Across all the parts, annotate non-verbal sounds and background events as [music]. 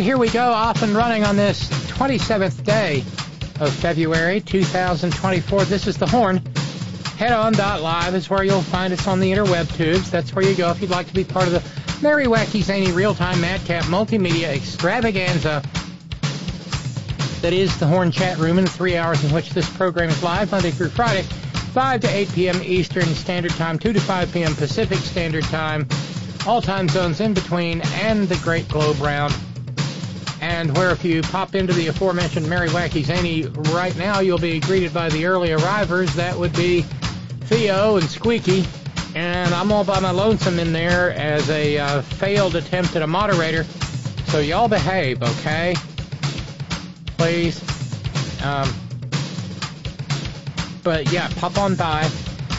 And here we go, off and running on this 27th day of February 2024. This is the Horn. Headon.live is where you'll find us on the interweb tubes. That's where you go if you'd like to be part of the Merry Wacky Zany Real Time Madcap Multimedia Extravaganza. That is the Horn Chat Room in the three hours in which this program is live, Monday through Friday, 5 to 8 p.m. Eastern Standard Time, 2 to 5 p.m. Pacific Standard Time, all time zones in between, and the Great Globe Round and where if you pop into the aforementioned Merry Wacky Zany right now, you'll be greeted by the early arrivers. That would be Theo and Squeaky, and I'm all by my lonesome in there as a uh, failed attempt at a moderator. So y'all behave, okay? Please. Um, but yeah, pop on by.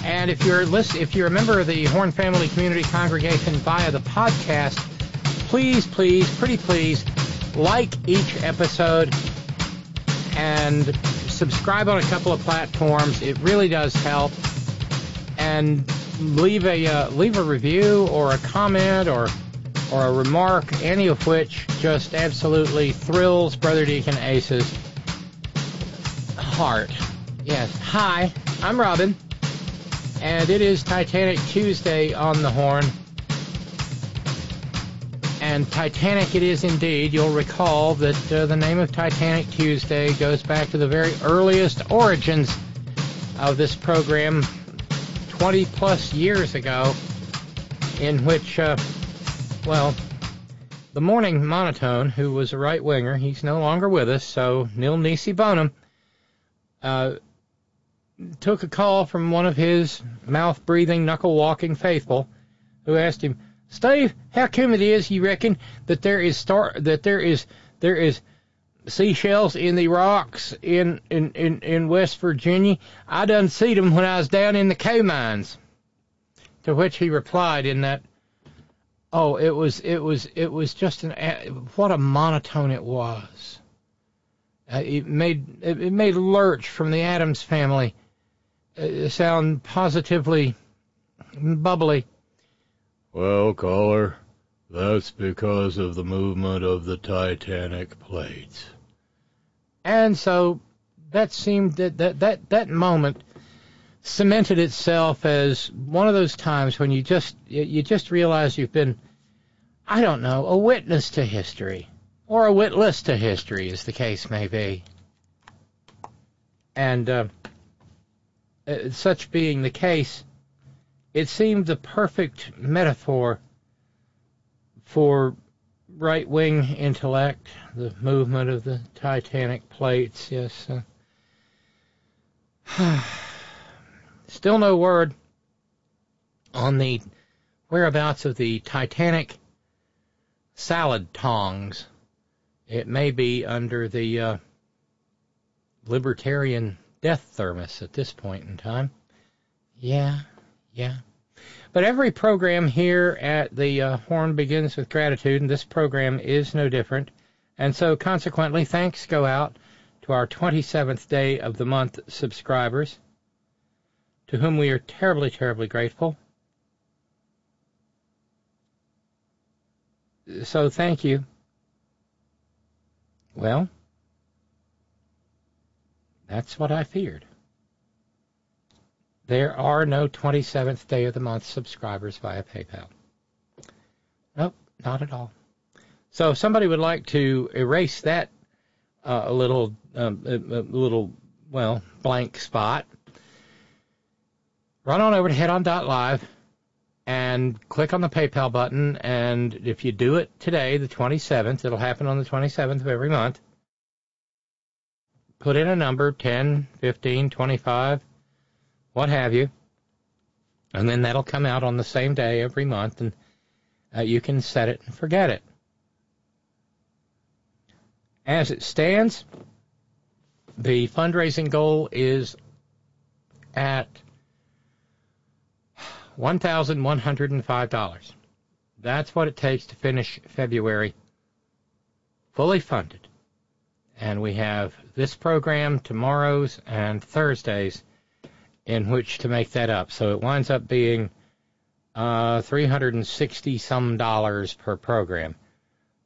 And if you're list- if you're a member of the Horn Family Community Congregation via the podcast, please, please, pretty please, like each episode and subscribe on a couple of platforms. It really does help. And leave a uh, leave a review or a comment or or a remark, any of which just absolutely thrills Brother Deacon Ace's heart. Yes. Hi, I'm Robyn, and it is Titanic Tuesday on the horn. And Titanic it is indeed. You'll recall that uh, the name of Titanic Tuesday goes back to the very earliest origins of this program 20 plus years ago, in which, uh, well, the morning monotone, who was a right winger, he's no longer with us, so Nil Nisi Bonum, uh, took a call from one of his mouth breathing, knuckle walking faithful, who asked him, Steve, how come it is you reckon that there is star that there is there is seashells in the rocks in in in, in West Virginia? I done see them when I was down in the coal mines. To which he replied in that, oh, it was it was it was just an what a monotone it was. Uh, it made it, it made Lurch from the Addams family uh, sound positively bubbly. Well, caller, that's because of the movement of the Titanic plates. And so that seemed that that that, that moment cemented itself as one of those times when you just you just realize you've been I don't know, a witness to history or a witless to history as the case may be. And uh, uh, such being the case, it seemed the perfect metaphor for right wing intellect, the movement of the Titanic plates, yes. Uh, [sighs] still no word on the whereabouts of the Titanic salad tongs. It may be under the uh, libertarian death thermos at this point in time. Yeah, yeah. But every program here at the uh, Horn begins with gratitude, and this program is no different. And so, consequently, thanks go out to our 27th day of the month subscribers, to whom we are terribly, terribly grateful. So thank you. Well, that's what I feared. There are no 27th day of the month subscribers via PayPal. Nope, not at all. So if somebody would like to erase that uh, a little, um, a, a little, well, blank spot, run on over to headon.live and click on the PayPal button. And if you do it today, the 27th, it'll happen on the 27th of every month. Put in a number, 10, 15, 25, what have you. And then that'll come out on the same day every month, and uh, you can set it and forget it. As it stands, the fundraising goal is at $1,105. That's what it takes to finish February fully funded. And we have this program, tomorrow's, and Thursday's in which to make that up. So it winds up being uh, 360 some dollars per program.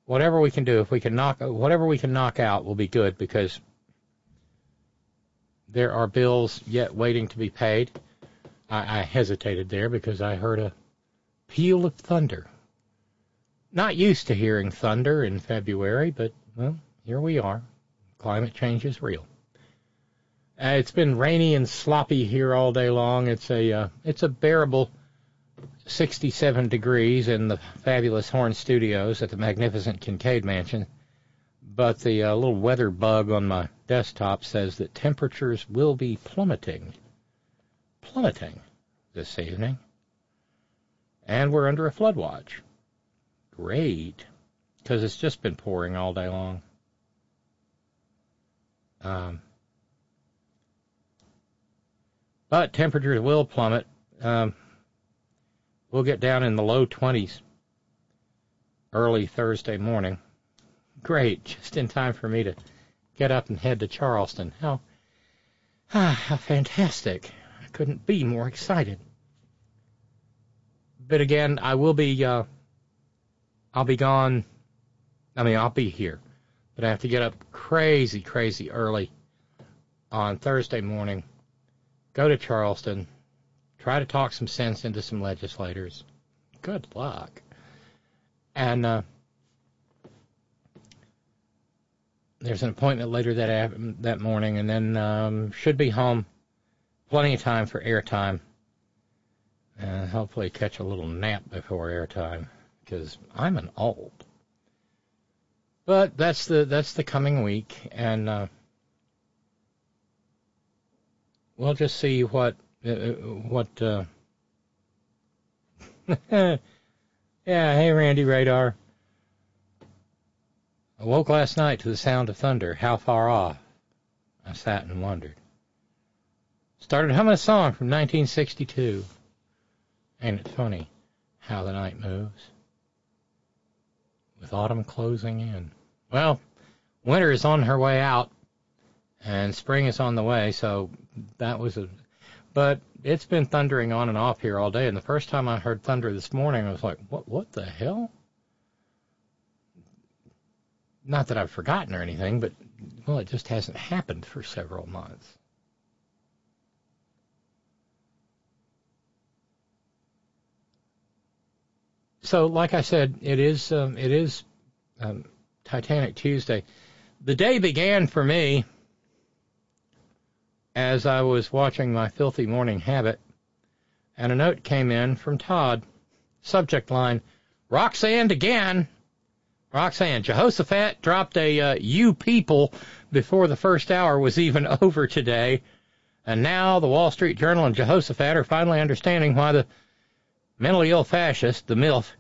Whatever we can do, if we can knock whatever we can knock out will be good because there are bills yet waiting to be paid. I, I hesitated there because I heard a peal of thunder. Not used to hearing thunder in February, but well, here we are. Climate change is real. Uh, it's been rainy and sloppy here all day long. It's a uh, it's a bearable 67 degrees in the fabulous Horn Studios at the magnificent Kincaid Mansion. But the uh, little weather bug on my desktop says that temperatures will be plummeting, plummeting this evening, and we're under a flood watch. Great, because it's just been pouring all day long. Um, but temperatures will plummet. Um, we'll get down in the low 20s early Thursday morning. Great, [laughs] just in time for me to get up and head to Charleston. How, ah, [sighs] how fantastic. I couldn't be more excited. But again, I will be, uh, I'll be gone. I mean, I'll be here, but I have to get up crazy, crazy early on Thursday morning go to Charleston, try to talk some sense into some legislators. Good luck. And uh, there's an appointment later that that morning, and then um, should be home. Plenty of time for airtime, and hopefully catch a little nap before airtime because I'm an old. But that's the that's the coming week, and uh, we'll just see what uh, uh what. Uh... [laughs] yeah, hey Randy Radar. I woke last night to the sound of thunder. How far off? I sat and wondered. Started humming a song from 1962. Ain't it funny how the night moves? With autumn closing in. Well, winter is on her way out, and spring is on the way, so that was a. But it's been thundering on and off here all day, and the first time I heard thunder this morning, I was like, "What? What the hell?" Not that I've forgotten or anything, but well, it just hasn't happened for several months. So, like I said, it is um, it is um, Titanic Tuesday. The day began for me as I was watching my filthy morning habit, and a note came in from Todd. Subject line, Roxanne again. Roxanne, Jehoshaphat dropped a uh, you people before the first hour was even [laughs] over today. And now the Wall Street Journal and Jehoshaphat are finally understanding why the mentally ill fascist, the MILF,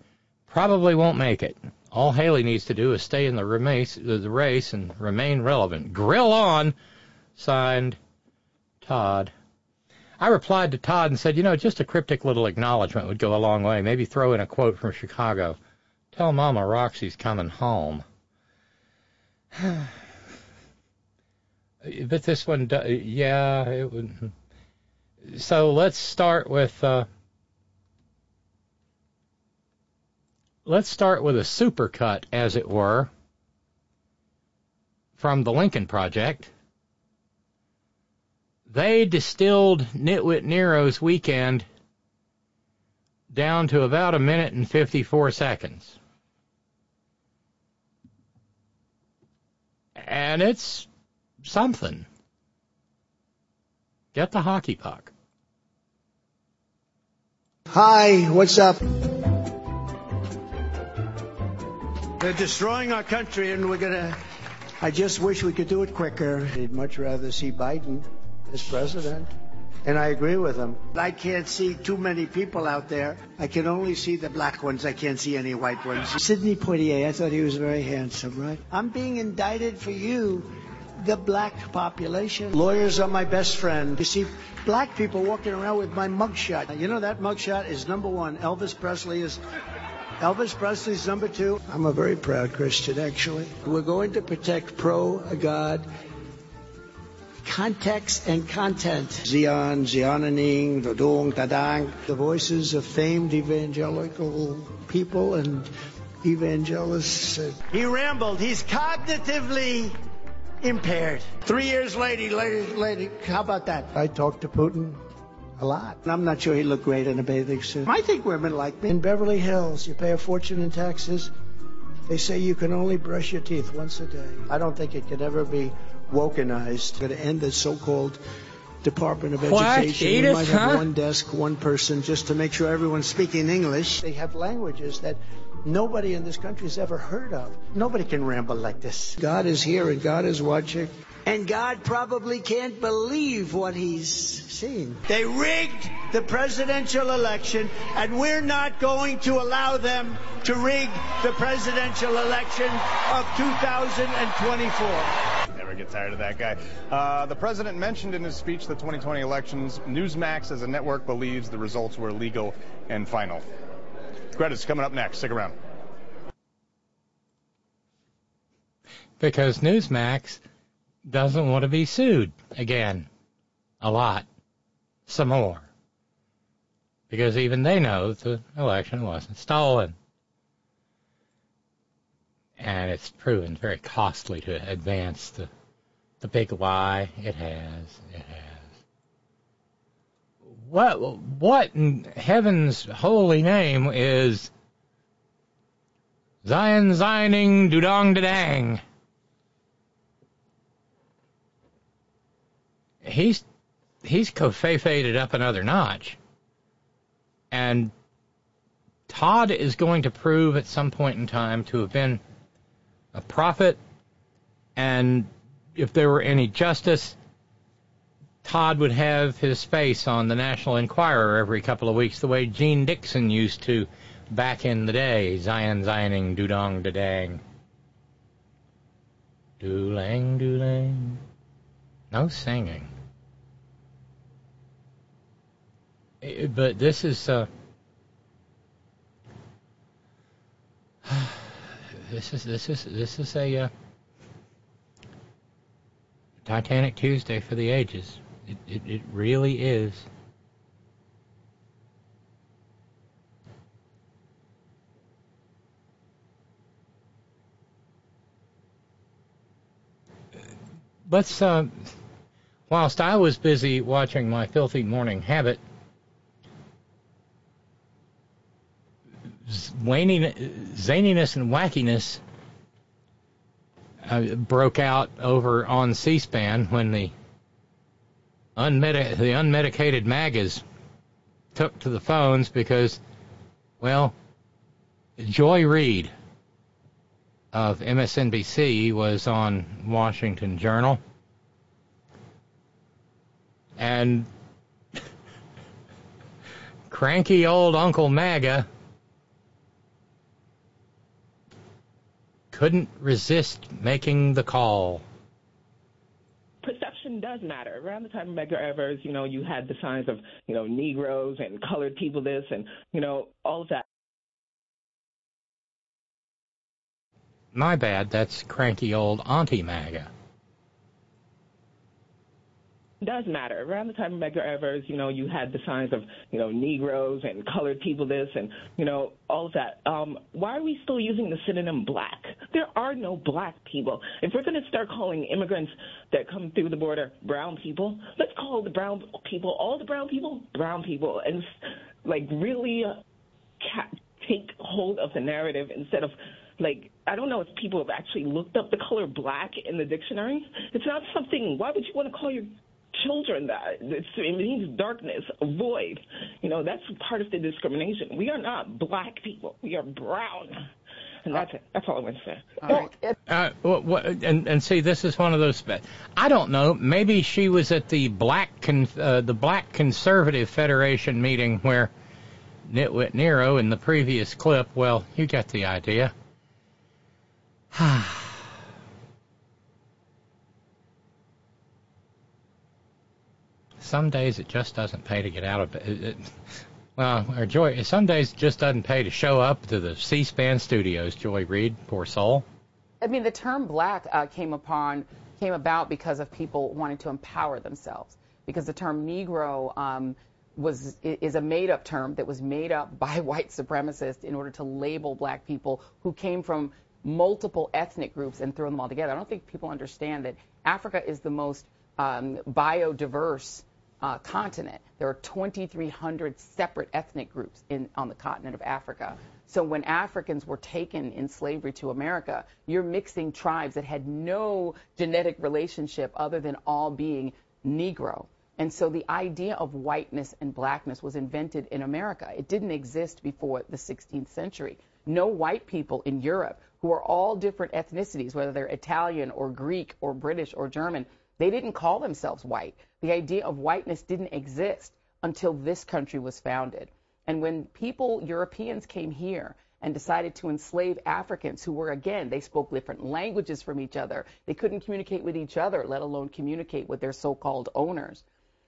probably won't make it. All Haley needs to do is stay in the race, the race and remain relevant. Grill on. Signed, Todd. I replied to Todd and said, you know, just a cryptic little acknowledgement would go a long way. Maybe throw in a quote from Chicago. Tell Mama Roxy's coming home. [sighs] but this one, yeah, it would. So let's start with uh, let's start with a supercut, as it were, from the Lincoln Project. They distilled Nitwit Nero's weekend down to about a minute and 54 seconds. And it's something. Get the hockey puck. Hi, what's up? They're destroying our country, and we're gonna. I just wish we could do it quicker. I'd much rather see Biden as president. And I agree with him. I can't see too many people out there. I can only see the black ones. I can't see any white ones. Sidney Poitier, I thought he was very handsome, right? I'm being indicted for you, the black population. Lawyers are my best friend. You see, black people walking around with my mugshot. You know that mugshot is number one. Elvis Presley is Elvis Presley's number two. I'm a very proud Christian, actually. We're going to protect pro God context and content. Zion, Zionaning, Dodong, Tadang, the voices of famed evangelical people and evangelists. He rambled. He's cognitively impaired. Three years later, later, later, how about that? I talked to Putin a lot. I'm not sure he looked great in a bathing suit. I think women like me. In Beverly Hills, you pay a fortune in taxes. They say you can only brush your teeth once a day. I don't think it could ever be wokenized Going to end the so-called Department of What? Education. Edith, we might have huh? one desk, one person, just to make sure everyone's speaking English. They have languages that nobody in this country has ever heard of. Nobody can ramble like this. God is here and God is watching. And God probably can't believe what he's seeing. They rigged the presidential election, and we're not going to allow them to rig the presidential election of 2024. Get tired of that guy. Uh, the president mentioned in his speech the 2020 elections. Newsmax as a network believes the results were legal and final. Greta's coming up next. Stick around. because Newsmax doesn't want to be sued again. A lot. Some more. Because even they know the election wasn't stolen. And it's proven very costly to advance the, the big lie. It has. It has. What, what in heaven's holy name is Zion Zioning Dudong Dadang? he's he's covfefed it up another notch. And Todd is going to prove at some point in time to have been a prophet, and if there were any justice, Todd would have his face on the National Enquirer every couple of weeks, the way Jeane Dixon used to back in the day. Zion Zioning, Dudong Dadang. Doolang, doolang. No singing. Eh, But this is uh, [sighs] this is this is this is a uh, Titanic Tuesday for the ages. It, it it really is. Let's uh, whilst I was busy watching my filthy morning habit, waning, zaniness and wackiness uh, broke out over on C-SPAN when the unmedi- the unmedicated magas took to the phones because, well, Joy Reid of MSNBC was on Washington Journal. And [laughs] cranky old Uncle MAGA couldn't resist making the call. perception does matter. Around the time of Medgar Evers, you know, you had the signs of, you know, Negroes and colored people this and, you know, all of that. My bad, that's cranky old Auntie MAGA. Does matter. Around the time of Medgar Evers, you know, you had the signs of, you know, Negroes and colored people this and, you know, all of that. Um, why are we still using the synonym black? There are no black people. If we're going to start calling immigrants that come through the border brown people, let's call the brown people, all the brown people, brown people, and, like, really uh, ca- take hold of the narrative instead of like I don't know if people have actually looked up the color black in the dictionary. It's not something. Why would you want to call your children that. It's, it means darkness, void. You know, that's part of the discrimination. We are not black people. We are brown. And that's it. That's all I want to say. All right. Uh, what, and and see, this is one of those. I don't know. Maybe she was at the black con, uh, the Black Conservative Federation meeting where Nitwit Nero in the previous clip. Well, you get the idea. [sighs] some days it just doesn't pay to get out of bed. well, or Joy, some days it just doesn't pay to show up to the C-SPAN studios. Joy Reid, poor soul. I mean, the term black uh, came upon came about because of people wanting to empower themselves. Because the term Negro um, was is a made-up term that was made up [laughs] by white supremacists in order to label black people who came from multiple ethnic groups and throw them all together. I don't think people understand that Africa is the most um, biodiverse uh, continent. There are 2,300 separate ethnic groups in, on the continent of Africa. So when Africans were taken in slavery to America, you're mixing tribes that had no genetic relationship other than all being Negro. And so the idea of whiteness and blackness was invented in America. It didn't exist before the 16th century. No white people in Europe who are all different ethnicities, whether they're Italian or Greek or British or German, they didn't call themselves white. The idea of whiteness didn't exist until this country was founded. And when people, Europeans, came here and decided to enslave Africans who were, again, they spoke different languages from each other. They couldn't communicate with each other, let alone communicate with their so called owners.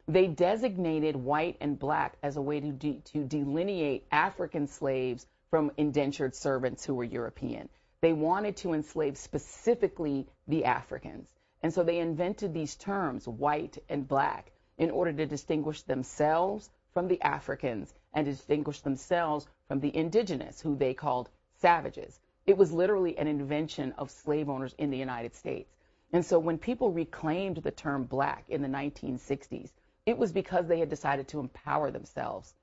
They designated white and black as a way to, de- to delineate African slaves from indentured servants who were European. They wanted to enslave specifically the Africans. And so they invented these terms, white and black, in order to distinguish themselves from the Africans and to distinguish themselves from the indigenous, who they called savages. It was literally an invention of slave owners in the United States. And so when people reclaimed the term black in the 1960s, it was because they had decided to empower themselves.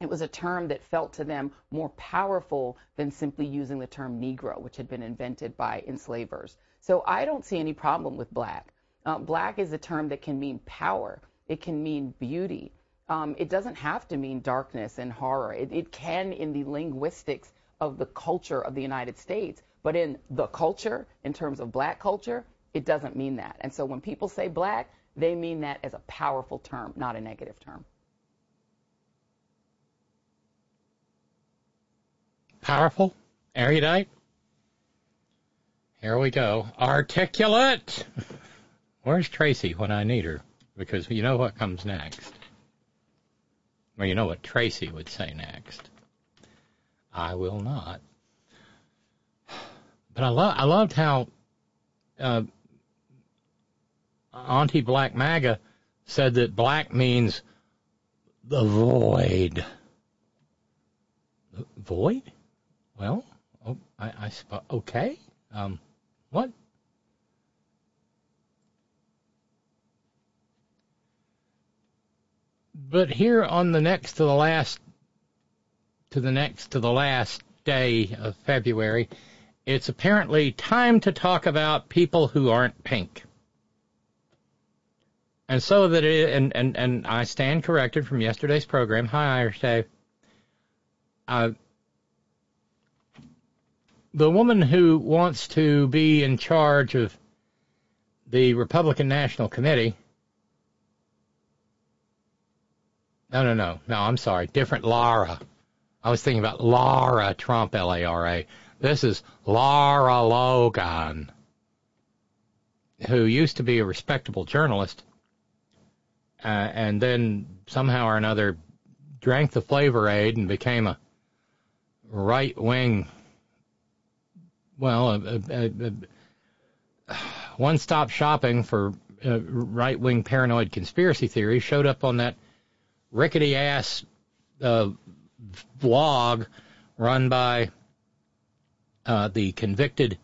It was a term that felt to them more powerful than simply using the term Negro, which had been invented by enslavers. So I don't see any problem with black. Uh, black is a term that can mean power. It can mean beauty. Um, it doesn't have to mean darkness and horror. It, it can in the linguistics of the culture of the United States, but in the culture, in terms of black culture, it doesn't mean that. And so when people say black, they mean that as a powerful term, not a negative term. Powerful? Erudite? Here we go. Articulate. Where's Tracy when I need her? Because you know what comes next. Well, you know what Tracy would say next. I will not. But I love I loved how uh, Auntie Black MAGA said that black means the void. Void? Well, oh, I, I okay. Um, what? But here on the next to the last to the next to the last day of February, it's apparently time to talk about people who aren't pink. And so that it, and, and, and I stand corrected from yesterday's program. Hi, Irish Dave. Uh, the woman who wants to be in charge of the Republican National Committee. No, no, no, no. I'm sorry. Different Lara. I was thinking about Lara Trump, L-A-R-A. This is Lara Logan, who used to be a respectable journalist, uh, and then somehow or another drank the flavor aid and became a right wing well, a, a, a, one-stop shopping for uh, right wing paranoid conspiracy theories showed up on that rickety ass uh, blog run by uh, the convicted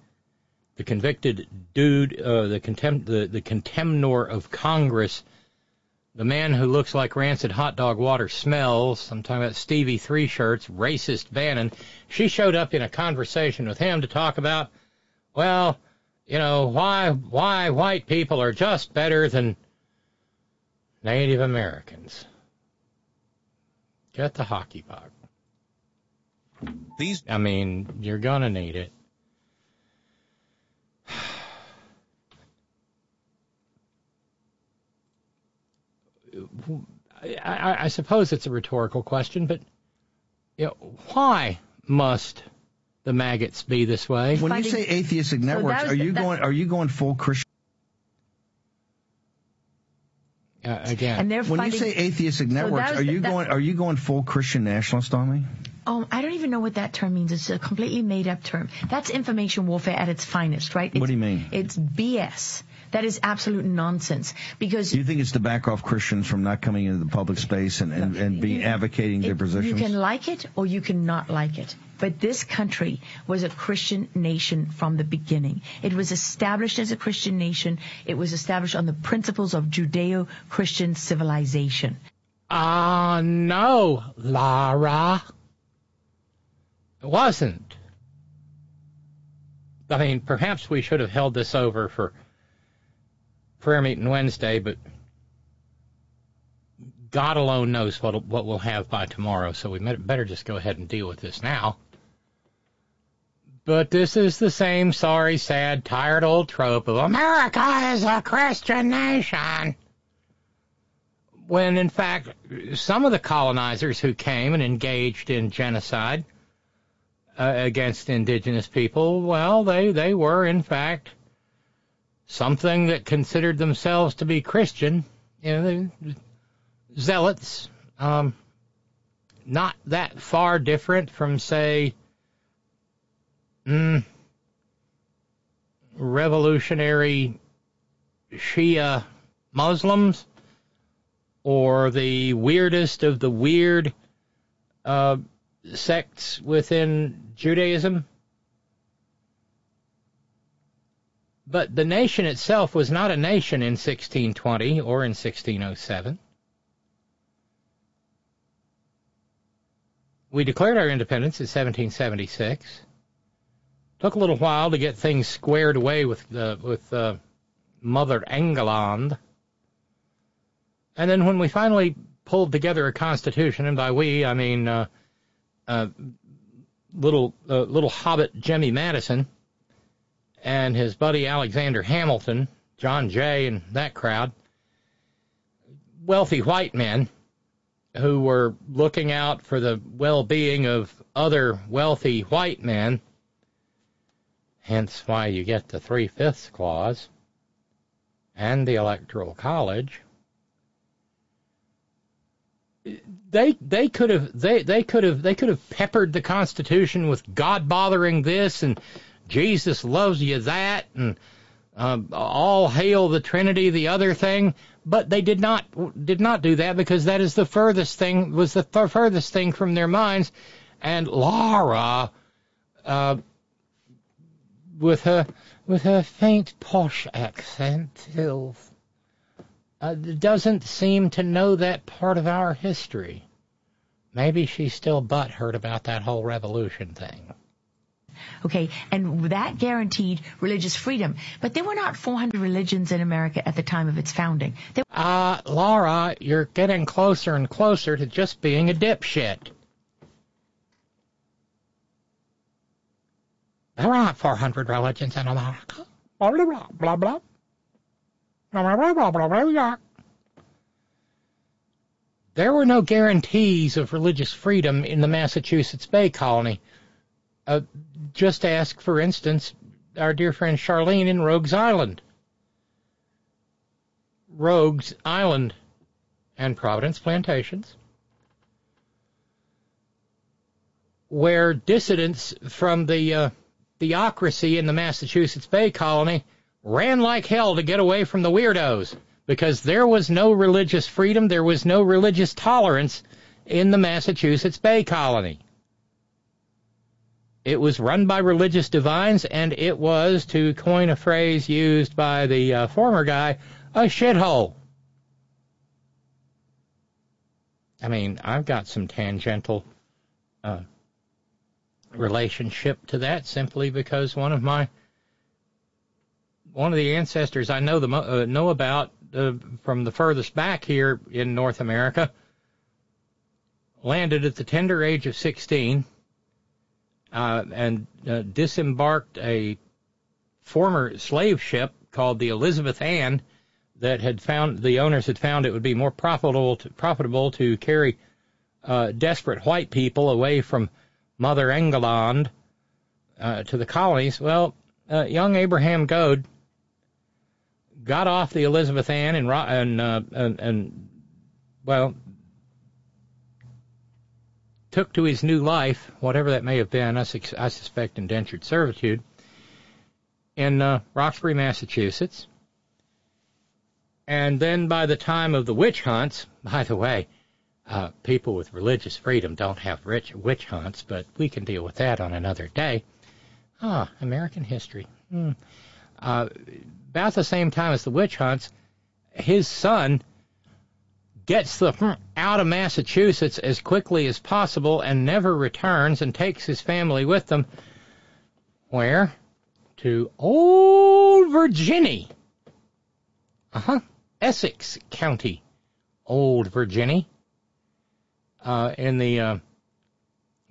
the convicted dude, uh, the contempt the, the contemnor of Congress, the man who looks like rancid hot dog water smells. I'm talking about Stevie Three Shirts, racist Bannon. She showed up in a conversation with him to talk about, well, you know, why why white people are just better than Native Americans. Get the hockey puck. These I mean, you're gonna need it. I, I suppose it's a rhetorical question, but you know, why must the maggots be this way? when you say atheistic networks, was are you going are you going full Christian? Uh, again, And they're When you say atheistic So that networks, was are you that- going are you going full Christian nationalist on me? Oh, I don't even know what that term means. It's a completely made up term. That's information warfare at its finest, right? What do you mean? It's BS. That is absolute nonsense. Because Do you think it's to back off Christians from not coming into the public space and, and, and be advocating their it- positions? you can like it or you can not like it. But this country was a Christian nation from the beginning. It was established as a Christian nation. It was established on the principles of Judeo-Christian civilization. Ah, no, Lara. It wasn't. I mean, perhaps we should have held this over for prayer meeting Wednesday, but God alone knows what what we'll have by tomorrow, so we better just go ahead and deal with this now. But this is the same sorry, sad, tired old trope of America is a Christian nation when in fact some of the colonizers who came and engaged in genocide uh, against indigenous people, well, they they were in fact something that considered themselves to be Christian, you know, zealots, um, not that far different from say. Mm, revolutionary Shia Muslims or the weirdest of the weird uh, sects within Judaism. But the nation itself was not a nation in 1620 or in 1607. We declared our independence in 1776. Took a little while to get things squared away with uh, with uh, Mother England. And then when we finally pulled together a constitution, and by we I mean uh, uh, little uh, little hobbit Jemmy Madison and his buddy Alexander Hamilton, John Jay, and that crowd, wealthy white men who were looking out for the well-being of other wealthy white men. Hence why you get the three-fifths clause and the electoral college they they could have they they could have they could have peppered the Constitution with God bothering this and Jesus loves you that and um, all hail the Trinity the other thing, but they did not did not do that because that is the furthest thing was the th- furthest thing from their minds, and Laura, uh, with her with her faint posh accent, uh, doesn't seem to know that part of our history. Maybe she's still butthurt about that whole revolution thing. Okay, and that guaranteed religious freedom. But there were not 400 religions in America at the time of its founding. There Uh, Laura, you're getting closer and closer to just being a dipshit. There were not 400 religions in America. Blah, blah, blah, blah. There were no guarantees of religious freedom in the Massachusetts Bay Colony. Uh, just ask, for instance, our dear friend Charlene in Rogues Island. Rogues Island and Providence Plantations, where dissidents from the uh, theocracy in the Massachusetts Bay Colony ran like hell to get away from the weirdos because there was no religious freedom, there was no religious tolerance in the Massachusetts Bay Colony. It was run by religious divines, and it was, to coin a phrase used by the uh, former guy, a shithole. I mean, I've got some tangential uh, relationship to that simply because one of my one of the ancestors I know the uh, know about uh, from the furthest back here in North America landed at the tender age of 16 uh, and uh, disembarked a former slave ship called the Elizabeth Ann that had found the owners had found it would be more profitable to, profitable to carry uh, desperate white people away from Mother England uh, to the colonies. Well, uh, young Abraham Goad got off the Elizabeth Ann and and, uh, and, and well took to his new life, whatever that may have been, I, su- I suspect indentured servitude, in uh, Roxbury, Massachusetts. And then by the time of the witch hunts, [laughs] by the way, uh, people with religious freedom don't have rich witch hunts, but we can deal with that on another day. Ah, American history. Hmm. Uh, about the same time as the witch hunts, his son gets the out of Massachusetts as quickly as possible and never returns and takes his family with them. Where? To Old Virginia. Uh huh. Essex County, Old Virginia, uh, in the uh,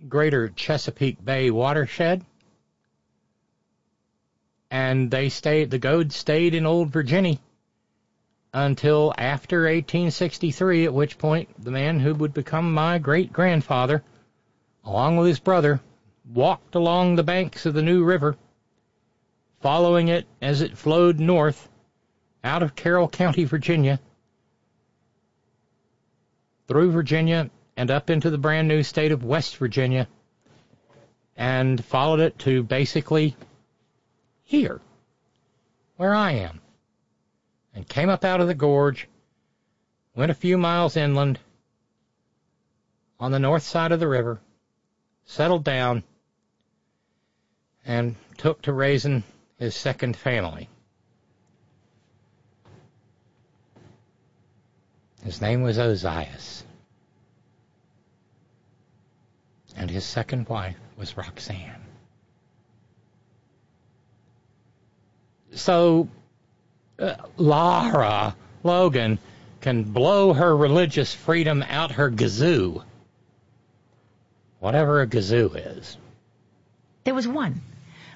greater Chesapeake Bay watershed. And they stayed, the Goads stayed in Old Virginia until after 1863, at which point the man who would become my great grandfather, along with his brother, walked along the banks of the New River, following it as it flowed north out of Carroll County, Virginia, through Virginia and up into the brand new state of West Virginia, and followed it to basically here, where I am and came up out of the gorge, went a few miles inland on the north side of the river, settled down, and took to raising his second family. His name was Ozias. And his second wife was Roxanne. So Uh, Lara Logan can blow her religious freedom out her gazoo. Whatever a gazoo is. There was one.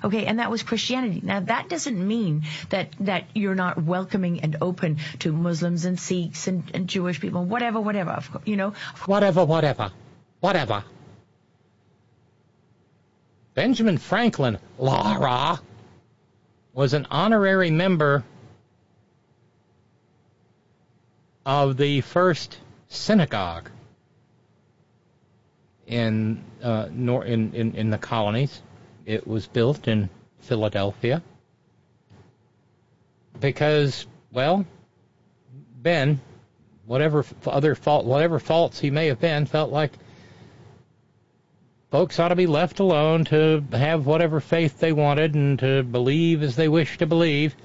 Okay, and that was Christianity. Now that doesn't mean that, that you're not welcoming and open to Muslims and Sikhs and, and Jewish people, whatever, whatever, you know. Whatever, whatever, whatever. Benjamin Franklin, Lara, was an honorary member of the first synagogue in, uh, nor- in, in, in the colonies. It was built in Philadelphia because, well, Ben, whatever other fault, whatever faults he may have been, felt like folks ought to be left alone to have whatever faith they wanted and to believe as they wished to believe.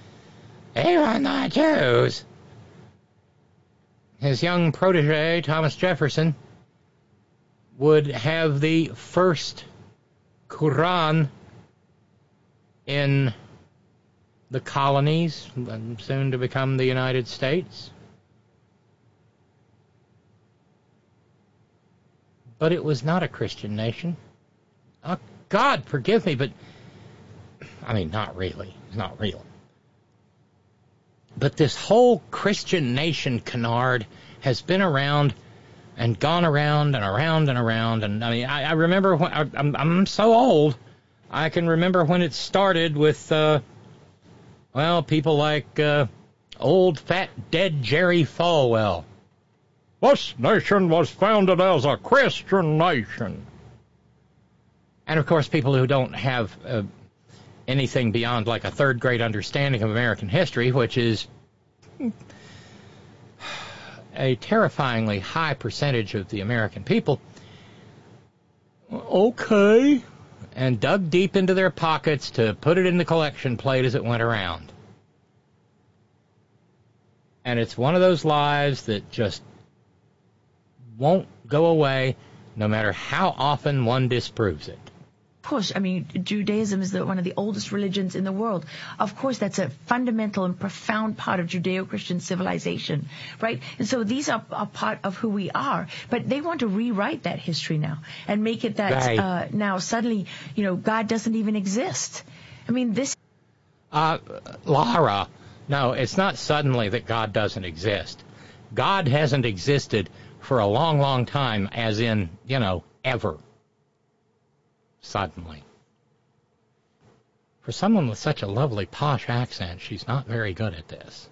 Even the Jews his young protege, Thomas Jefferson, would have the first Quran in the colonies, soon to become the United States. But it was not a Christian nation. Oh, God, forgive me, but I mean, not really. It's not real. But this whole Christian nation canard has been around and gone around and around and around. And I mean, I, I remember when I, I'm, I'm so old, I can remember when it started with, uh, well, people like uh, old fat dead Jerry Falwell. This nation was founded as a Christian nation. And of course, people who don't have uh, anything beyond like a third grade understanding of American history, which is a terrifyingly high percentage of the American people. Okay. And dug deep into their pockets to put it in the collection plate as it went around. And it's one of those lies that just won't go away no matter how often one disproves it. Of course, I mean, Judaism is the, one of the oldest religions in the world. Of course, that's a fundamental and profound part of Judeo-Christian civilization, right? And so these are a part of who we are. But they want to rewrite that history now and make it that Right. uh, now suddenly, you know, God doesn't even exist. I mean, this Uh, Lara, no, it's not suddenly that God doesn't exist. God hasn't existed for a long, long time, as in, you know, ever. Suddenly. For someone with such a lovely posh accent, she's not very good at this.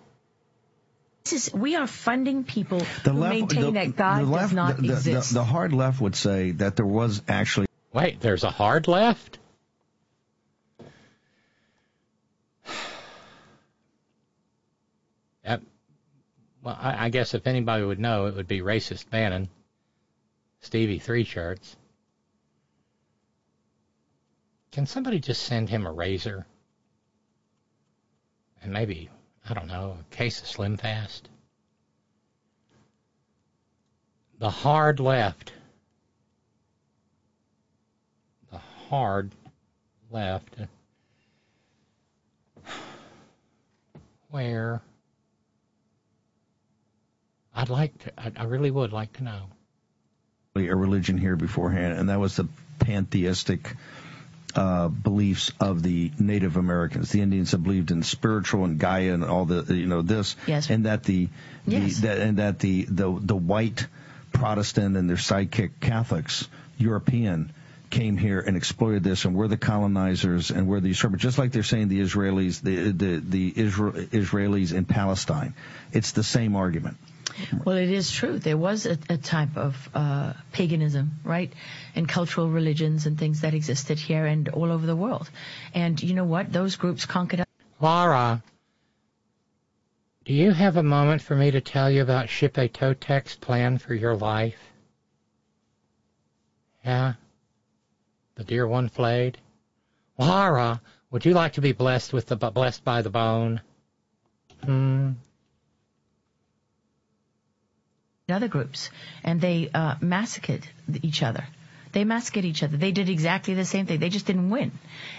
this is we are funding people The who left, maintain the, that God the left, does not the, the- exist. The, the hard left would say that there was actually. Wait, there's a hard left? [sighs] That, well, I, I guess if anybody would know, it would be racist Bannon, Stevie Three Shirts. Can somebody just send him a razor? And maybe, I don't know, a case of Slim Fast? The hard left. The hard left. Where? I'd like to, I, I really would like to know. a religion here beforehand, and that was the pantheistic uh, beliefs of the Native Americans. The Indians have believed in spiritual and Gaia and all the you know this, Yes. and that the, the Yes. that, and that the the the white Protestant and their sidekick Catholics, European. Came here and exploited this, and we're the colonizers, and we're the usurpers. Just like they're saying the Israelis, the the the Isra- Israelis in Palestine, it's the same argument. Well, it is true. There was a, a type of uh, paganism, right, and cultural religions and things that existed here and all over the world. And you know what? Those groups conquered. Laura, do you have a moment for me to tell you about Xipe Totec's plan for your life? Yeah? The dear one flayed? Laura, would you like to be blessed with the blessed by the bone? Hmm. Other groups, and they uh, massacred each other. They massacred each other. They did exactly the same thing. They just didn't win,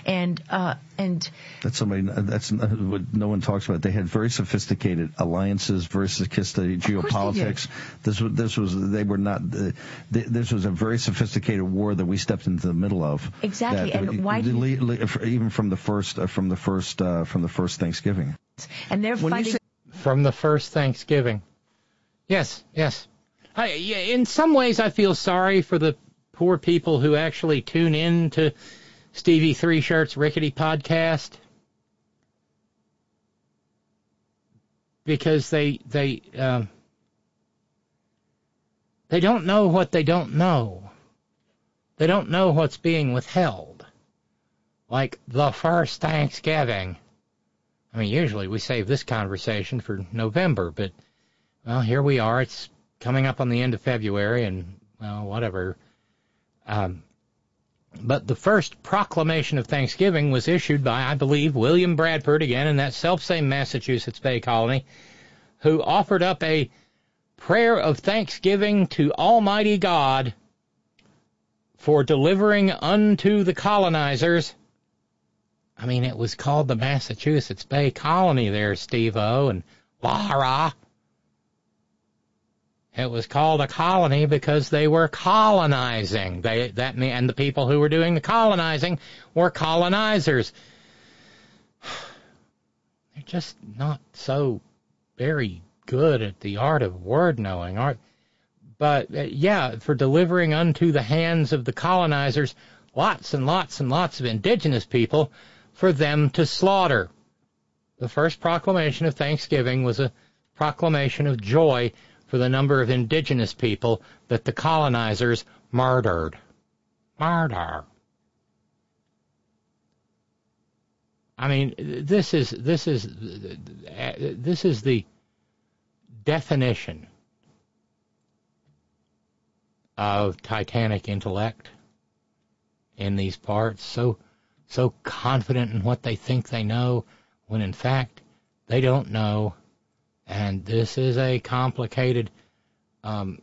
and uh, and That's somebody. That's what no one talks about. They had very sophisticated alliances versus kiss the geopolitics. This was this was they were not. Uh, this was a very sophisticated war that we stepped into the middle of. Exactly, That- and why do le- le- even from the first uh, from the first uh, from the first Thanksgiving. and they're When fighting. say- From the first Thanksgiving. Yes, yes. I, in some ways, I feel sorry for the poor people who actually tune in to Stevie Three Shirts Rickety podcast because they they um, they don't know what they don't know. They don't know what's being withheld. Like the first Thanksgiving. I mean, usually we save this conversation for November, but well, here we are. It's coming up on the end of February, and well, whatever. Um, but the first proclamation of Thanksgiving was issued by, I believe, William Bradford, again in that self-same Massachusetts Bay Colony, who offered up a prayer of thanksgiving to Almighty God for delivering unto the colonizers. I mean, it was called the Massachusetts Bay Colony there, Steve-O and Lara. It was called a colony because they were colonizing. They that mean, and the people who were doing the colonizing were colonizers. [sighs] They're just not so very good at the art of word knowing, art. But uh, yeah, for delivering unto the hands of the colonizers lots and lots and lots of indigenous people for them to slaughter. The first proclamation of Thanksgiving was a proclamation of joy for the number of indigenous people that the colonizers murdered. Murder. I mean, this is this is this is the definition of Titanic intellect in these parts. So so confident in what they think they know, when in fact they don't know. And this is a complicated um,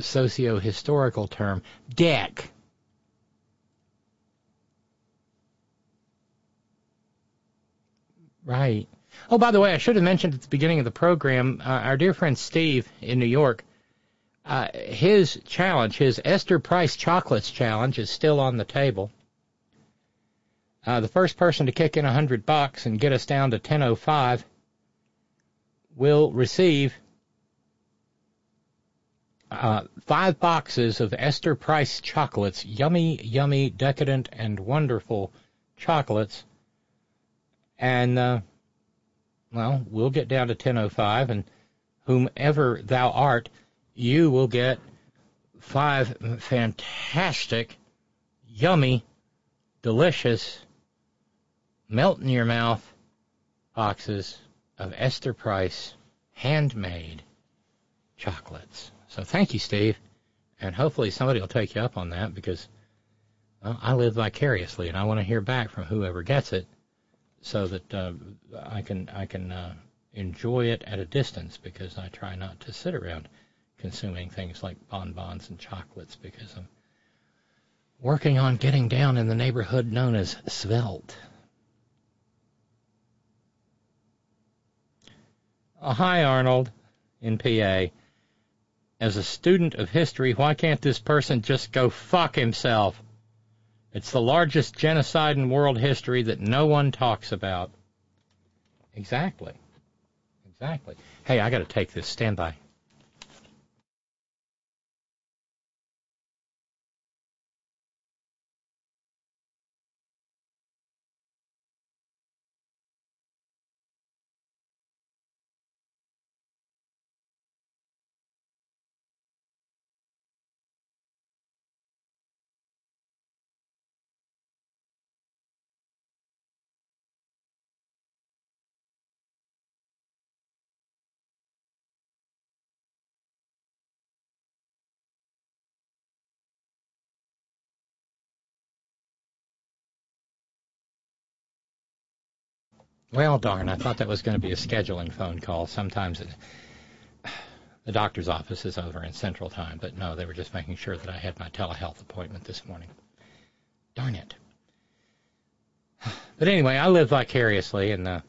socio-historical term. Deck. Right. Oh, by the way, I should have mentioned at the beginning of the program, uh, our dear friend Steve in New York, uh, his challenge, his Esther Price Chocolates challenge, is still on the table. Uh, the first person to kick in a hundred bucks and get us down to 10:05 will receive uh, five boxes of Esther Price chocolates, yummy, yummy, decadent, and wonderful chocolates. And uh, well, we'll get down to 10:05, and whomever thou art, you will get five fantastic, yummy, delicious, melt in your mouth boxes of Esther Price handmade chocolates. So thank you, Steve, and hopefully somebody will take you up on that because well, I live vicariously, and I want to hear back from whoever gets it so that uh, I can I can uh, enjoy it at a distance because I try not to sit around consuming things like bonbons and chocolates because I'm working on getting down in the neighborhood known as svelte. Oh, hi, Arnold, in PA. As a student of history, why can't this person just go fuck himself? It's the largest genocide in world history that no one talks about. Exactly. Exactly. Hey, I got to take this. Stand by. Well, darn, I thought that was going to be a scheduling phone call. Sometimes it, the doctor's office is over in Central Time, but no, they were just making sure that I had my telehealth appointment this morning. Darn it. But anyway, I live vicariously and uh,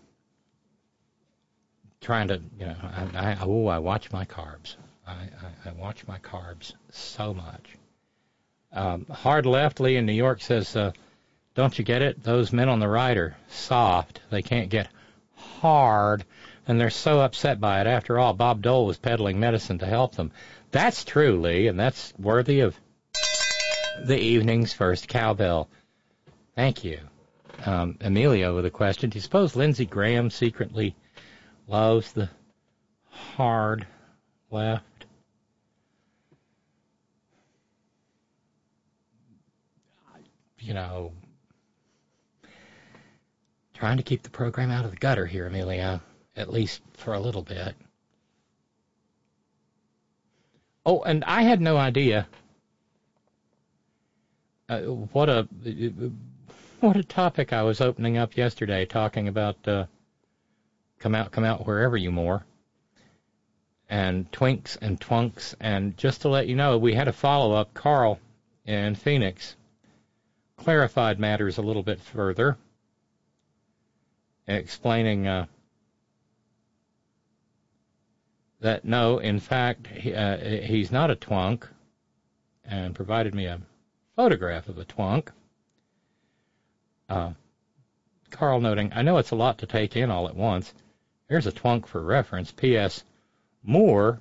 trying to, you know, I, I, oh, I watch my carbs. I, I, I watch my carbs so much. Um, Hard Left Lee in New York says, uh, don't you get it? Those men on the right are soft. They can't get hard, and they're so upset by it. After all, Bob Dole was peddling medicine to help them. That's true, Lee, and that's worthy of the evening's first cowbell. Thank you. Um, Emilio with a question. Do you suppose Lindsey Graham secretly loves the hard left? You know, Trying to keep the program out of the gutter here, Amelia, at least for a little bit. Oh, and I had no idea uh, what a what a topic I was opening up yesterday, talking about uh, come out, come out wherever you more, and twinks and twunks, and just to let you know, we had a follow up. Carl in Phoenix clarified matters a little bit further explaining uh, that no, in fact, he, uh, he's not a twunk, and provided me a photograph of a twunk. Uh, Carl noting, I know it's a lot to take in all at once. Here's a twunk for reference. P.S. Moore.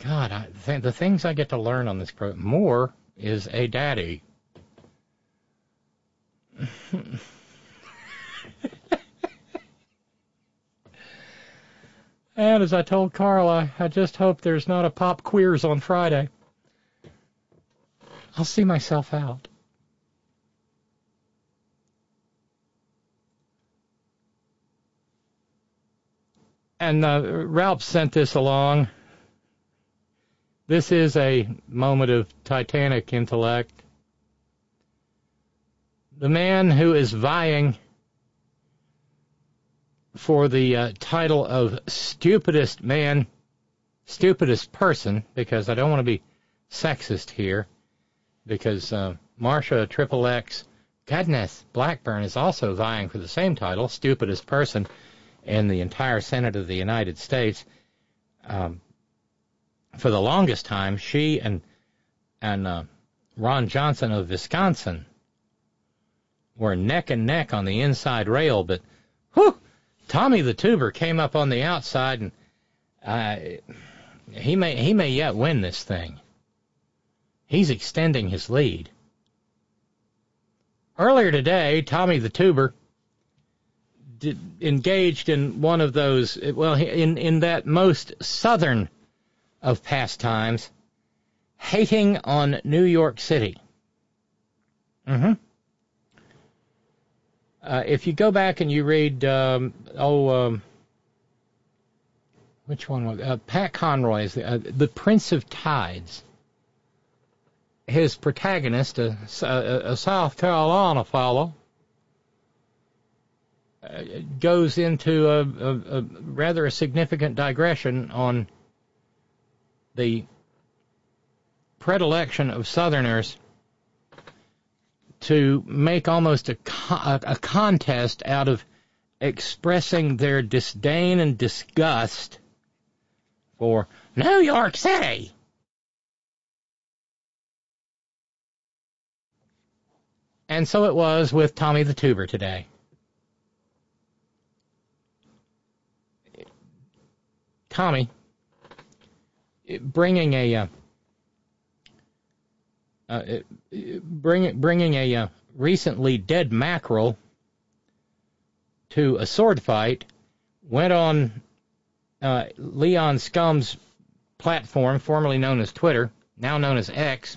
God, I, th- the things I get to learn on this program. Moore is a daddy. [laughs] And as I told Carla, I just hope there's not a pop queers on Friday. I'll see myself out. And uh, Ralph sent this along. This is a moment of titanic intellect. The man who is vying for the uh, title of stupidest man, stupidest person, because I don't want to be sexist here, because uh, Marsha Triple X, goodness, Blackburn is also vying for the same title, stupidest person in the entire Senate of the United States. Um, for the longest time, she and and uh, Ron Johnson of Wisconsin were neck and neck on the inside rail, but whew, Tommy the Tuber came up on the outside, and uh, he may he may yet win this thing. He's extending his lead. Earlier today, Tommy the Tuber did, engaged in one of those, well, in in that most southern of pastimes, hating on New York City. Mm-hmm. Uh, if you go back and you read, um, oh, um, which one was uh, Pat Conroy's uh, The Prince of Tides. His protagonist, a, a, a South Carolina fellow, uh, goes into a, a, a rather a significant digression on the predilection of Southerners to make almost a, a contest out of expressing their disdain and disgust for New York City. And so it was with Tommy the Tuber today. Tommy, bringing a uh, uh, bring, bringing a uh, recently dead mackerel to a sword fight, went on uh, Leon Scum's platform, formerly known as Twitter, now known as X,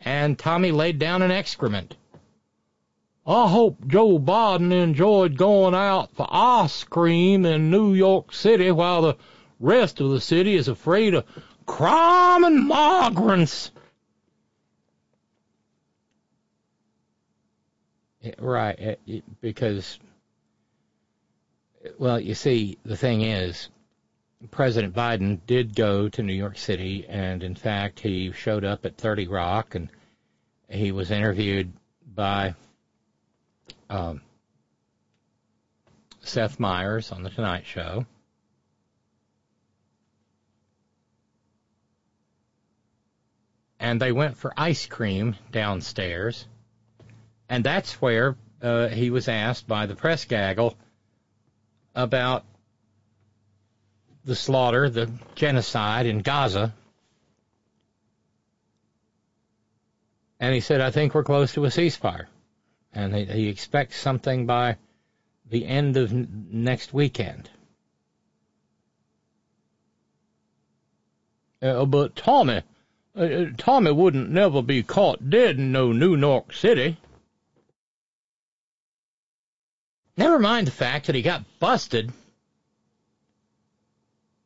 and Tommy laid down an excrement. I hope Joe Biden enjoyed going out for ice cream in New York City while the rest of the city is afraid of crime and migrants. Eh, right, eh, eh, because, well, you see, the thing is, President Biden did go to New York City, and in fact, he showed up at 30 Rock, and he was interviewed by um, Seth Meyers on The Tonight Show. And they went for ice cream downstairs and that's where uh, he was asked by the press gaggle about the slaughter, the genocide in Gaza. And he said, I think we're close to a ceasefire. And he, he expects something by the end of n- next weekend. Uh, but Tommy, uh, uh Tommy wouldn't never be caught dead in no New York City. Never mind the fact that he got busted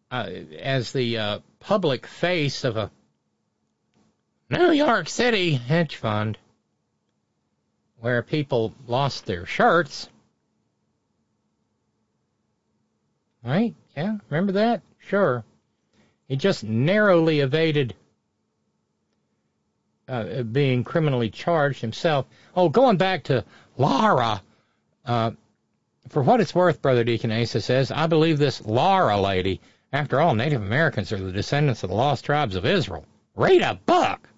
uh, as the uh, public face of a New York City hedge fund where people lost their shirts. Right? Yeah, remember that? Sure. He just narrowly evaded uh, being criminally charged himself. Oh, going back to Lara, uh, for what it's worth, Brother Deacon Asa says, I believe this Laura lady. After all, Native Americans are the descendants of the lost tribes of Israel. Read a book.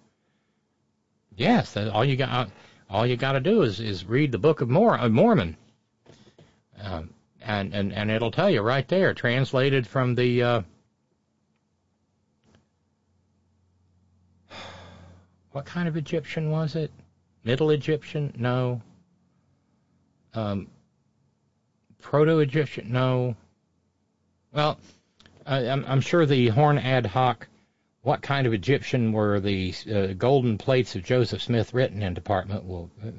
Yes, all you got. All you got to do is, is read the Book of Mor Mormon, um, and, and and it'll tell you right there, translated from the. Uh, [sighs] what kind of Egyptian was it? Middle Egyptian? No. Um, Proto-Egyptian? No. Well, I'm, I'm, sure the Horn ad hoc, what kind of Egyptian were the uh, golden plates of Joseph Smith written in department will. Uh,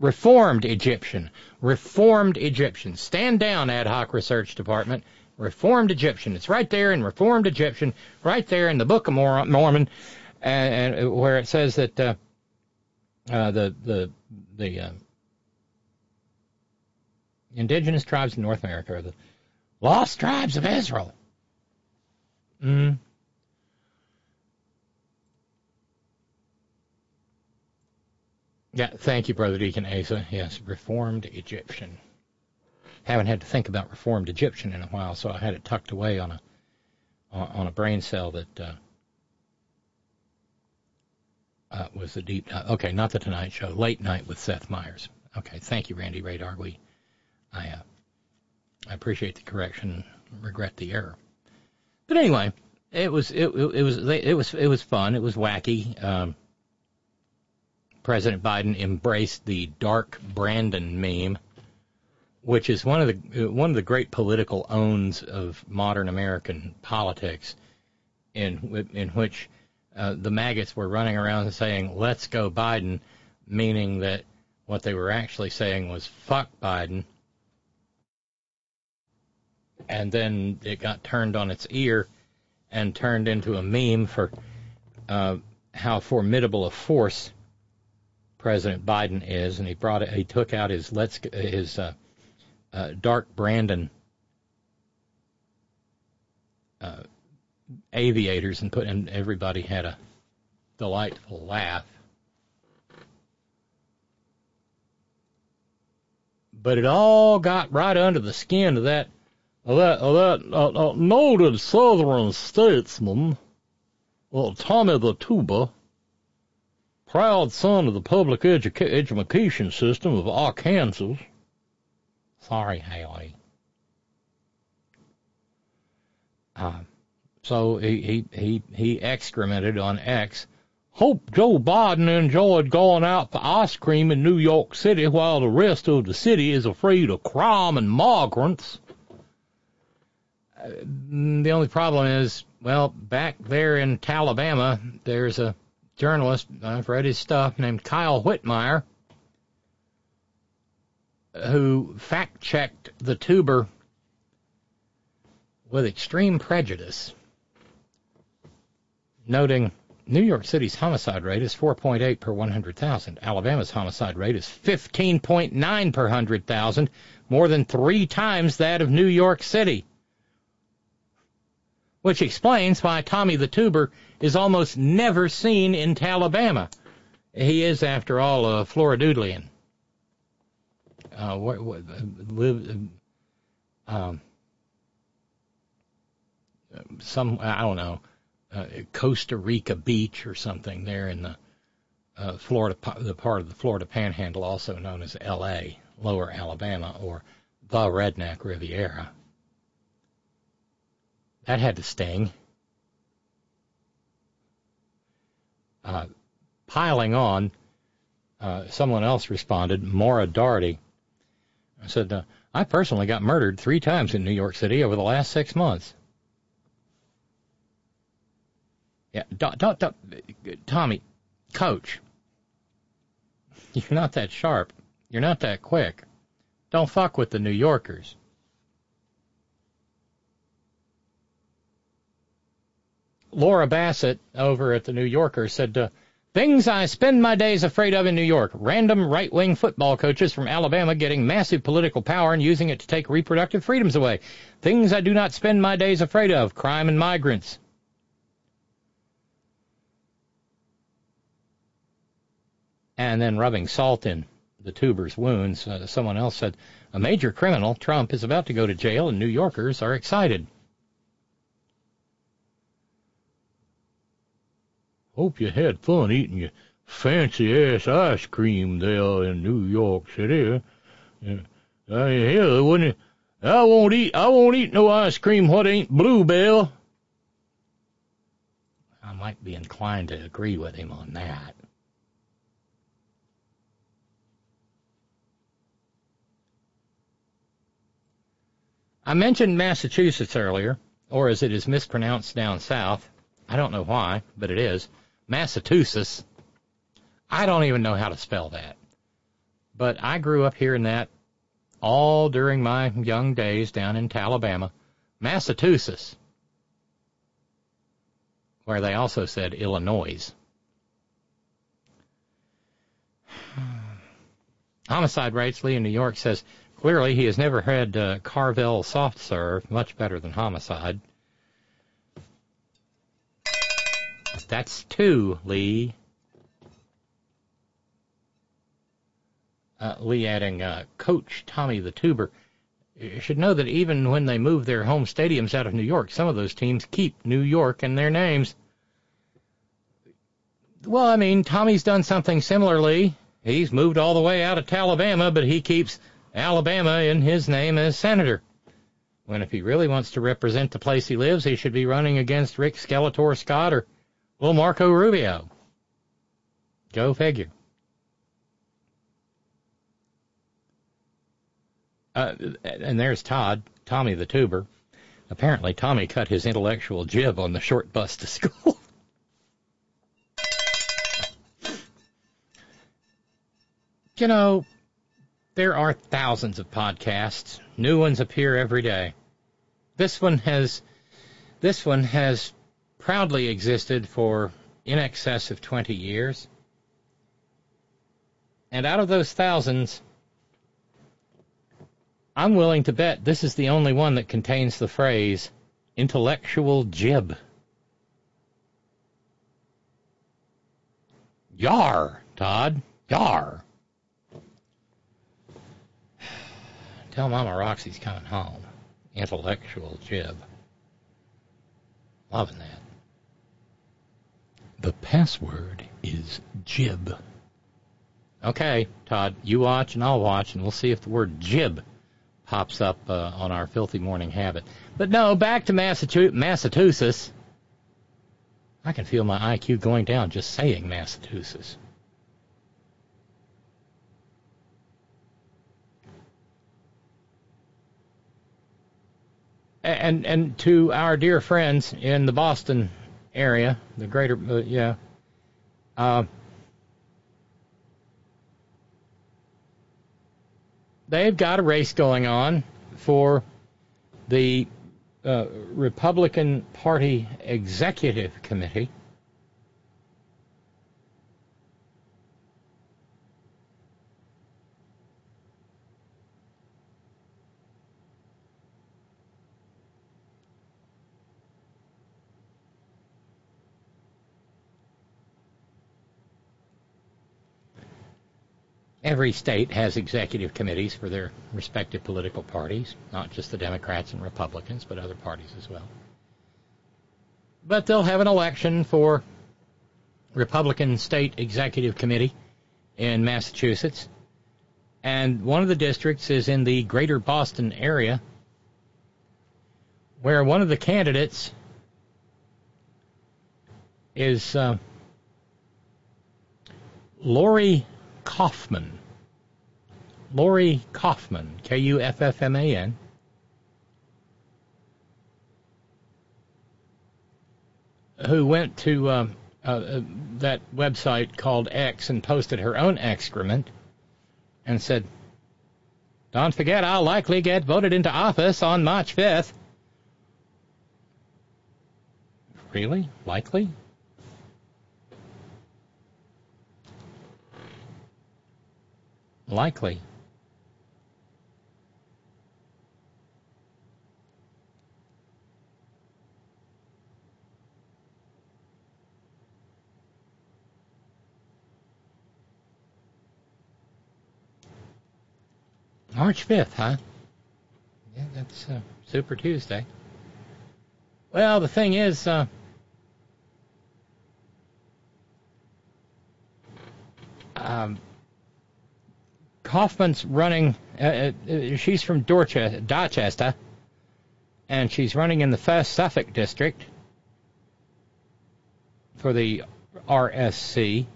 Reformed Egyptian. Reformed Egyptian. Stand down, ad hoc research department. Reformed Egyptian. It's right there in Reformed Egyptian, right there in the Book of Mormon, and, and where it says that uh, uh, the the the uh, indigenous tribes in North America are the lost tribes of Israel. Mm. Yeah, thank you, Brother Deacon Asa. Yes, Reformed Egyptian. Haven't had to think about Reformed Egyptian in a while, so I had it tucked away on a on a brain cell that uh, uh, was the deep. Uh, okay, not the Tonight Show. Late Night with Seth Meyers. Okay, thank you, Randy Radar. We, I, uh, I appreciate the correction. Regret the error. But anyway, it was it, it, was it was it was fun. It was wacky. Um, President Biden embraced the dark Brandon meme, which is one of the one of the great political owns of modern American politics, in in which uh, the maggots were running around saying "Let's go Biden," meaning that what they were actually saying was "Fuck Biden," and then it got turned on its ear and turned into a meme for uh, how formidable a force President Biden is, and he brought it. He took out his let's his uh, uh, dark Brandon uh, aviators and put, and everybody had a delightful laugh. But it all got right under the skin of that that that uh, noted Southern statesman, Tommy the Tuber proud son of the public educa- education system of Arkansas. Sorry, Haley. Uh, so he, he, he, he excremented on X. Hope Joe Biden enjoyed going out for ice cream in New York City while the rest of the city is afraid of crime and migrants. The only problem is, well, back there in Alabama, there's a journalist, I've read his stuff, named Kyle Whitmire, who fact checked the tuber with extreme prejudice, noting New York City's homicide rate is 4.8 per 100,000. Alabama's homicide rate is 15.9 per 100,000, more than three times that of New York City. Which explains why Tommy the Tuber is almost never seen in Alabama. He is, after all, a Floridian. Uh, what, what, live, um, some I don't know, uh, Costa Rica Beach or something there in the uh, Florida, the part of the Florida Panhandle, also known as L.A., Lower Alabama, or the Redneck Riviera. That had to sting. uh, piling on, uh, someone else responded, Maura Doherty, I said, uh, I personally got murdered three times in New York City over the last six months. Yeah, don't, don't, don't, Tommy, coach, you're not that sharp. You're not that quick. Don't fuck with the New Yorkers. Laura Bassett over at the New Yorker said, uh, Things I spend my days afraid of in New York. Random right wing football coaches from Alabama getting massive political power and using it to take reproductive freedoms away. Things I do not spend my days afraid of. Crime and migrants. And then rubbing salt in the tuber's wounds, uh, someone else said, A major criminal, Trump, is about to go to jail and New Yorkers are excited. Hope you had fun eating your fancy ass ice cream there in New York City. Yeah. Uh, hell, wouldn't I won't eat. I won't eat no ice cream what ain't Blue Bell. I might be inclined to agree with him on that. I mentioned Massachusetts earlier, or as it is mispronounced down south. I don't know why, but it is. Massachusetts. I don't even know how to spell that. But I grew up hearing that all during my young days down in Alabama. Massachusetts, where they also said Illinois. Homicide rates, Lee in New York says clearly he has never had uh, Carvel soft serve, much better than homicide. That's two, Lee. Uh, Lee adding, uh, Coach Tommy the Tuber. Should know that even when they move their home stadiums out of New York, some of those teams keep New York in their names. Well, I mean, Tommy's done something similarly. He's moved all the way out of Alabama, but he keeps Alabama in his name as senator. When if he really wants to represent the place he lives, he should be running against Rick Skeletor Scott or well, Marco Rubio. Go figure. Uh, and there's Todd, Tommy the tuber. Apparently, Tommy cut his intellectual jib on the short bus to school. [laughs] you know, there are thousands of podcasts. New ones appear every day. This one has, this one has proudly existed for in excess of 20 years. And out of those thousands, I'm willing to bet this is the only one that contains the phrase intellectual jib. Yar, Todd. Yar. Tell Mama Roxy's coming home. Intellectual jib. Loving that. The password is jib. Okay, Todd, you watch and I'll watch, and we'll see if the word jib pops up uh, on our filthy morning habit. But no, back to Massachusetts. I can feel my IQ going down just saying Massachusetts. And and to our dear friends in the Boston area, the greater uh, yeah. Uh, they've got a race going on for the uh, Republican Party Executive Committee. Every state has executive committees for their respective political parties, not just the Democrats and Republicans, but other parties as well. But they'll have an election for Republican State Executive Committee in Massachusetts. And one of the districts is in the greater Boston area, where one of the candidates is uh, Lori Kuffman. Lori Kuffman, K U F F M A N. Who went to uh, uh, that website called X and posted her own excrement and said, Don't forget, I'll likely get voted into office on March 5th. Really? Likely? Likely. March 5th, huh? Yeah, that's uh, Super Tuesday. Well, the thing is, uh, um, Kuffman's running. Uh, uh, she's from Dorchester, Dorchester, and she's running in the First Suffolk district for the RSC.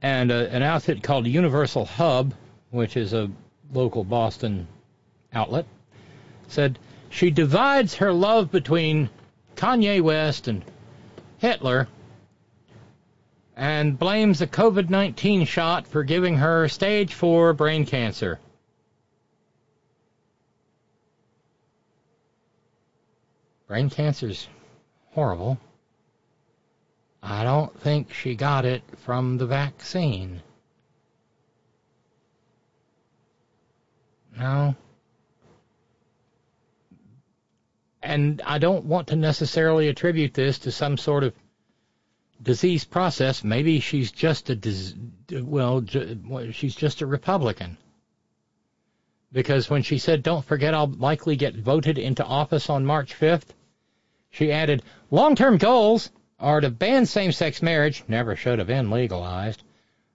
And uh, an outfit called Universal Hub, which is a local Boston outlet, said she divides her love between Kanye West and Hitler and blames the COVID 19 shot for giving her stage 4 brain cancer. brain cancer's horrible. I don't think she got it from the vaccine. No. And I don't want to necessarily attribute this to some sort of disease process. Maybe she's just a well, she's just a Republican. Because when she said, "Don't forget, I'll likely get voted into office on March 5th," she added, "Long-term goals are to ban same-sex marriage, never should have been legalized,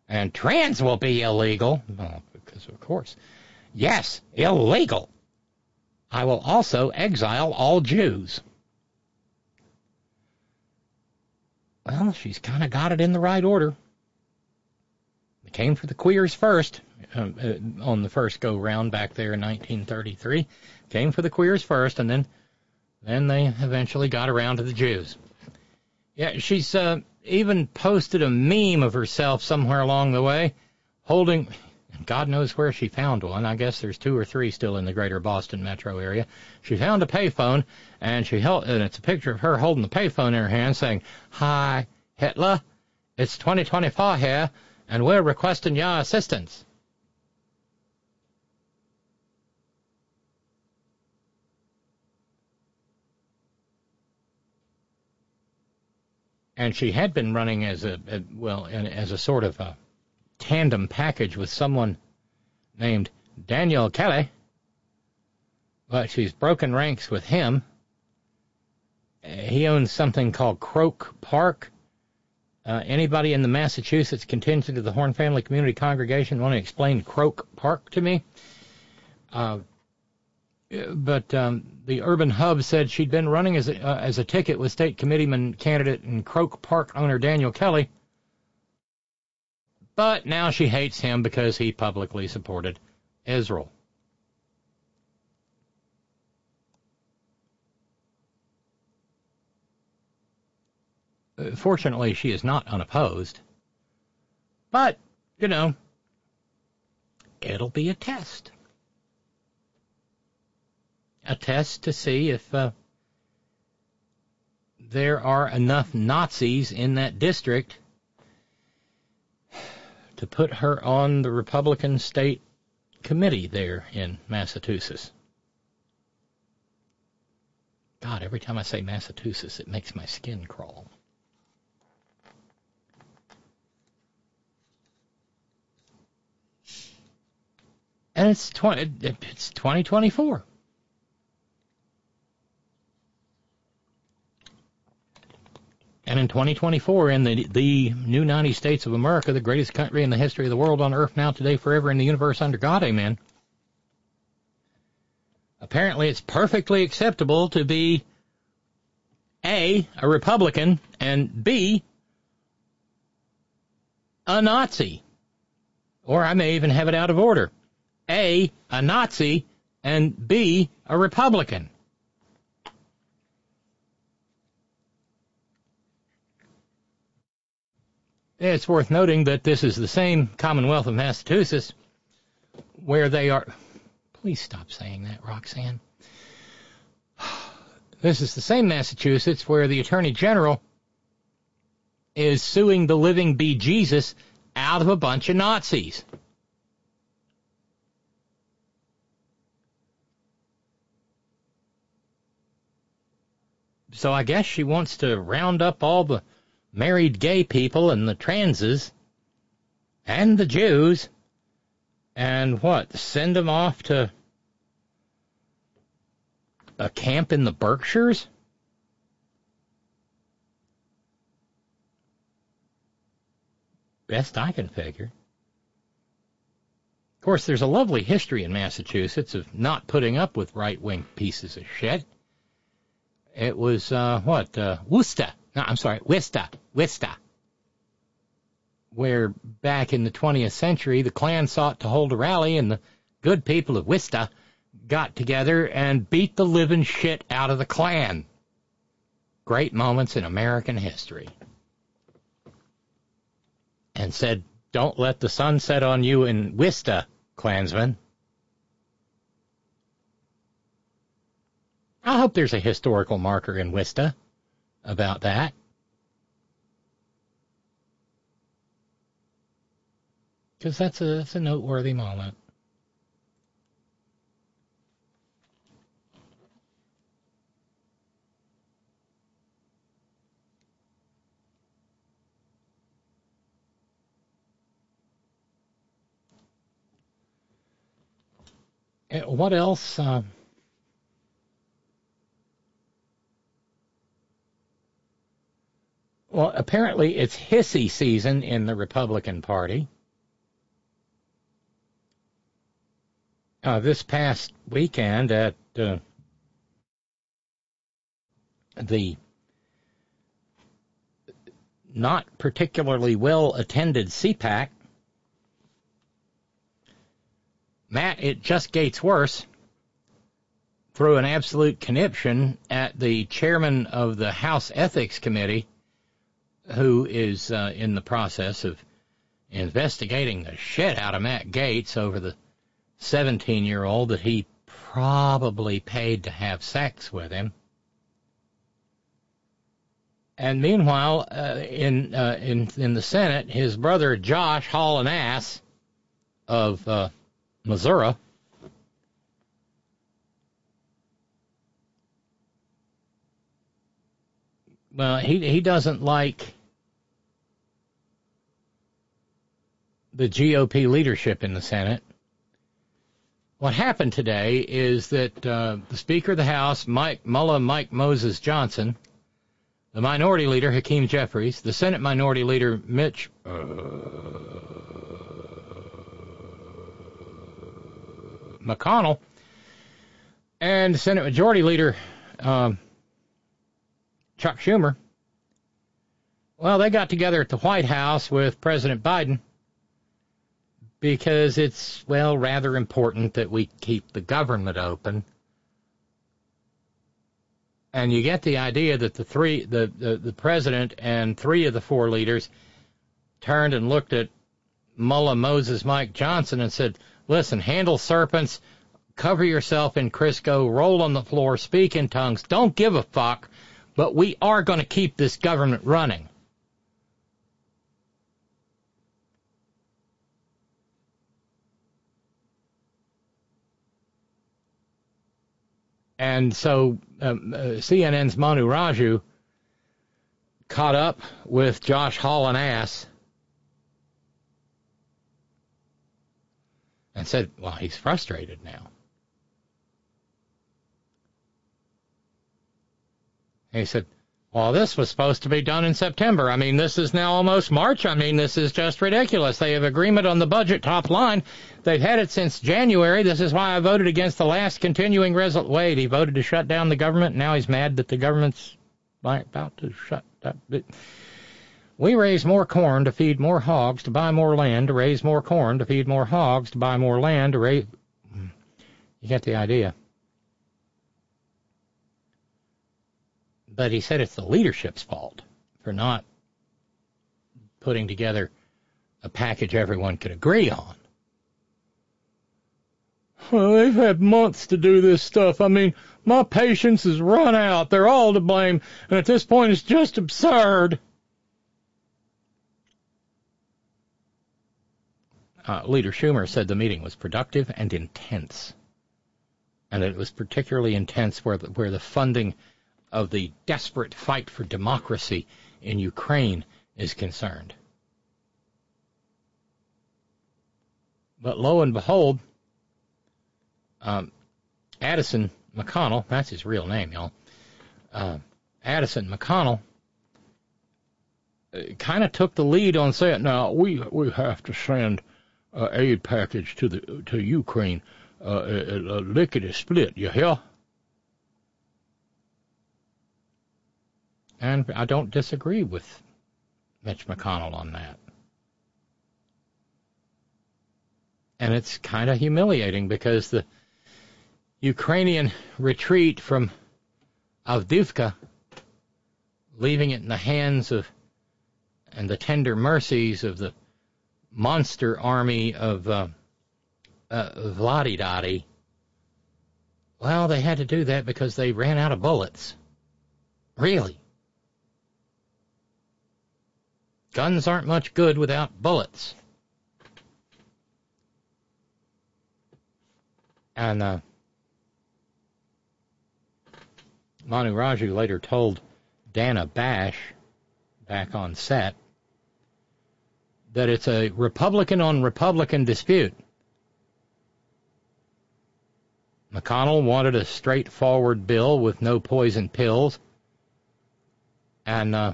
and trans will be illegal." Well, because of course, yes, illegal. I will also exile all Jews. Well, she's kind of got it in the right order. It came for the queers first um, uh, on the first go round back there in 1933. Came for the queers first, and then then they eventually got around to the Jews. Yeah, she's uh, even posted a meme of herself somewhere along the way, holding. God knows where she found one. I guess there's two or three still in the greater Boston metro area. She found a payphone, and she held, and it's a picture of her holding the payphone in her hand, saying, "Hi, Hitler, it's 2024 here, and we're requesting your assistance." and she had been running as a, well as a sort of a tandem package with someone named Daniel Kelly, but she's broken ranks with him. He owns something called Croak Park. Uh, anybody in the Massachusetts contingent of the Horn Family Community Congregation want to explain Croak Park to me? Uh, but um, the urban hub said she'd been running as a, uh, as a ticket with state committeeman candidate and Croak Park owner Daniel Kelly. But now she hates him because he publicly supported Israel. Uh, fortunately, she is not unopposed. But, you know, it'll be a test a test to see if uh, there are enough Nazis in that district to put her on the Republican state committee there in Massachusetts. God, every time I say Massachusetts, it makes my skin crawl. And it's 20, it's 2024. And in 2024, in the, the new United States of America, the greatest country in the history of the world on earth now, today, forever, in the universe under God, amen. Apparently, it's perfectly acceptable to be A, a Republican, and B, a Nazi. Or I may even have it out of order. A, a Nazi, and B, a Republican. It's worth noting that this is the same Commonwealth of Massachusetts where they are. Please stop saying that, Roxanne. This is the same Massachusetts where the Attorney General is suing the living bejesus out of a bunch of Nazis. So I guess she wants to round up all the married gay people and the transes and the Jews and what, send them off to a camp in the Berkshires? Best I can figure. Of course, there's a lovely history in Massachusetts of not putting up with right wing pieces of shit. It was, uh, what, uh, Worcester no, I'm sorry, Worcester, Worcester, where back in the 20th century the Klan sought to hold a rally and the good people of Wista got together and beat the living shit out of the Klan. Great moments in American history. And said, don't let the sun set on you in Wista, Klansmen. I hope there's a historical marker in Wista about that. Because that's a, that's a noteworthy moment. Uh, What else? Uh, well, apparently it's hissy season in the Republican Party. Uh, this past weekend at uh, the not particularly well attended CPAC, Matt, it just gets worse. Threw an absolute conniption at the chairman of the House Ethics Committee, who is uh, in the process of investigating the shit out of Matt Gaetz over the 17 year old that he probably paid to have sex with him. And meanwhile, uh, in uh, in in the Senate, his brother Josh Hauling Ass of uh, Missouri well, he he doesn't like the GOP leadership in the Senate. What happened today is that uh, the Speaker of the House, Mike Mullah Mike Moses Johnson, the Minority Leader Hakeem Jeffries, the Senate Minority Leader Mitch uh, McConnell, and Senate Majority Leader um, Chuck Schumer. Well, they got together at the White House with President Biden because it's, well, rather important that we keep the government open. And you get the idea that the three, the, the, the president and three of the four leaders turned and looked at Mullah Moses Mike Johnson and said, listen, handle serpents, cover yourself in Crisco, roll on the floor, speak in tongues, don't give a fuck, but we are going to keep this government running. And so um, uh, CNN's Manu Raju caught up with Josh Hall and Ass and said, well, he's frustrated now. He said, well, this was supposed to be done in September. I mean, this is now almost March. I mean, this is just ridiculous. They have agreement on the budget top line. They've had it since January. This is why I voted against the last continuing resolution. Wait, he voted to shut down the government. Now he's mad that the government's about to shut up. We raise more corn to feed more hogs to buy more land to raise more corn to feed more hogs to buy more land to raise. Hmm. You get the idea. But he said it's the leadership's fault for not putting together a package everyone could agree on. Well, they've had months to do this stuff. I mean, my patience has run out. They're all to blame, and at this point, it's just absurd. Uh, Leader Schumer said the meeting was productive and intense, and it was particularly intense where the, where the funding of the desperate fight for democracy in Ukraine is concerned. But lo and behold, um, Addison McConnell, that's his real name, y'all. Uh, Addison McConnell uh, kind of took the lead on saying, "Now we we have to send uh, aid package to the to Ukraine, uh, lickety split. You hear?" And I don't disagree with Mitch McConnell on that. And it's kind of humiliating because the Ukrainian retreat from Avdiivka, leaving it in the hands of and the tender mercies of the monster army of uh, uh, Well, they had to do that because they ran out of bullets. Really? Guns aren't much good without bullets. And uh, Manu Raju later told Dana Bash back on set that it's a Republican on Republican dispute. McConnell wanted a straightforward bill with no poison pills, and uh,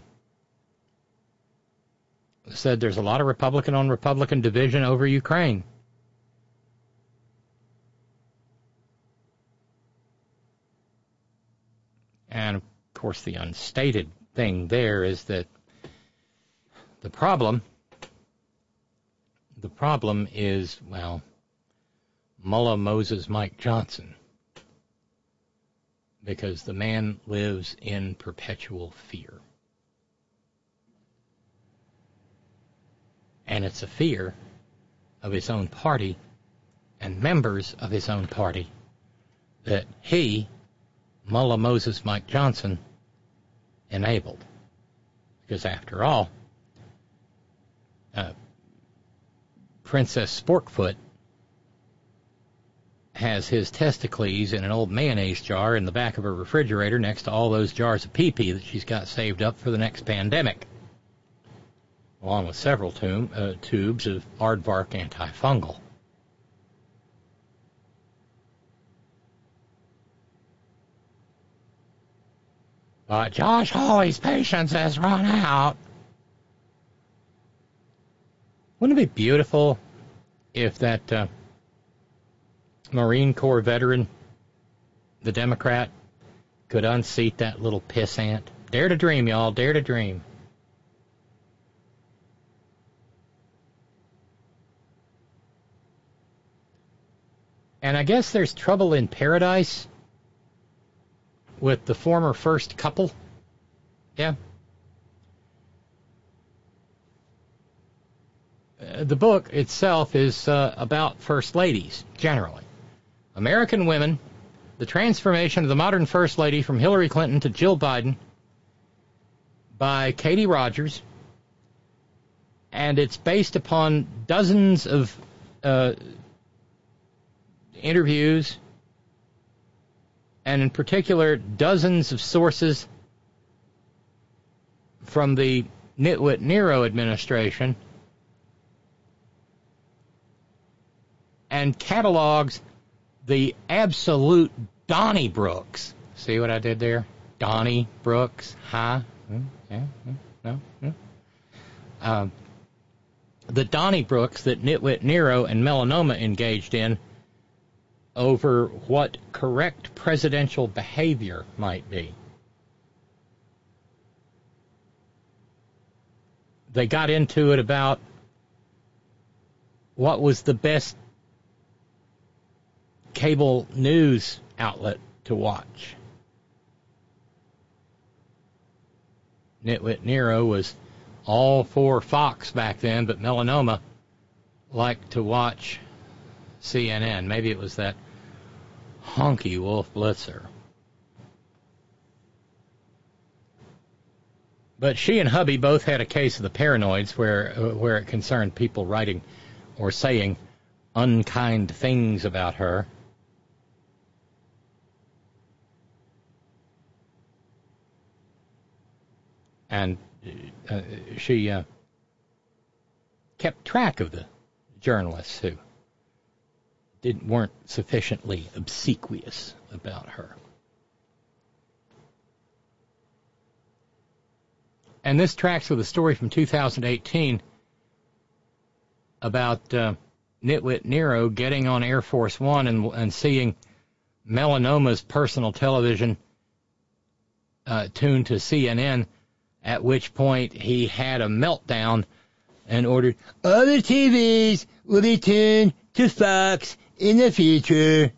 said there's a lot of Republican on Republican division over Ukraine. And of course, the unstated thing there is that the problem, the problem is, well, Mullah Moses Mike Johnson. Because the man lives in perpetual fear. And it's a fear of his own party and members of his own party that he, Mullah Moses Mike Johnson, enabled. Because after all, uh, Princess Sporkfoot has his testicles in an old mayonnaise jar in the back of her refrigerator next to all those jars of pee pee that she's got saved up for the next pandemic, along with several uh, tubes of aardvark antifungal. But Josh Hawley's patience has run out. Wouldn't it be beautiful if that uh, Marine Corps veteran, the Democrat, could unseat that little pissant. Dare to dream, y'all. Dare to dream. And I guess there's trouble in paradise with the former first couple. Yeah. Uh, the book itself is uh, about first ladies, generally. American Women, The Transformation of the Modern First Lady from Hillary Clinton to Jill Biden by Katie Rogers. And it's based upon dozens of uh, interviews, and in particular, dozens of sources from the Nitwit Nero administration, and catalogs the absolute Donnie Brooks. See what I did there? Donnie Brooks, huh? Hmm, yeah, hmm, no. Um, the Donnie Brooks that Nitwit Nero and Melanoma engaged in over what correct presidential behavior might be. They got into it about what was the best cable news outlet to watch. Nitwit Nero was all for Fox back then, but Melanoma liked to watch CNN. Maybe it was that honky Wolf Blitzer. But she and hubby both had a case of the paranoids where where it concerned people writing or saying unkind things about her. and uh, she uh, kept track of the journalists who didn't weren't sufficiently obsequious about her. And this tracks with a story from 2018 about uh, Nitwit Nero getting on Air Force One and, and seeing Melanoma's personal television uh, tuned to CNN at which point he had a meltdown and ordered other TVs will be tuned to Fox in the future.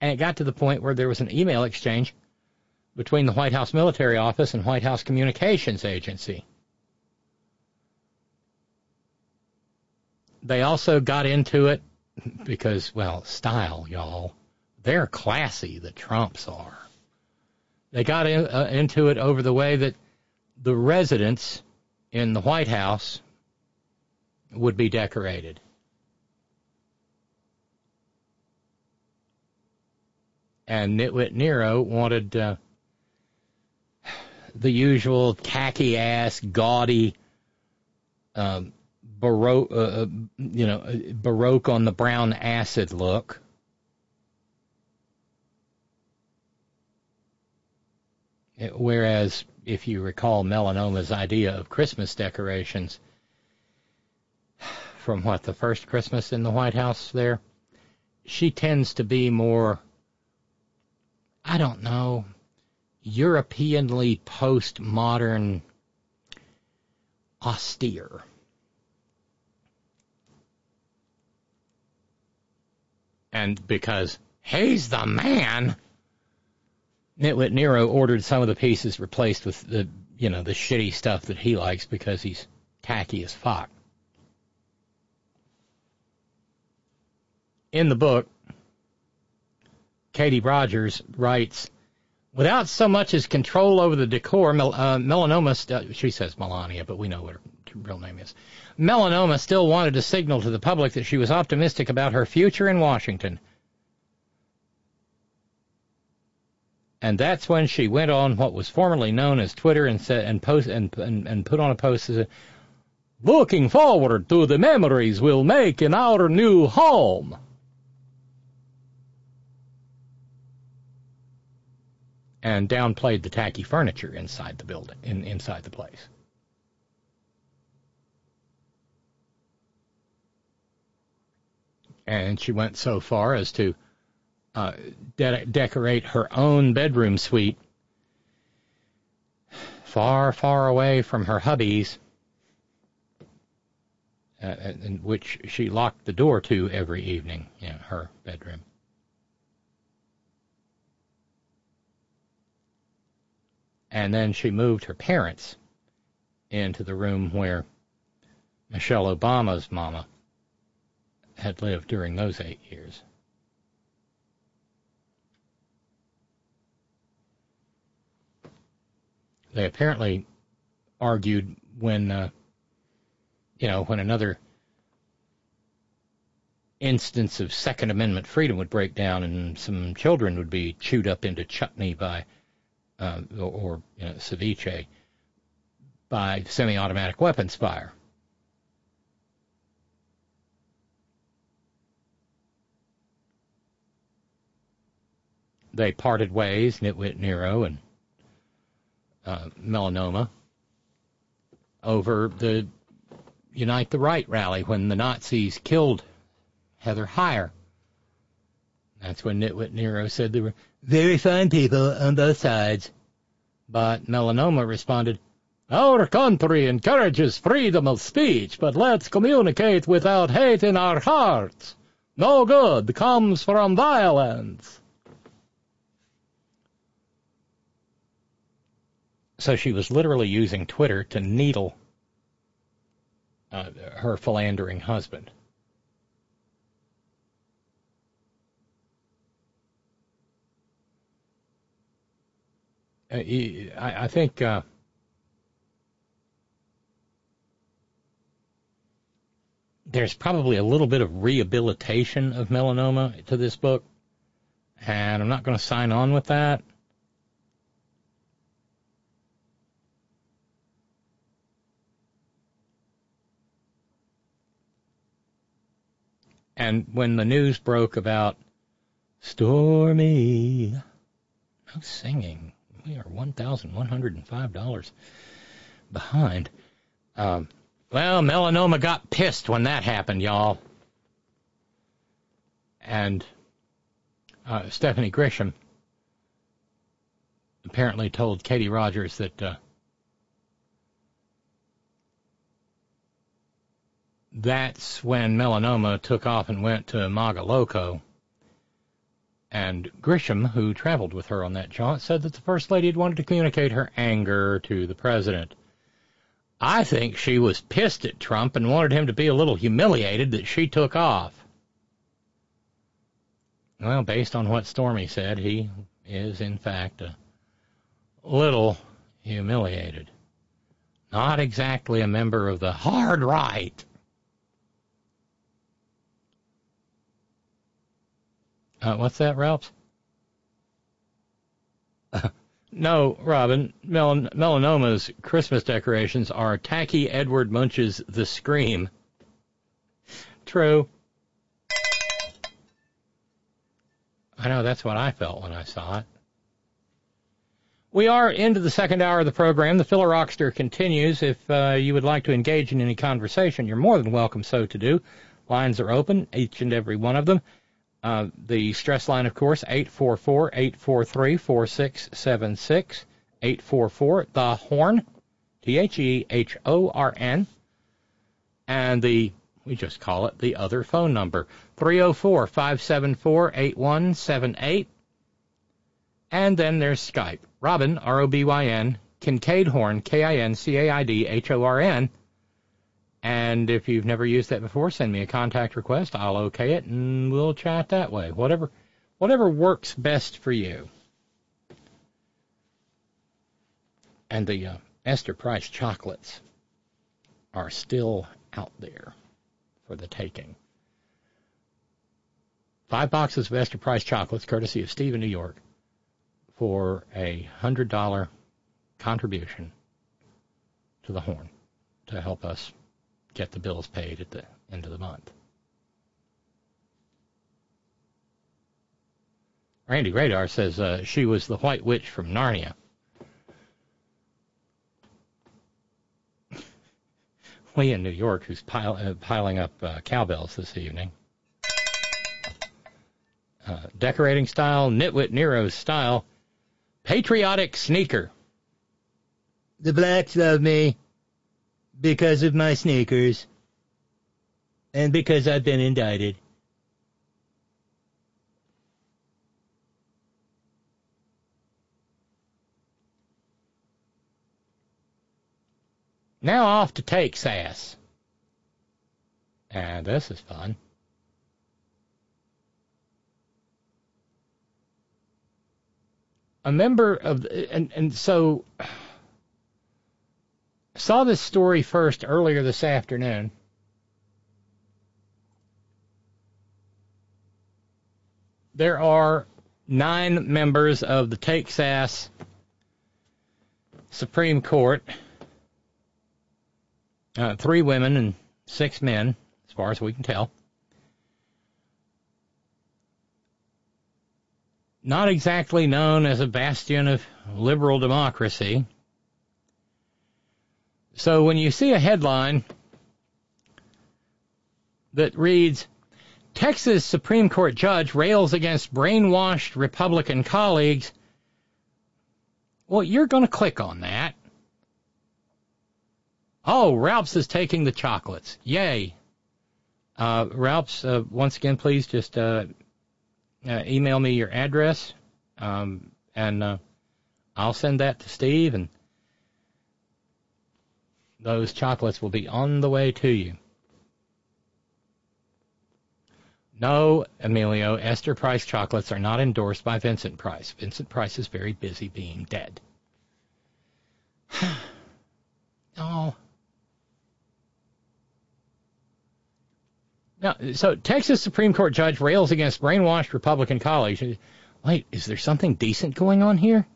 And it got to the point where there was an email exchange between the White House Military Office and White House Communications Agency. they also got into it because, well, style, y'all. They're classy, the Trumps are. They got in, uh, into it over the way that the residents in the White House would be decorated. And Nitwit Nero wanted uh, the usual tacky ass, gaudy, um, baroque, uh, uh you know, baroque on the brown acid look. Whereas, if you recall Melanoma's idea of Christmas decorations [sighs] from what the first Christmas in the White House there, she tends to be more, I don't know, Europeanly postmodern austere. And because he's the man, Nitwit Nero ordered some of the pieces replaced with the, you know, the shitty stuff that he likes because he's tacky as fuck. In the book, Katie Rogers writes, without so much as control over the decor, mel- uh, melanoma, st- she says Melania, but we know what her real name is. Melanoma still wanted to signal to the public that she was optimistic about her future in Washington. And that's when she went on what was formerly known as Twitter and said and post and and, and put on a post that said, "Looking forward to the memories we'll make in our new home." And downplayed the tacky furniture inside the building, in, inside the place. And she went so far as to uh, de- decorate her own bedroom suite far, far away from her hubby's, uh, in which she locked the door to every evening, in her bedroom. And then she moved her parents into the room where Michelle Obama's mama had lived during those eight years. They apparently argued when, uh, you know, when another instance of Second Amendment freedom would break down and some children would be chewed up into chutney by, uh, or, you know, ceviche by semi-automatic weapons fire. They parted ways, Nitwit Nero and uh, melanoma over the Unite the Right rally when the Nazis killed Heather Heyer. That's when Nitwit Nero said there were very fine people on both sides. But Melanoma responded, Our country encourages freedom of speech, but let's communicate without hate in our hearts. No good comes from violence. So she was literally using Twitter to needle uh, her philandering husband. Uh, I, I, think uh, there's probably a little bit of rehabilitation of melanoma to this book, and I'm not going to sign on with that. And when the news broke about Stormy, no singing, we are $1,105 behind. Um, well, melanoma got pissed when that happened, y'all. And uh, Stephanie Grisham apparently told Katie Rogers that uh, that's when melanoma took off and went to Maga Loco. And Grisham, who traveled with her on that jaunt, said that the First Lady had wanted to communicate her anger to the President. I think she was pissed at Trump and wanted him to be a little humiliated that she took off. Well, based on what Stormy said, he is in fact a little humiliated. Not exactly a member of the hard right. Uh, what's that, Ralph? [laughs] no, Robyn. Mel- Melanoma's Christmas decorations are tacky Edward Munch's The Scream. True. I know that's what I felt when I saw it. We are into the second hour of the program. The Filler Rockster continues. If uh, you would like to engage in any conversation, you're more than welcome so to do. Lines are open, each and every one of them. Uh, the stress line, of course, 844-843-4676. 844, the Horn, T-H-E-H-O-R-N. And the, we just call it the other phone number, 304-574-8178. And then there's Skype. Robyn, R-O-B-Y-N, Kincaid Horn, K-I-N-C-A-I-D-H-O-R-N. And if you've never used that before, send me a contact request. I'll okay it and we'll chat that way. Whatever, whatever works best for you. And the uh, Esther Price chocolates are still out there for the taking. Five boxes of Esther Price chocolates, courtesy of Steve in New York for a hundred dollar contribution to the horn to help us get the bills paid at the end of the month. Randy Radar says uh, she was the White Witch from Narnia. [laughs] Lee in New York, who's pile, uh, piling up uh, cowbells this evening. Uh, decorating style, Nitwit Nero's style, Patriotic sneaker. The blacks love me because of my sneakers and because I've been indicted. Now off to Texas. And this is fun. a member of the, and and so saw this story first earlier this afternoon. There are nine members of the Texas Supreme Court, uh, three women and six men, as far as we can tell. not exactly known as a bastion of liberal democracy. So when you see a headline that reads, Texas Supreme Court judge rails against brainwashed Republican colleagues, well, you're going to click on that. Oh, Ralph's is taking the chocolates. Yay. Uh, Ralph's, uh, once again, please just uh, uh, email me your address, um, and uh, I'll send that to Steve, and those chocolates will be on the way to you. No, Emilio, Esther Price chocolates are not endorsed by Vincent Price. Vincent Price is very busy being dead. [sighs] no. Now, so Texas Supreme Court judge rails against brainwashed Republican colleagues. Wait, is there something decent going on here?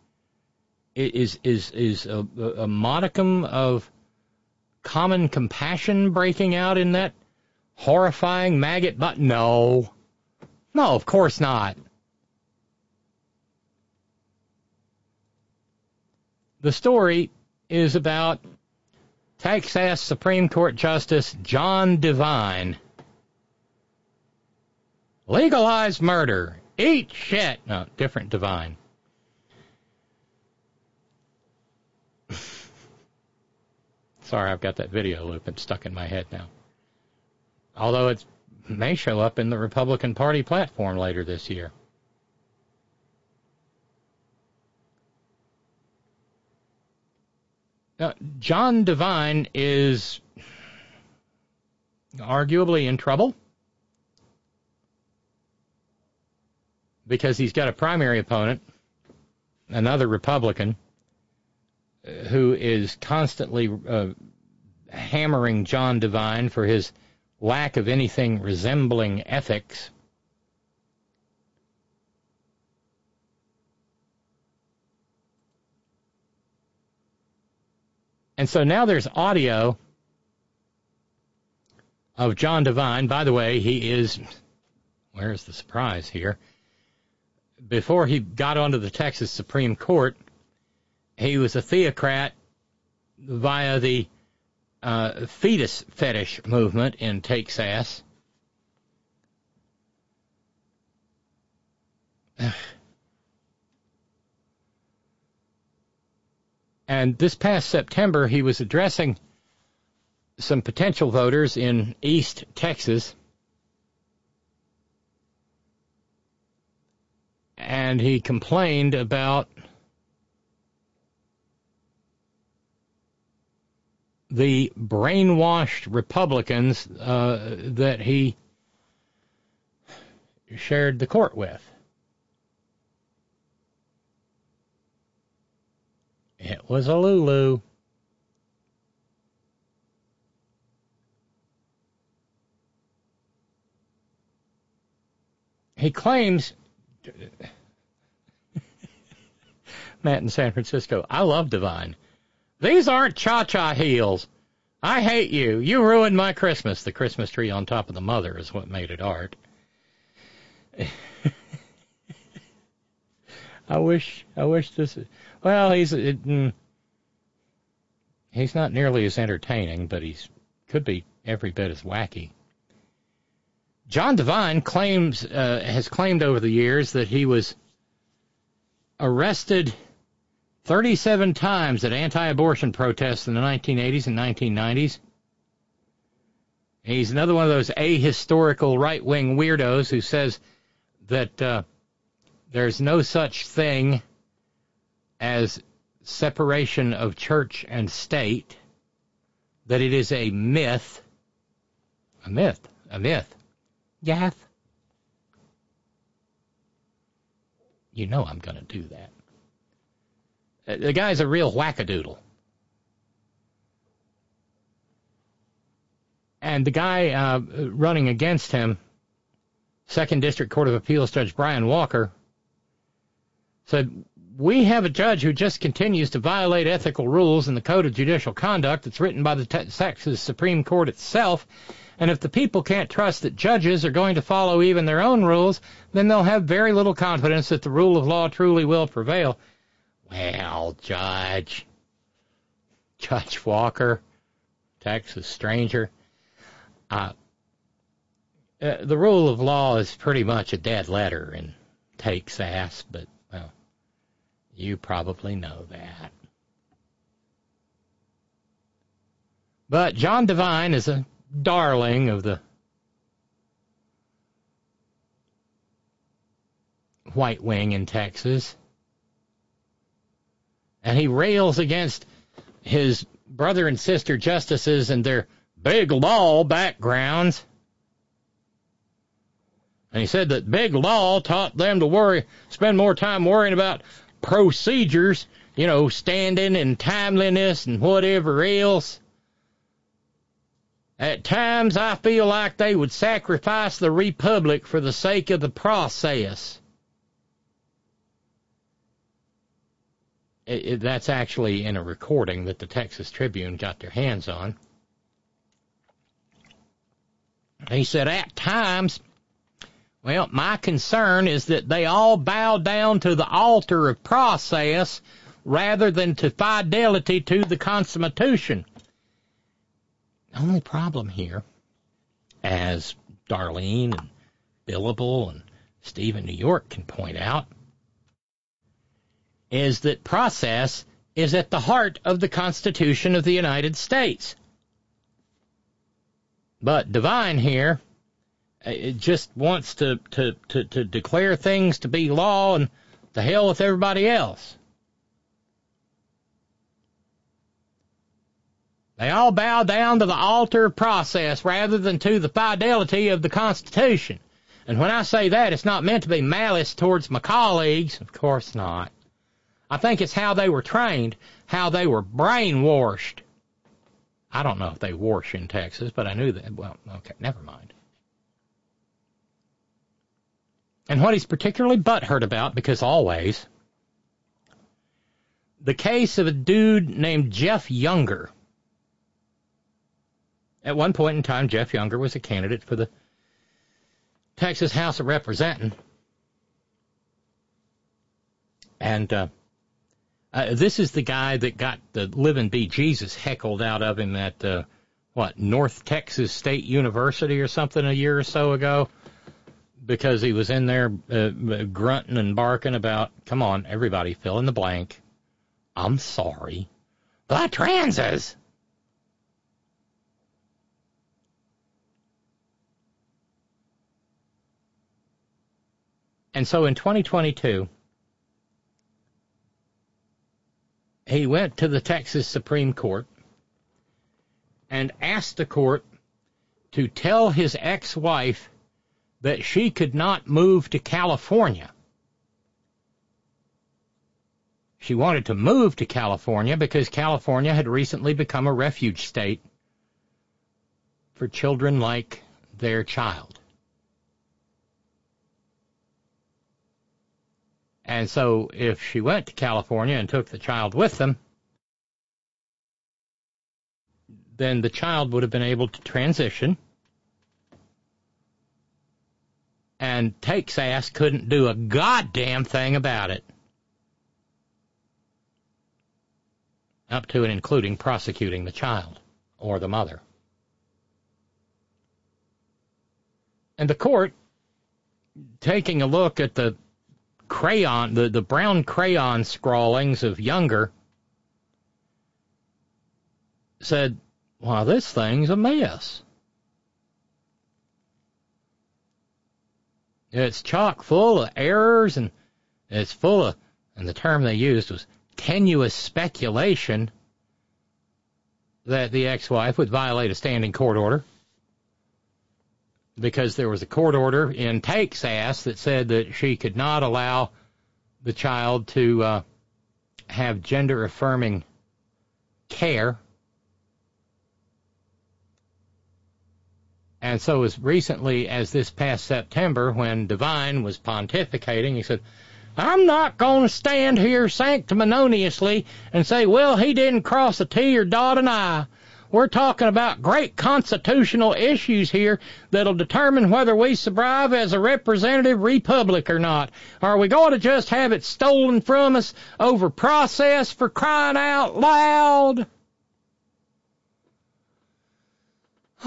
Is is is a, a modicum of common compassion breaking out in that horrifying maggot? But no, no, of course not. The story is about Texas Supreme Court Justice John Devine Legalize murder. Eat shit. No, different Divine. Sorry, I've got that video loop. And stuck in my head now. Although it may show up in the Republican Party platform later this year. Now, John Devine is arguably in trouble because he's got a primary opponent, another Republican, who is constantly uh, hammering John Devine for his lack of anything resembling ethics. And so now there's audio of John Devine. By the way, he is, where's the surprise here? Before he got onto the Texas Supreme Court, he was a theocrat via the uh, fetus fetish movement in Texas. [sighs] And this past September, he was addressing some potential voters in East Texas. And he complained about the brainwashed Republicans uh, that he shared the court with. It was a Lulu. He claims, [laughs] Matt in San Francisco, I love Divine. These aren't cha cha heels. I hate you. You ruined my Christmas. The Christmas tree on top of the mother is what made it art. [laughs] I wish, I wish this. Well, he's it, mm, he's not nearly as entertaining, but he's could be every bit as wacky. John Devine claims uh, has claimed over the years that he was arrested 37 times at anti-abortion protests in the 1980s and 1990s. He's another one of those ahistorical right-wing weirdos who says that uh, there's no such thing as separation of church and state, that it is a myth. A myth. A myth. Yath. You know I'm going to do that. The guy's a real wackadoodle. And the guy uh, running against him, Second District Court of Appeals Judge Brian Walker, said, We have a judge who just continues to violate ethical rules in the Code of Judicial Conduct that's written by the Texas Supreme Court itself. And if the people can't trust that judges are going to follow even their own rules, then they'll have very little confidence that the rule of law truly will prevail. Well, Judge, Judge Walker, Texas stranger, uh, uh, the rule of law is pretty much a dead letter in Texas, but well, you probably know that. But John Devine is a darling of the white wing in Texas. And he rails against his brother and sister justices and their big law backgrounds. And he said that big law taught them to worry, spend more time worrying about procedures, you know, standing and timeliness and whatever else. At times I feel like they would sacrifice the Republic for the sake of the process. It, it, that's actually in a recording that the Texas Tribune got their hands on. He said, at times, well, my concern is that they all bow down to the altar of process rather than to fidelity to the Constitution. The only problem here, as Darlene and Billable and Stephen New York can point out, is that process is at the heart of the Constitution of the United States. But Devine here uh, it just wants to, to, to, to declare things to be law and the hell with everybody else. They all bow down to the altar of process rather than to the fidelity of the Constitution. And when I say that, it's not meant to be malice towards my colleagues. Of course not. I think it's how they were trained, how they were brainwashed. I don't know if they wash in Texas, but I knew that. Well, okay, never mind. And what he's particularly butthurt about, because always, the case of a dude named Jeff Younger. At one point in time, Jeff Younger was a candidate for the Texas House of Representatives. And uh, uh, this is the guy that got the living be Jesus heckled out of him at, uh, what, North Texas State University or something a year or so ago because he was in there uh, grunting and barking about, come on, everybody, fill in the blank. I'm sorry. The transes! And so in 2022, he went to the Texas Supreme Court and asked the court to tell his ex-wife that she could not move to California. She wanted to move to California because California had recently become a refuge state for children like their child. And so if she went to California and took the child with them, then the child would have been able to transition. And Take's ass couldn't do a goddamn thing about it. Up to and including prosecuting the child or the mother. And the court, taking a look at the crayon, the, the brown crayon scrawlings of Younger, said, Well, this thing's a mess. It's chock full of errors and it's full of, and the term they used was tenuous speculation that the ex wife would violate a standing court order because there was a court order in Take's ass that said that she could not allow the child to uh, have gender affirming care. And so, as recently as this past September, when Devine was pontificating, he said, I'm not going to stand here sanctimoniously and say, well, he didn't cross a T or dot an I. We're talking about great constitutional issues here that'll determine whether we survive as a representative republic or not. Are we going to just have it stolen from us over process for crying out loud? [sighs]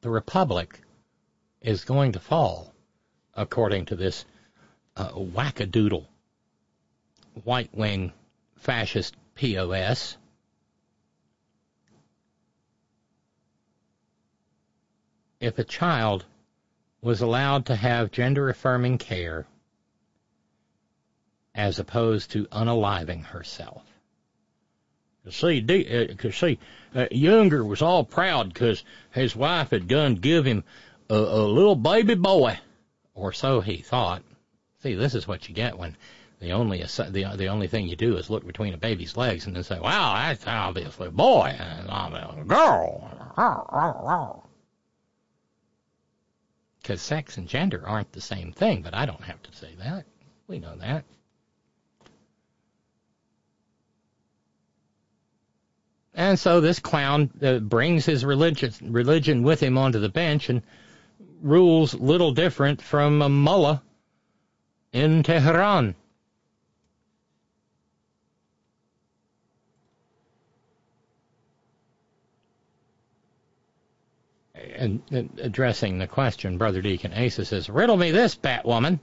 the republic is going to fall, according to this uh, wackadoodle white wing fascist POS. If a child was allowed to have gender affirming care as opposed to unaliving herself. See, uh, see, uh, Younger was all proud because his wife had done give him a, a little baby boy, or so he thought. See, this is what you get when the only the the only thing you do is look between a baby's legs and then say, "Well, that's obviously a boy and I'm a girl." Because sex and gender aren't the same thing, but I don't have to say that. We know that. And so this clown uh, brings his religion religion with him onto the bench and rules little different from a mullah in Tehran. And, addressing the question, Brother Deacon Asa says, riddle me this, Batwoman.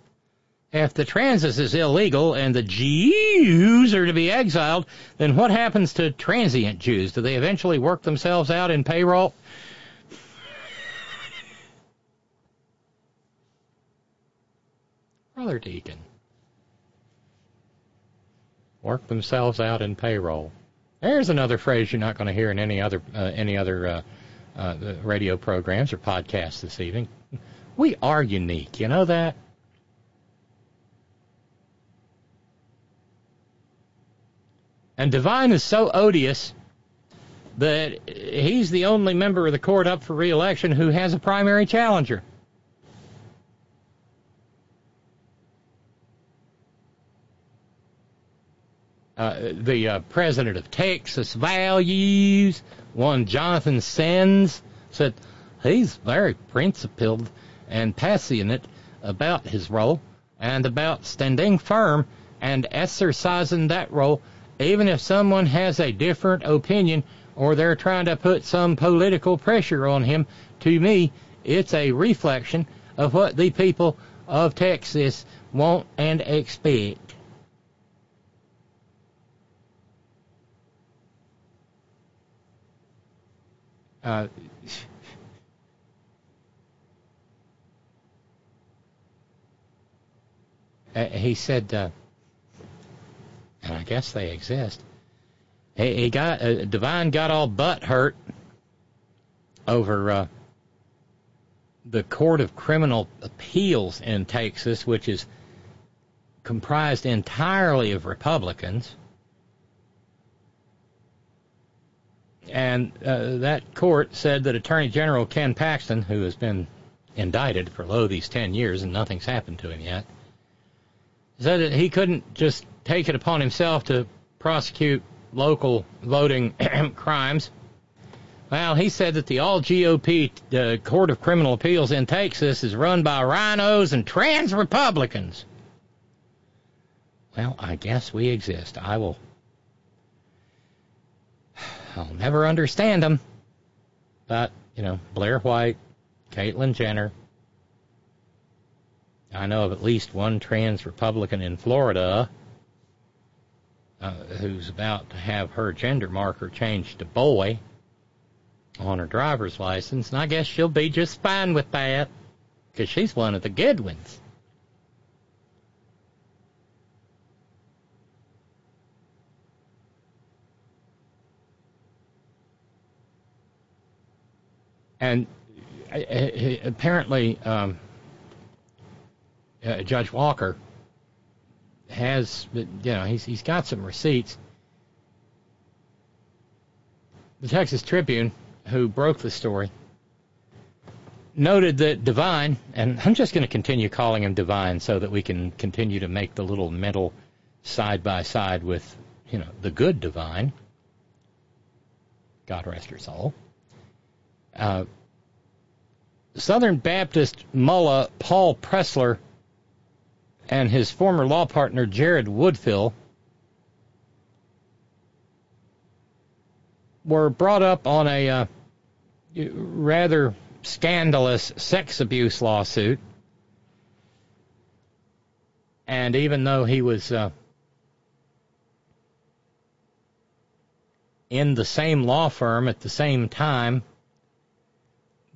If the transit is illegal and the Jews are to be exiled, then what happens to transient Jews? Do they eventually work themselves out in payroll? Brother Deacon. work themselves out in payroll. There's another phrase you're not going to hear in any other uh, any other uh, uh, radio programs or podcasts this evening. We are unique, you know that. And Devine is so odious that he's the only member of the court up for reelection who has a primary challenger. Uh, the uh, president of Texas Values, one Jonathan Sands said he's very principled and passionate about his role and about standing firm and exercising that role, even if someone has a different opinion or they're trying to put some political pressure on him. To me, it's a reflection of what the people of Texas want and expect. Uh, he said, uh, and I guess they exist. He, he got uh, Devine got all butt hurt over uh, the Court of Criminal Appeals in Texas, which is comprised entirely of Republicans. And uh, that court said that Attorney General Ken Paxton, who has been indicted for lo these 10 years and nothing's happened to him yet, said that he couldn't just take it upon himself to prosecute local voting [clears throat] crimes. Well, he said that the all GOP uh, Court of Criminal Appeals in Texas is run by RINOs and trans Republicans. Well, I guess we exist. I will. I'll never understand them. But, you know, Blair White, Caitlyn Jenner. I know of at least one trans Republican in Florida uh, who's about to have her gender marker changed to boy on her driver's license, and I guess she'll be just fine with that because she's one of the good ones. And uh, uh, apparently, um, uh, Judge Walker has, you know, he's he's got some receipts. The Texas Tribune, who broke the story, noted that Divine, and I'm just going to continue calling him Divine so that we can continue to make the little mental side by side with, you know, the good Divine. God rest her soul. Uh, Southern Baptist mullah Paul Pressler and his former law partner Jared Woodfill were brought up on a uh, rather scandalous sex abuse lawsuit. And even though he was uh, in the same law firm at the same time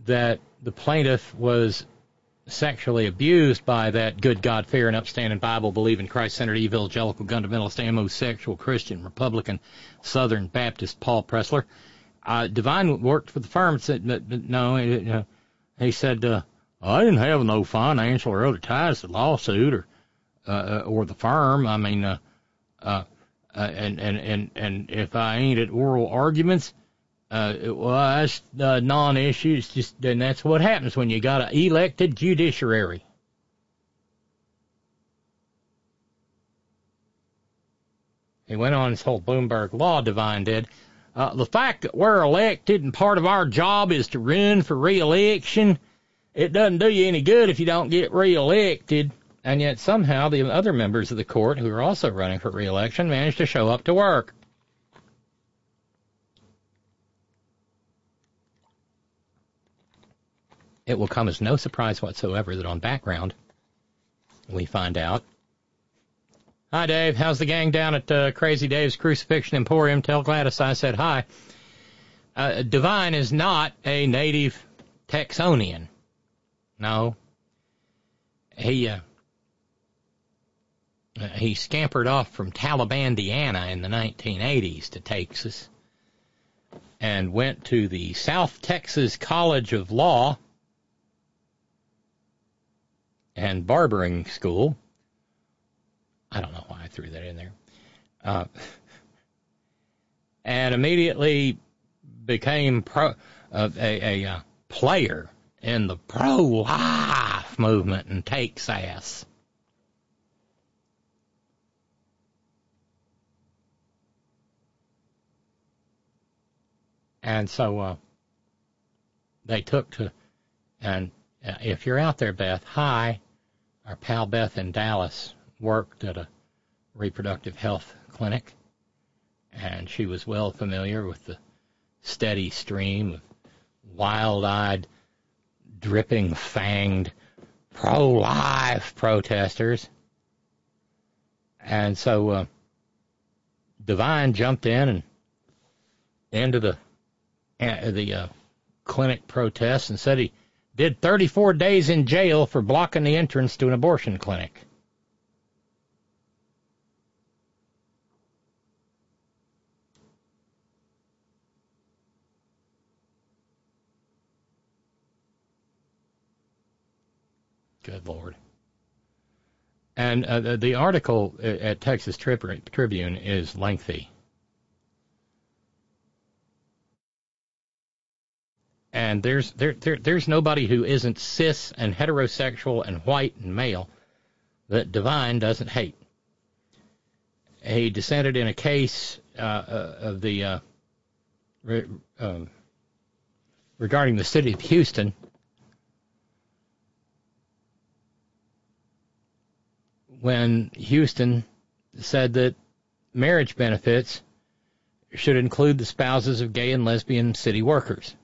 that the plaintiff was sexually abused by that good God fearing, upstanding, Bible believing, Christ centered, evangelical, fundamentalist, homosexual, Christian, Republican, Southern Baptist Paul Pressler. Uh, Devine worked for the firm. Said no, he, uh, he said uh, I didn't have no financial or other ties to the lawsuit or uh, uh or the firm. I mean, uh, uh, uh, and and and and if I ain't at oral arguments, uh, well, that's uh, non-issue. It's just, and that's what happens when you got an elected judiciary. He went on his whole Bloomberg law divine did. Uh, the fact that we're elected and part of our job is to run for re-election, it doesn't do you any good if you don't get re-elected. And yet somehow the other members of the court who are also running for re-election managed to show up to work. It will come as no surprise whatsoever that on background, we find out. Hi, Dave. How's the gang down at uh, Crazy Dave's Crucifixion Emporium? Tell Gladys I said hi. Uh, Devine is not a native Texonian. No. he scampered off from Talibandiana in the 1980s to Texas and went to the South Texas College of Law and Barbering School. I don't know why I threw that in there. Uh, and immediately became pro, uh, a, a uh, player in the pro-life movement in Texas. And so uh, they took to, and uh, if you're out there, Beth, hi, our pal Beth in Dallas worked at a reproductive health clinic, and she was well familiar with the steady stream of wild-eyed, dripping, fanged, pro-life protesters. And so uh, Devine jumped in and into the uh, the uh, clinic protest and said he did 34 days in jail for blocking the entrance to an abortion clinic. Good Lord. And uh, the, the article at Texas Tribune is lengthy. And there's there, there there's nobody who isn't cis and heterosexual and white and male that Devine doesn't hate. He dissented in a case uh, uh, of the uh, re, um, regarding the city of Houston. When Houston said that marriage benefits should include the spouses of gay and lesbian city workers.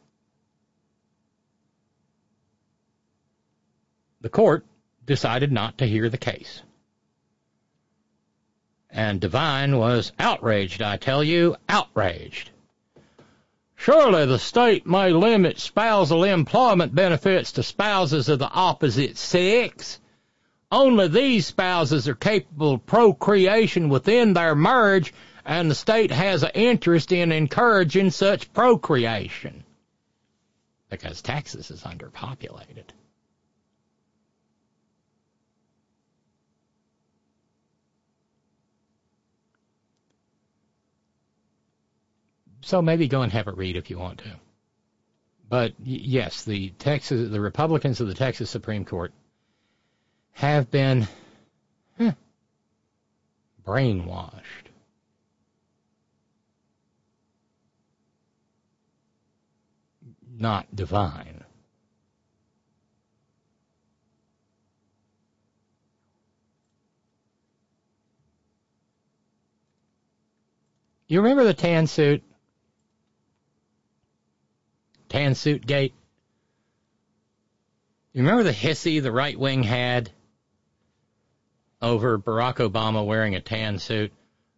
The court decided not to hear the case. And Devine was outraged, I tell you, outraged. Surely the state may limit spousal employment benefits to spouses of the opposite sex. Only these spouses are capable of procreation within their marriage, and the state has an interest in encouraging such procreation. Because Texas is underpopulated. So maybe go and have it read if you want to. But yes, the Texas, the Republicans of the Texas Supreme Court have been huh, brainwashed. Not divine. You remember the tan suit? Pantsuit Gate. You remember the hissy the right wing had over Barack Obama wearing a tan suit?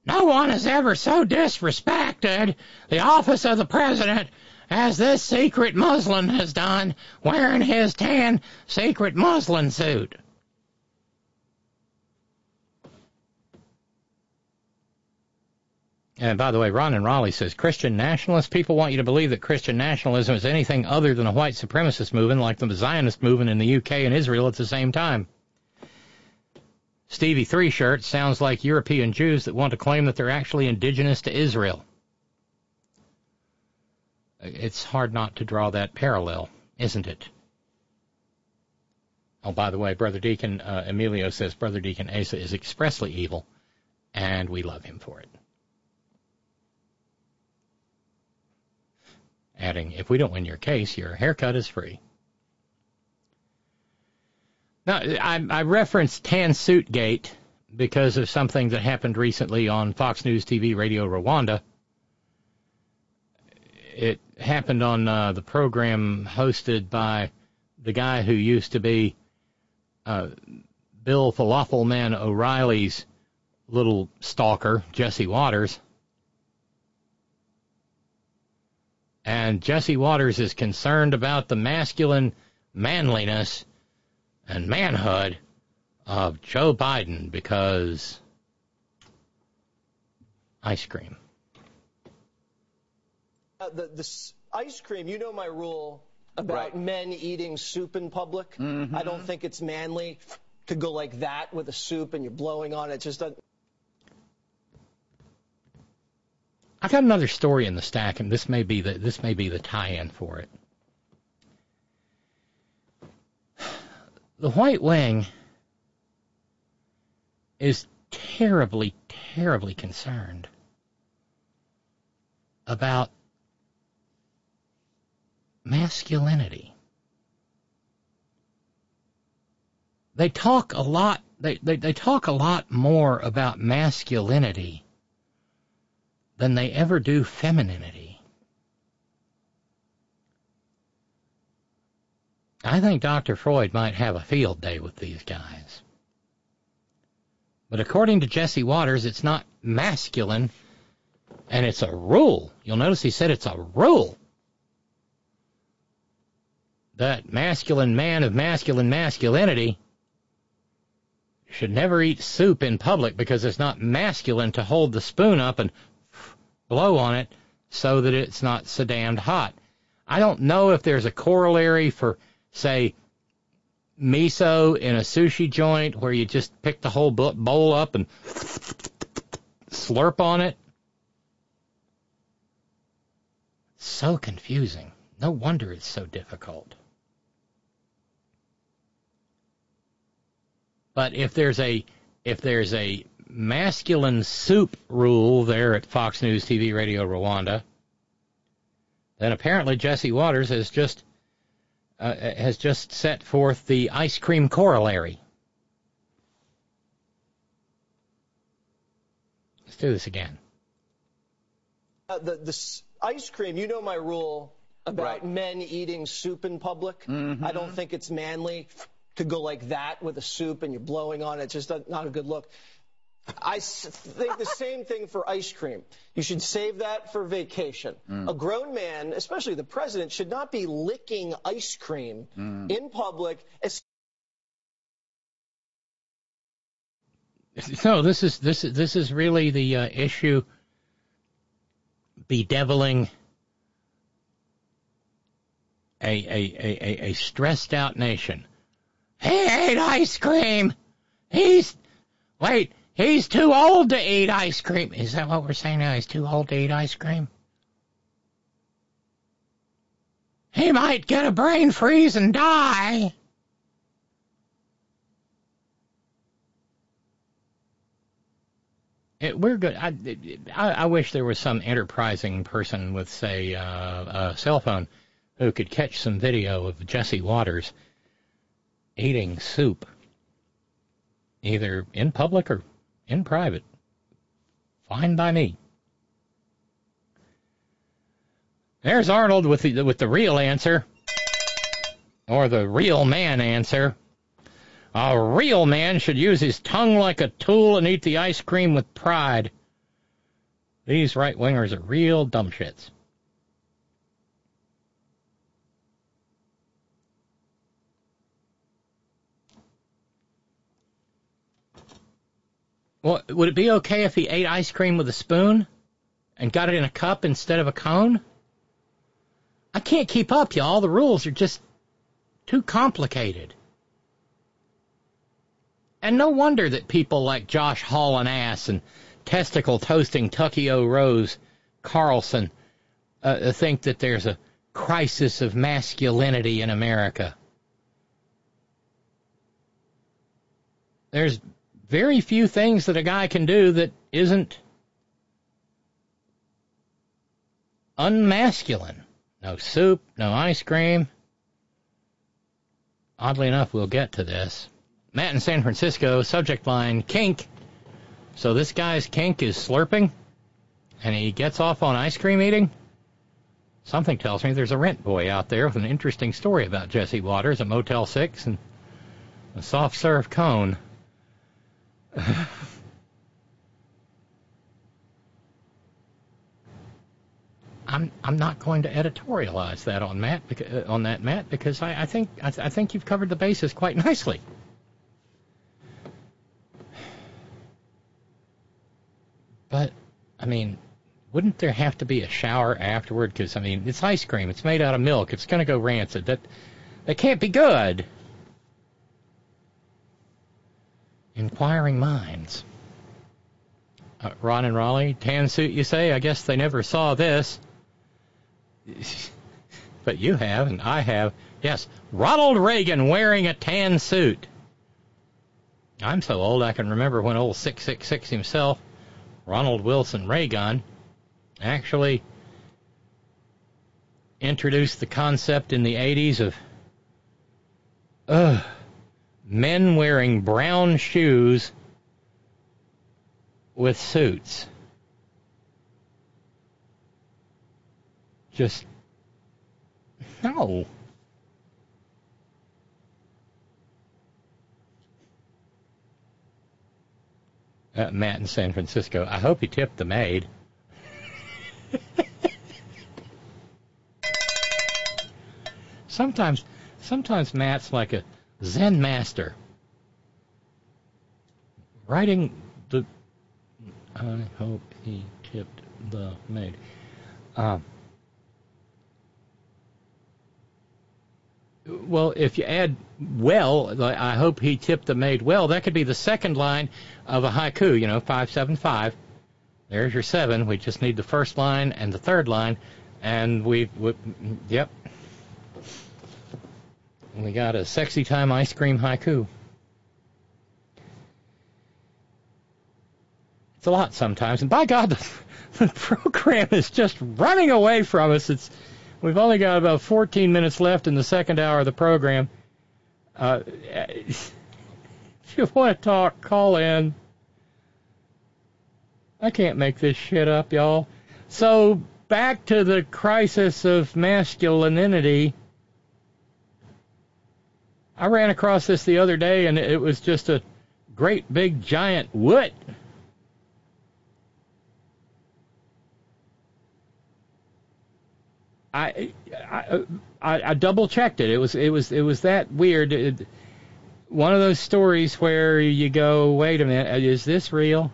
No one has ever so disrespected the office of the president as this secret Muslim has done wearing his tan secret Muslim suit. And by the way, Ron and Raleigh says Christian nationalists. People want you to believe that Christian nationalism is anything other than a white supremacist movement, like the Zionist movement in the UK and Israel at the same time. Stevie Three Shirt sounds like European Jews that want to claim that they're actually indigenous to Israel. It's hard not to draw that parallel, isn't it? Oh, by the way, Brother Deacon uh, Emilio says Brother Deacon Asa is expressly evil, and we love him for it. Adding, if we don't win your case, your haircut is free. Now, I, I referenced Tan Suit Gate because of something that happened recently on Fox News TV Radio Rwanda. It happened on uh, the program hosted by the guy who used to be uh, Bill Falafel Man O'Reilly's little stalker, Jesse Watters. And Jesse Watters is concerned about the masculine manliness and manhood of Joe Biden because ice cream. Uh, the, the ice cream, you know my rule about Right. men eating soup in public. Mhm. I don't think it's manly to go like that with a soup and you're blowing on it. Just doesn't. I got another story in the stack, and this may be the this may be the tie-in for it. The White Wing is terribly, terribly concerned about masculinity. They talk a lot. They, they, they talk a lot more about masculinity than they ever do femininity. I think Dr. Freud might have a field day with these guys. But according to Jesse Watters, it's not masculine, and it's a rule. You'll notice he said it's a rule. That masculine man of masculine masculinity should never eat soup in public because it's not masculine to hold the spoon up and blow on it so that it's not so damned hot. I don't know if there's a corollary for, say, miso in a sushi joint where you just pick the whole bowl up and slurp on it. So confusing. No wonder it's so difficult. But if there's a if there's a masculine soup rule there at Fox News TV Radio Rwanda, then apparently Jesse Watters has just uh, has just set forth the ice cream corollary. Let's do this again. Uh, the, the s- ice cream, you know my rule about Right. men eating soup in public. Mhm. I don't think it's manly to go like that with a soup and you're blowing on it. It's just not not a good look. I s- think the same thing for ice cream. You should save that for vacation. Mm. A grown man, especially the president, should not be licking ice cream Mm. in public. es- No, this is this is this is really the uh, issue bedeviling a, a, a, a, a stressed out nation. He ate ice cream. He's wait, he's too old to eat ice cream. Is that what we're saying now? He's too old to eat ice cream? He might get a brain freeze and die. It, we're good. I, I, I wish there was some enterprising person with, say, uh, a cell phone who could catch some video of Jesse Watters eating soup, either in public or in private. Fine by me. There's Arnold with the with the real answer, or the real man answer. A real man should use his tongue like a tool and eat the ice cream with pride. These right wingers are real dumb shits. Well, would it be okay if he ate ice cream with a spoon and got it in a cup instead of a cone? I can't keep up, y'all. The rules are just too complicated. And no wonder that people like Josh Hauling Ass and testicle toasting Tuckio Rose Carlson uh, think that there's a crisis of masculinity in America. There's very few things that a guy can do that isn't unmasculine. No soup, no ice cream. Oddly enough, we'll get to this. Matt in San Francisco, subject line kink. So this guy's kink is slurping, and he gets off on ice cream eating? Something tells me there's a rent boy out there with an interesting story about Jesse Watters at Motel 6 and a soft serve cone. [laughs] I'm I'm not going to editorialize that on Matt beca- uh, on that Matt because I, I think I, I think you've covered the bases quite nicely. But I mean, wouldn't there have to be a shower afterward? Because I mean, it's ice cream. It's made out of milk. It's going to go rancid. That that can't be good. Inquiring minds. Uh, Ron and Raleigh, tan suit, you say? I guess they never saw this. [laughs] but you have, and I have. Yes, Ronald Reagan wearing a tan suit. I'm so old I can remember when old 666 himself, Ronald Wilson Reagan, actually introduced the concept in the 80s of men wearing brown shoes with suits. Just no. Uh, Matt in San Francisco. I hope he tipped the maid. [laughs] sometimes, sometimes Matt's like a Zen master, writing the. I hope he tipped the maid. Um, well, if you add well, I hope he tipped the maid well. That could be the second line of a haiku. You know, five seven five. There's your seven. We just need the first line and the third line, and we, we yep. We got a sexy time ice cream haiku. It's a lot sometimes, and by God, the, [laughs] the program is just running away from us. It's we've only got about 14 minutes left in the second hour of the program. Uh, [laughs] if you want to talk, call in. I can't make this shit up, y'all. So back to the crisis of masculinity. I ran across this the other day, and it was just a great big giant what? I, I I, double checked it. It was it was it was that weird. It, one of those stories where you go, wait a minute, uh, is this real?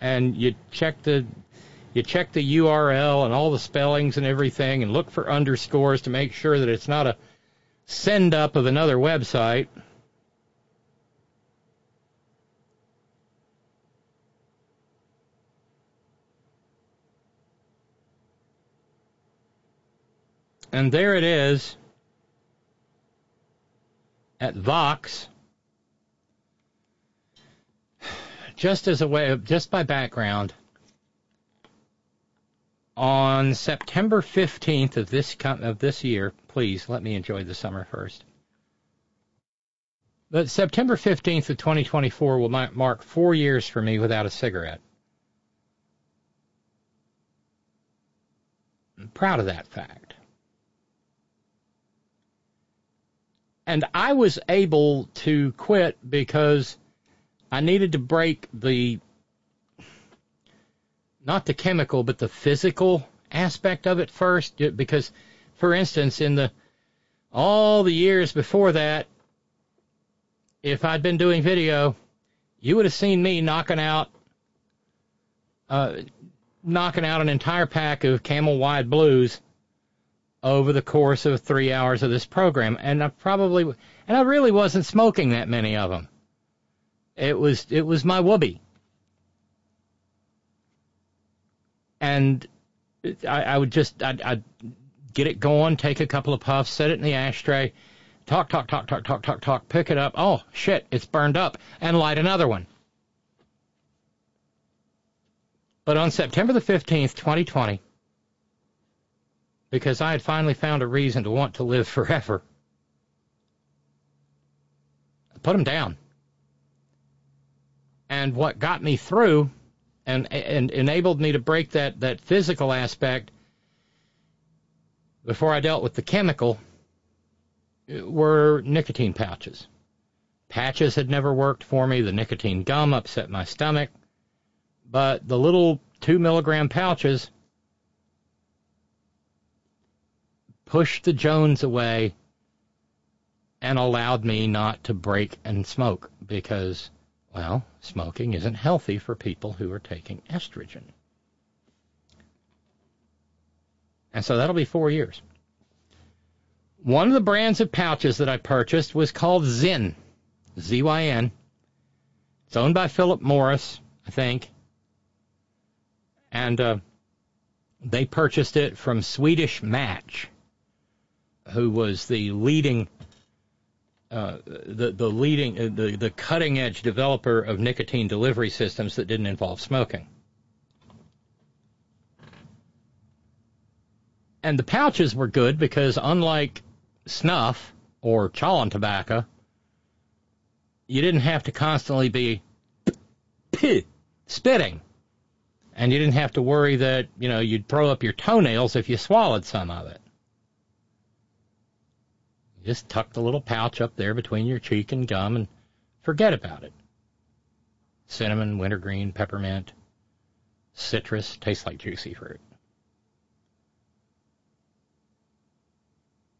And you check the you check the URL and all the spellings and everything, and look for underscores to make sure that it's not a send up of another website. And there it is at Vox. Just as a way of, just by background, on September 15th of this of this year, please let me enjoy the summer first. But September 15th of 2024 will mark four years for me without a cigarette. I'm proud of that fact. And I was able to quit because I needed to break the not the chemical, but the physical aspect of it first. Because, for instance, in the all the years before that, if I'd been doing video, you would have seen me knocking out, uh, knocking out an entire pack of Camel Wide Blues over the course of three hours of this program, and I probably, and I really wasn't smoking that many of them. It was, it was my whoopee. and I, I would just I'd, I'd get it going, take a couple of puffs, set it in the ashtray, talk, talk, talk, talk, talk, talk, talk, pick it up. Oh shit, it's burned up, and light another one. But on September the 15th, 2020, because I had finally found a reason to want to live forever, I put them down. And what got me through and, and enabled me to break that, that physical aspect before I dealt with the chemical were nicotine pouches. Patches had never worked for me. The nicotine gum upset my stomach. But the little two milligram pouches pushed the Jones away and allowed me not to break and smoke because well, smoking isn't healthy for people who are taking estrogen. And so that'll be four years. One of the brands of pouches that I purchased was called Zyn, Z-Y-N. It's owned by Philip Morris, I think. And uh, they purchased it from Swedish Match, who was the leading, uh, the the leading, uh, the the cutting edge developer of nicotine delivery systems that didn't involve smoking. And the pouches were good because unlike snuff or chawing tobacco, you didn't have to constantly be spitting. And you didn't have to worry that, you know, you'd throw up your toenails if you swallowed some of it. You just tuck the little pouch up there between your cheek and gum and forget about it. Cinnamon, wintergreen, peppermint, citrus, tastes like juicy fruit.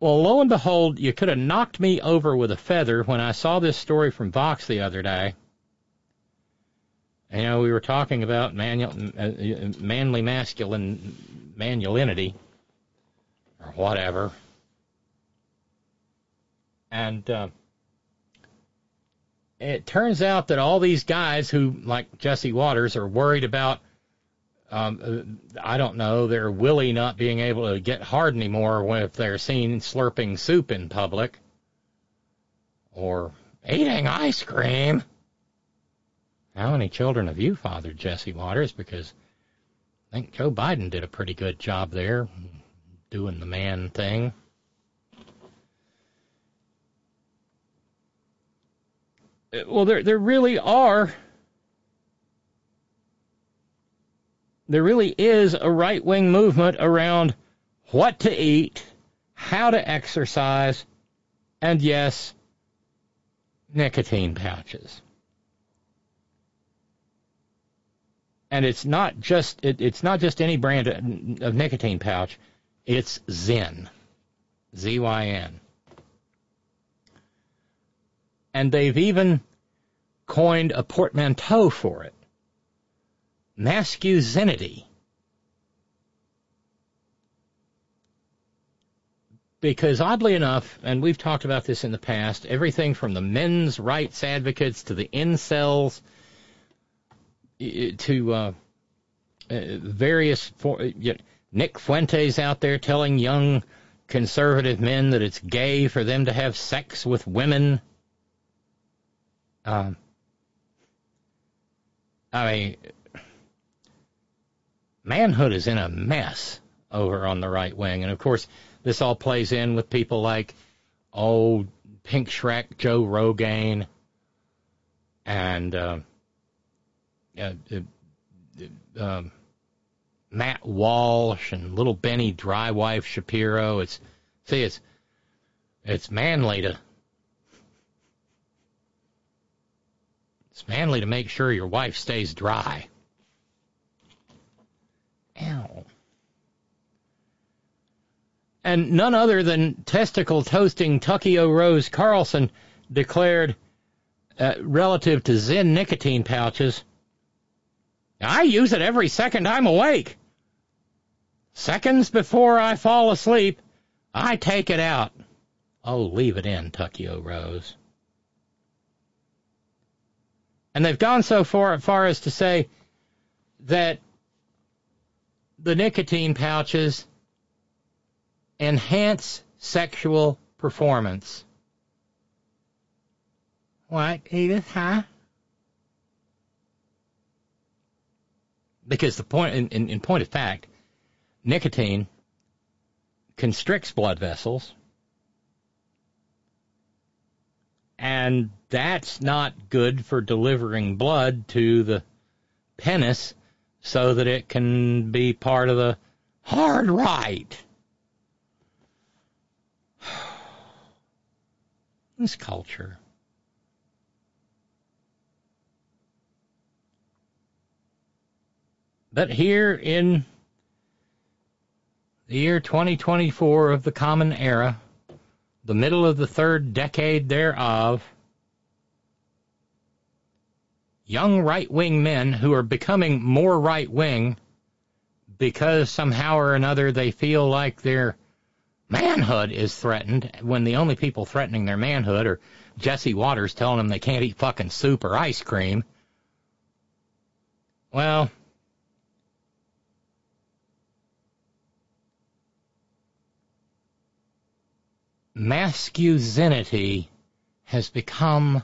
Well, lo and behold, you could have knocked me over with a feather when I saw this story from Vox the other day. You know, we were talking about manual, uh, manly masculine manulinity or whatever. And uh, it turns out that all these guys who, like Jesse Watters, are worried about um, I don't know, their Willie not being able to get hard anymore if they're seen slurping soup in public or eating ice cream. How many children have you fathered, Jesse Watters? Because I think Joe Biden did a pretty good job there, doing the man thing. Well, there there really are there really is a right wing movement around what to eat, how to exercise, and yes, nicotine pouches. And it's not just it, it's not just any brand of, nicotine pouch. It's Zyn, Z Y N, and they've even coined a portmanteau for it mascuzyn. Because oddly enough, and we've talked about this in the past, everything from the men's rights advocates to the incels to uh, uh, various for, you know, Nick Fuentes out there telling young conservative men that it's gay for them to have sex with women. Um, I mean, manhood is in a mess over on the right wing. And of course, this all plays in with people like, oh, Pink Shrek, Joe Rogan, and uh, uh, uh, um, Matt Walsh and little Benny Drywife Shapiro. It's see, it's it's manly to it's manly to make sure your wife stays dry. And none other than testicle toasting Tuckio Rose Carlson declared, uh, relative to Zyn nicotine pouches, I use it every second I'm awake. Seconds before I fall asleep, I take it out. Oh, leave it in, Tuckio Rose. And they've gone so far, far as to say that the nicotine pouches enhance sexual performance. What, Edith, huh? Because the point, in, in, in point of fact, nicotine constricts blood vessels, and that's not good for delivering blood to the penis so that it can be part of the hard right. This culture. But here in the year 2024 of the Common Era, the middle of the third decade thereof, young right wing men who are becoming more right wing because somehow or another they feel like their manhood is threatened when the only people threatening their manhood are Jesse Watters telling them they can't eat fucking soup or ice cream. Well, mascuzyn has become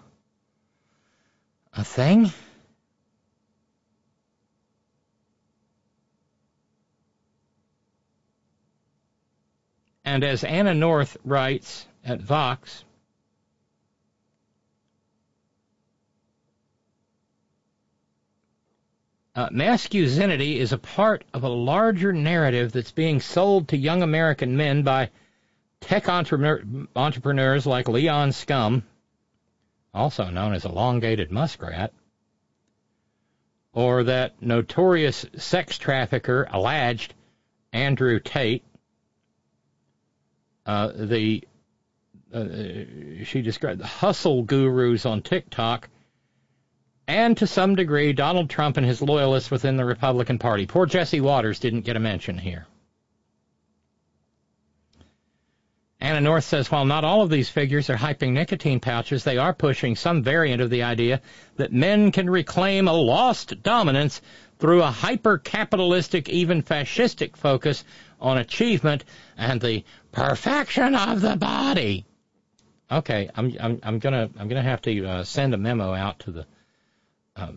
a thing. And as Anna North writes at Vox, uh, mascuzyn is a part of a larger narrative that's being sold to young American men by tech entrepreneur, entrepreneurs like Leon Scum, also known as elongated muskrat, or that notorious sex trafficker alleged Andrew Tate, uh, the uh, she described the hustle gurus on TikTok, and to some degree Donald Trump and his loyalists within the Republican Party. Poor Jesse Watters didn't get a mention here. Anna North says while not all of these figures are hyping nicotine pouches, they are pushing some variant of the idea that men can reclaim a lost dominance through a hyper capitalistic, even fascistic focus on achievement and the perfection of the body. Okay, I'm I'm I'm gonna I'm gonna have to uh, send a memo out to the uh,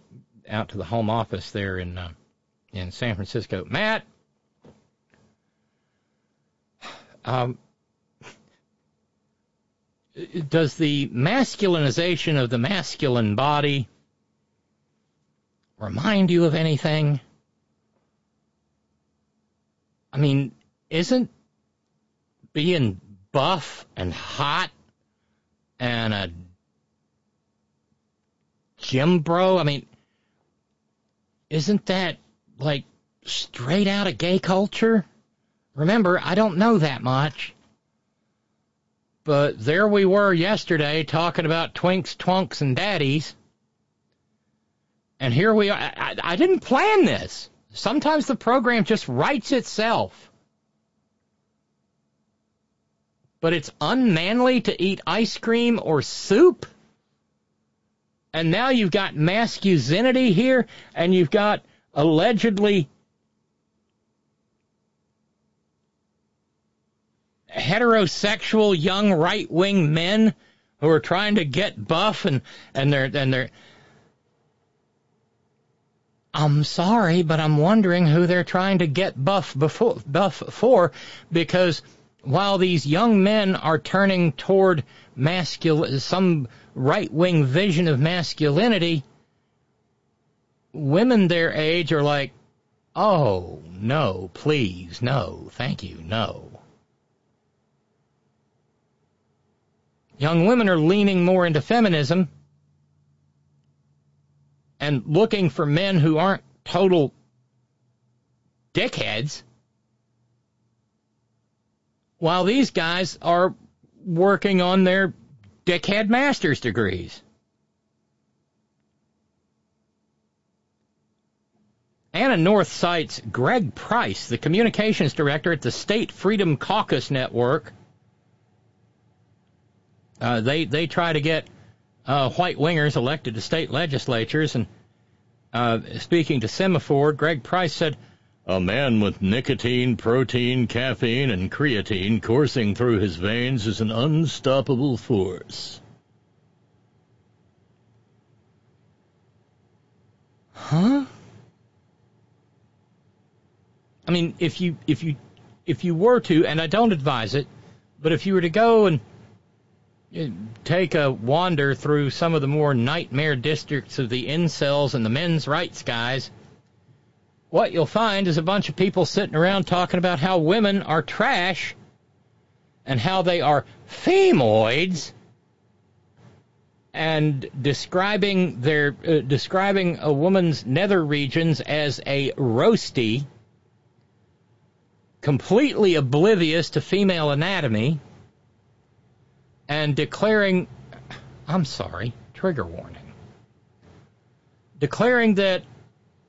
out to the home office there in uh, in San Francisco. Matt, um, does the masculinization of the masculine body remind you of anything? I mean, isn't being buff and hot and a gym bro, I mean, isn't that like straight out of gay culture? Remember, I don't know that much. But there we were yesterday talking about twinks, twunks, and daddies. And here we are. I, I didn't plan this. Sometimes the program just writes itself. But it's unmanly to eat ice cream or soup? And now you've got mascuzyn here, and you've got allegedly heterosexual young right wing men who are trying to get buff and and they're and they're I'm sorry, but I'm wondering who they're trying to get buff before buff for because while these young men are turning toward some right wing vision of masculinity, women their age are like, Oh, no, please, no, thank you, no. Young women are leaning more into feminism and looking for men who aren't total dickheads, while these guys are working on their dickhead master's degrees. Anna North cites Greg Price, the communications director at the State Freedom Caucus Network, uh, they they try to get uh, white wingers elected to state legislatures. And uh, speaking to Semafor, Greg Price said, "A man with nicotine, protein, caffeine, and creatine coursing through his veins is an unstoppable force." Huh? I mean, if you if you if you were to, and I don't advise it, but if you were to go and take a wander through some of the more nightmare districts of the incels and the men's rights guys, what you'll find is a bunch of people sitting around talking about how women are trash and how they are femoids and describing their uh, describing a woman's nether regions as a roasty completely oblivious to female anatomy and declaring, I'm sorry, trigger warning, declaring that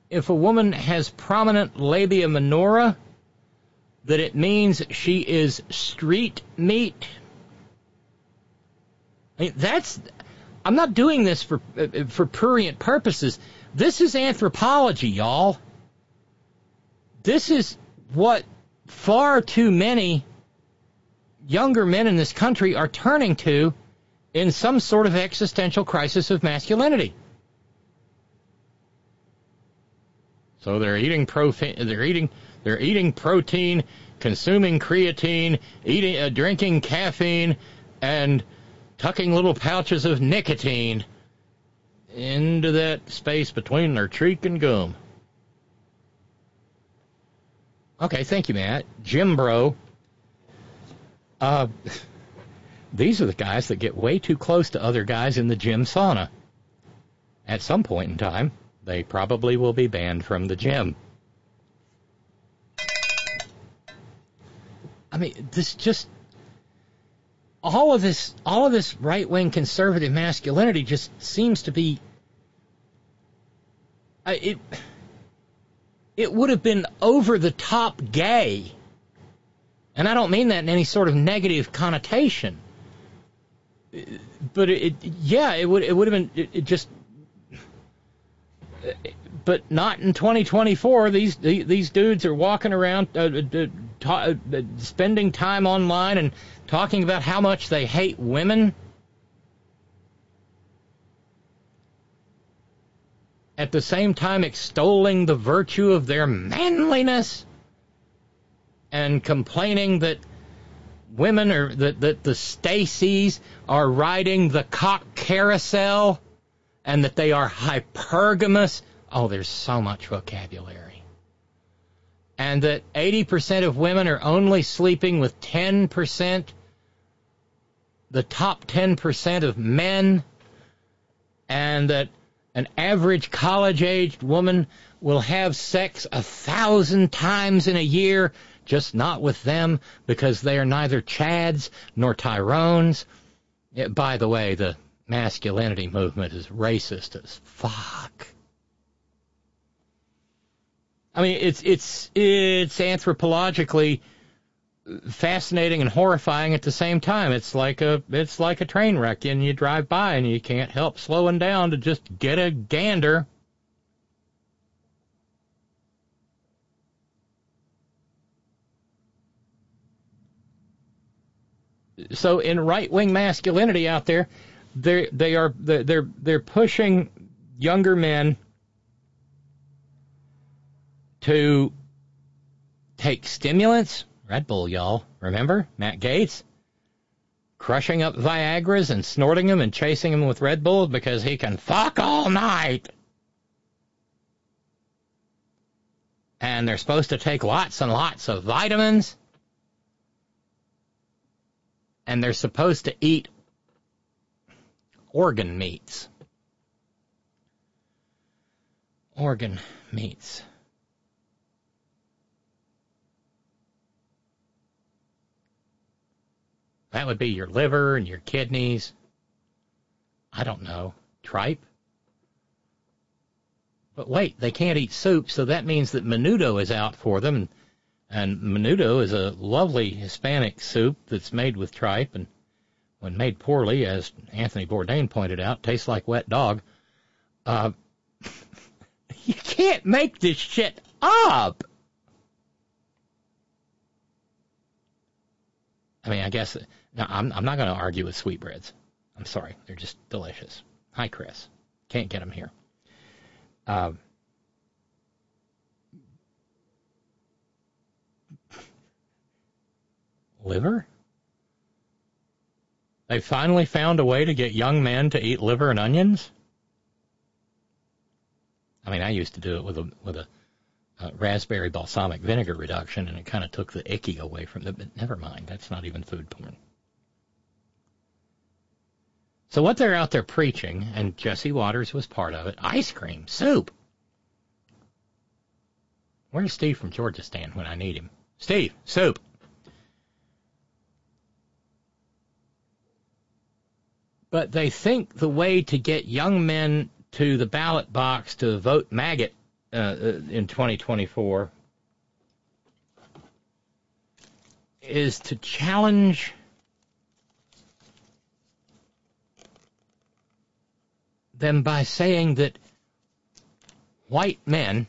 if a woman has prominent labia minora, that it means she is street meat? I mean, that's. I'm not doing this for uh, for prurient purposes. This is anthropology, y'all. This is what far too many younger men in this country are turning to in some sort of existential crisis of masculinity. So they're eating protein. They're eating. They're eating protein, consuming creatine, eating, uh, drinking caffeine, and tucking little pouches of nicotine into that space between their cheek and gum. Okay, thank you, Matt. Jim Bro. Uh, [laughs] these are the guys that get way too close to other guys in the gym sauna. At some point in time, they probably will be banned from the gym. I mean, this just all of this all of this right wing conservative masculinity just seems to be uh, it it would have been over the top gay and I don't mean that in any sort of negative connotation uh, but it, yeah it would it would have been it, it just but not in 2024. These these dudes are walking around, uh, uh, ta- uh, spending time online and talking about how much they hate women. At the same time, extolling the virtue of their manliness and complaining that women are that, that the Stacys are riding the cock carousel and that they are hypergamous. Oh, there's so much vocabulary. And that 80% of women are only sleeping with 10%, the top 10% of men, and that an average college aged woman will have sex a thousand times in a year, just not with them because they are neither Chads nor Tyrones. By the way, the masculinity movement is racist as fuck. I mean, it's it's it's anthropologically fascinating and horrifying at the same time. It's like a it's like a train wreck, and you drive by and you can't help slowing down to just get a gander. So in right wing masculinity out there, they they are they're they're pushing younger men to take stimulants, Red Bull, y'all. Remember Matt Gaetz crushing up Viagra's and snorting them and chasing them with Red Bull because he can fuck all night. And they're supposed to take lots and lots of vitamins. And they're supposed to eat organ meats. Organ meats. That would be your liver and your kidneys. I don't know. Tripe? But wait, they can't eat soup, so that means that menudo is out for them. And, menudo is a lovely Hispanic soup that's made with tripe and when made poorly, as Anthony Bourdain pointed out, tastes like wet dog. Uh, [laughs] you can't make this shit up. I mean, I guess no, I'm I'm not going to argue with sweetbreads. I'm sorry, they're just delicious. Hi, Chris. Can't get them here. Uh, liver? They finally found a way to get young men to eat liver and onions. I mean, I used to do it with a with a uh, raspberry balsamic vinegar reduction, and it kind of took the icky away from it. But never mind, that's not even food porn. So what they're out there preaching, and Jesse Watters was part of it: ice cream, soup. Where's Steve from Georgia stand when I need him? Steve, soup. But they think the way to get young men to the ballot box to vote maggot uh, in 2024 is to challenge them by saying that white men,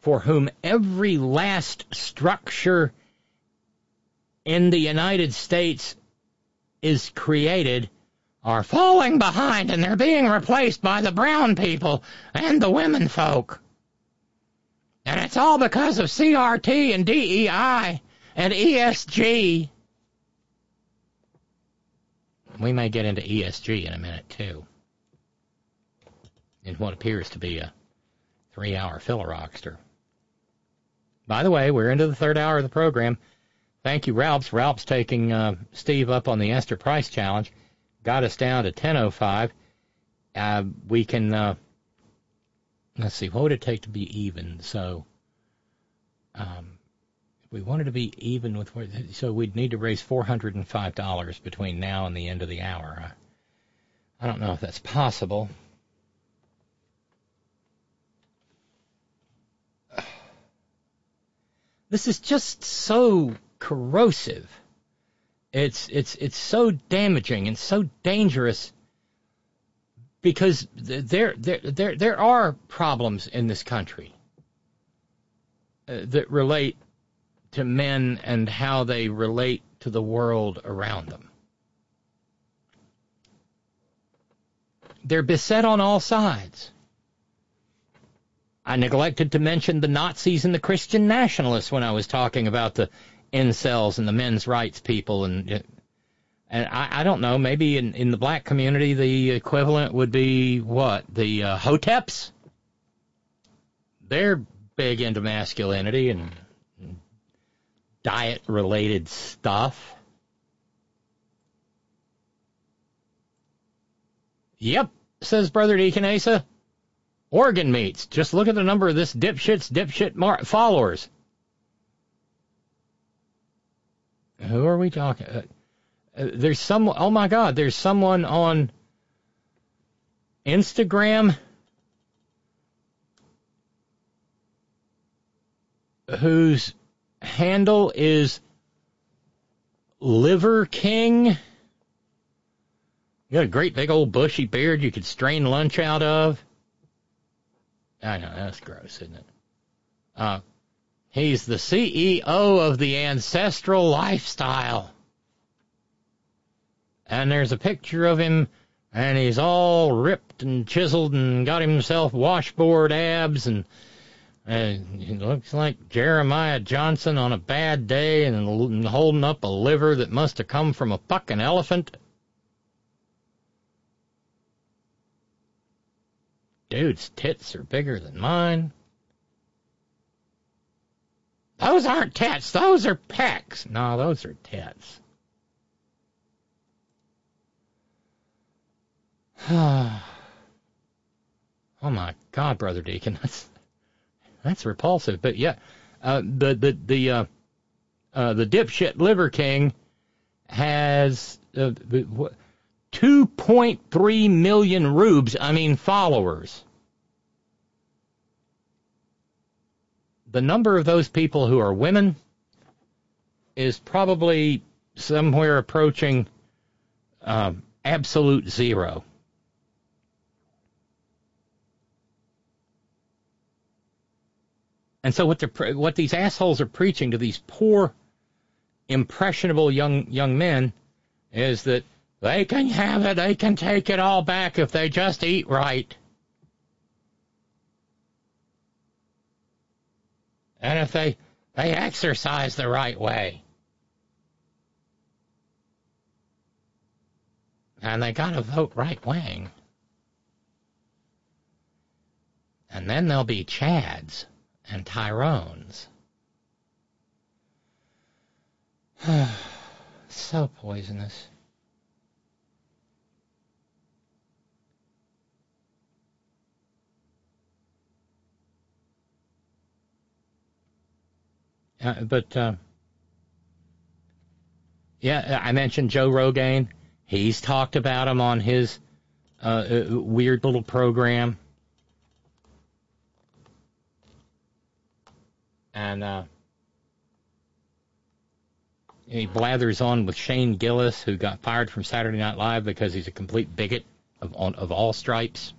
for whom every last structure in the United States is created, are falling behind and they're being replaced by the brown people and the women folk. And it's all because of CRT and DEI and ESG. We may get into ESG in a minute, too. In what appears to be a three hour filler rockster. By the way, we're into the third hour of the program. Thank you, Ralphs. Ralphs taking uh, Steve up on the Esther Price Challenge. Got us down to 10.05. Uh, we can, uh, let's see, what would it take to be even? So, um, if we wanted to be even with, so we'd need to raise $405 between now and the end of the hour. I don't know if that's possible. This is just so corrosive. It's it's it's so damaging and so dangerous because there there there there are problems in this country uh, that relate to men and how they relate to the world around them. They're beset on all sides. I neglected to mention the Nazis and the Christian nationalists when I was talking about the incels and the men's rights people and and I, I don't know maybe in in the black community the equivalent would be what? The uh, hoteps? They're big into masculinity and, diet related stuff. Yep says brother deacon asa. Organ meats. Just look at the number of this dipshit's dipshit mar- followers Who are we talking? Uh, uh, there's some. Oh my God! There's someone on Instagram whose handle is Liver King. You got a great big old bushy beard you could strain lunch out of. I know that's gross, isn't it? Uh, He's the CEO of the Ancestral Lifestyle. And there's a picture of him, and he's all ripped and chiseled and got himself washboard abs, and he looks like Jeremiah Johnson on a bad day and holding up a liver that must have come from a fucking elephant. Dude's tits are bigger than mine. Those aren't tits. Those are pecs. No, those are tits. [sighs] oh my God, brother Deacon, [laughs] that's that's repulsive. But yeah, uh, the the the uh, uh, the dipshit Liver King has uh, 2.3 million rubes. I mean followers. The number of those people who are women is probably somewhere approaching um, absolute zero. And so what they what these assholes are preaching to these poor, impressionable young young men is that they can have it, they can take it all back if they just eat right. And if they they exercise the right way. And they gotta vote right wing. And then there'll be Chads and Tyrones. [sighs] so poisonous. Uh, but uh, yeah, I mentioned Joe Rogan. He's talked about him on his uh, uh weird little program. and uh, he blathers on with Shane Gillis, who got fired from Saturday Night Live because he's a complete bigot of of all stripes.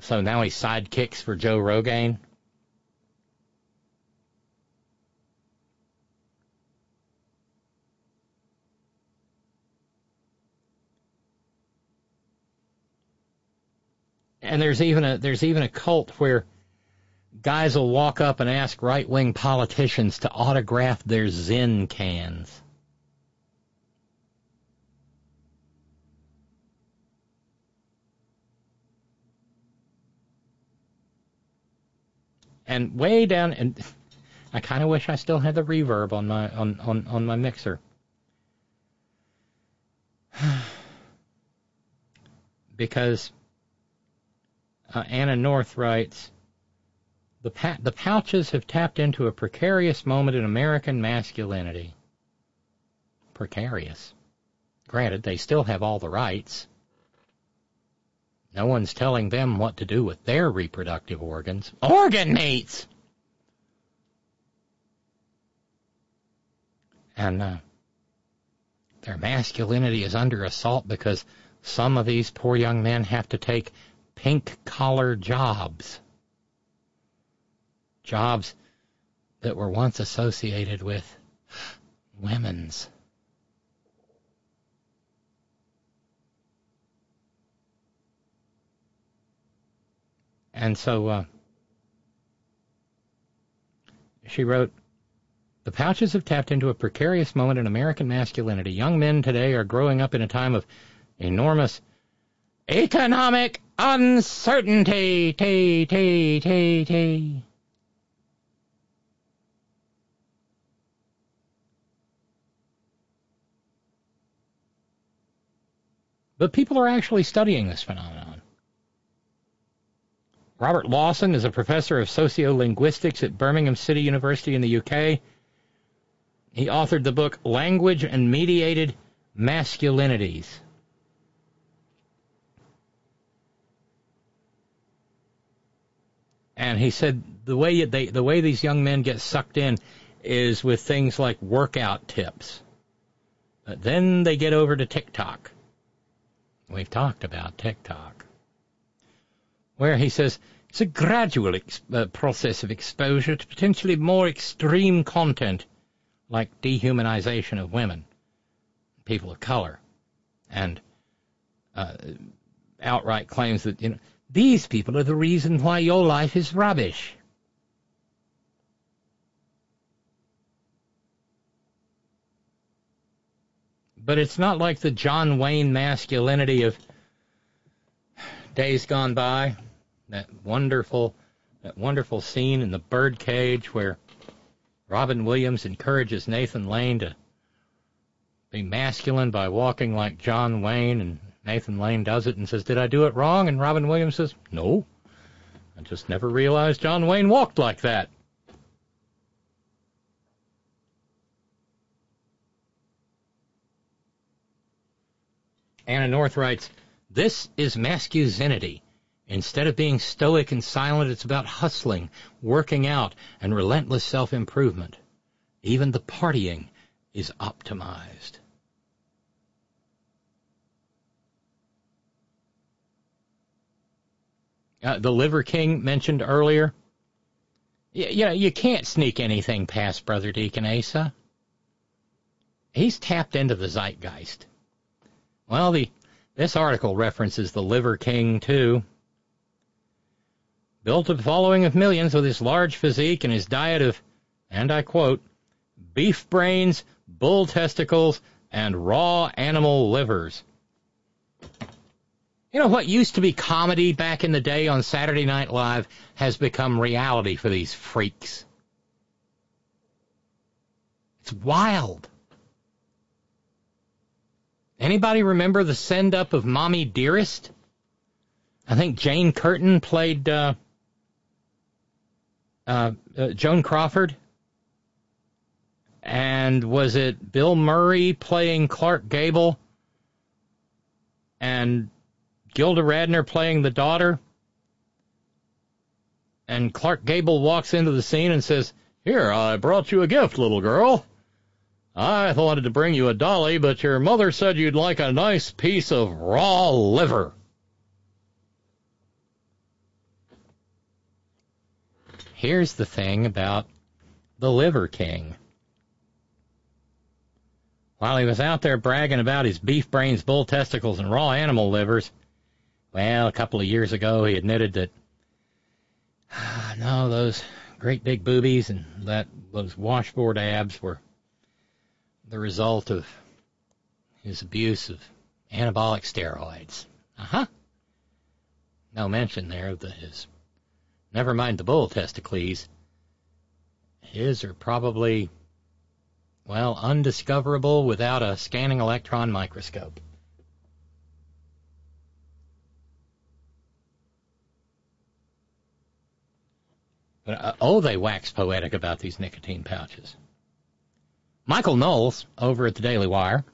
So now he sidekicks for Joe Rogan. And there's even a there's even a cult where guys will walk up and ask right wing politicians to autograph their Zyn cans. And way down, and I kind of wish I still had the reverb on my on on on my mixer. [sighs] because uh, Anna North writes, the, pa- the pouches have tapped into a precarious moment in American masculinity. Precarious. Granted, they still have all the rights. No one's telling them what to do with their reproductive organs. Organ mates! And uh, their masculinity is under assault because some of these poor young men have to take pink collar jobs. Jobs that were once associated with women's. And so uh, she wrote, The pouches have tapped into a precarious moment in American masculinity. Young men today are growing up in a time of enormous economic uncertainty. T, T, T, T. But people are actually studying this phenomenon. Robert Lawson is a professor of sociolinguistics at Birmingham City University in the UK. He authored the book Language and Mediated Masculinities. And he said the way they, the way these young men get sucked in is with things like workout tips. But then they get over to TikTok. We've talked about TikTok. Where he says it's a gradual ex- uh, process of exposure to potentially more extreme content like dehumanization of women, people of color, and uh, outright claims that, you know, these people are the reason why your life is rubbish. But it's not like the John Wayne masculinity of days gone by. That wonderful, that wonderful scene in the birdcage where Robin Williams encourages Nathan Lane to be masculine by walking like John Wayne, and Nathan Lane does it and says, Did I do it wrong? And Robin Williams says, No. I just never realized John Wayne walked like that. Anna North writes, This is masculinity. Instead of being stoic and silent, it's about hustling, working out, and relentless self improvement. Even the partying is optimized. Uh, the Liver King mentioned earlier. Y- you know, you can't sneak anything past Brother Deacon Asa. He's tapped into the zeitgeist. Well, the this article references the Liver King too. Built a following of millions with his large physique and his diet of, and I quote, beef brains, bull testicles, and raw animal livers. You know what used to be comedy back in the day on Saturday Night Live has become reality for these freaks. It's wild. Anybody remember the send up of Mommy Dearest? I think Jane Curtin played uh, uh, uh, Joan Crawford. And was it Bill Murray playing Clark Gable? And Gilda Radner playing the daughter? And Clark Gable walks into the scene and says, Here, I brought you a gift, little girl. I wanted to bring you a dolly, but your mother said you'd like a nice piece of raw liver. Here's the thing about the Liver King. While he was out there bragging about his beef brains, bull testicles, and raw animal livers, well, a couple of years ago he admitted that, [sighs] no, those great big boobies and that those washboard abs were the result of his abuse of anabolic steroids. Uh huh. No mention there of the, his. Never mind the bull testicles. His are probably, well, undiscoverable without a scanning electron microscope. Oh, they wax poetic about these nicotine pouches. Michael Knowles over at the Daily Wire.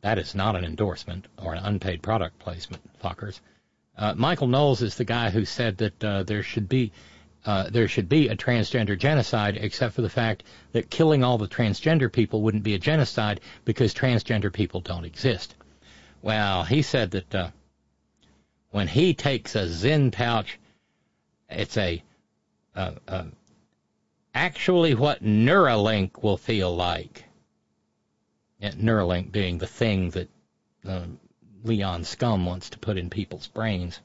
That is not an endorsement or an unpaid product placement, fuckers. Uh, Michael Knowles is the guy who said that uh, there should be uh, there should be a transgender genocide, except for the fact that killing all the transgender people wouldn't be a genocide because transgender people don't exist. Well, he said that uh, when he takes a Zyn pouch, it's a uh, uh, actually what Neuralink will feel like. And Neuralink being the thing that uh, Leon Scum wants to put in people's brains.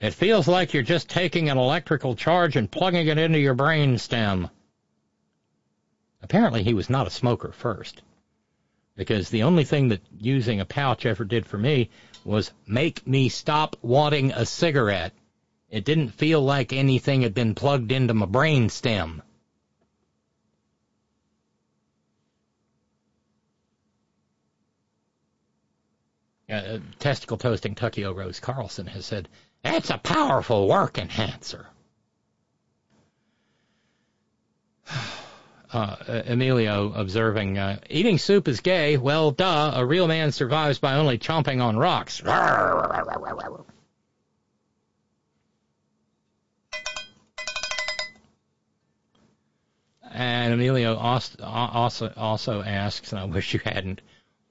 It feels like you're just taking an electrical charge and plugging it into your brain stem. Apparently, he was not a smoker first, because the only thing that using a pouch ever did for me was make me stop wanting a cigarette. It didn't feel like anything had been plugged into my brain stem. Uh, testicle toasting Tuckio Rose Carlson has said, That's a powerful work enhancer. [sighs] Uh, Emilio observing, uh, eating soup is gay. Well, duh, a real man survives by only chomping on rocks. [laughs] And Emilio also, also asks, and I wish you hadn't,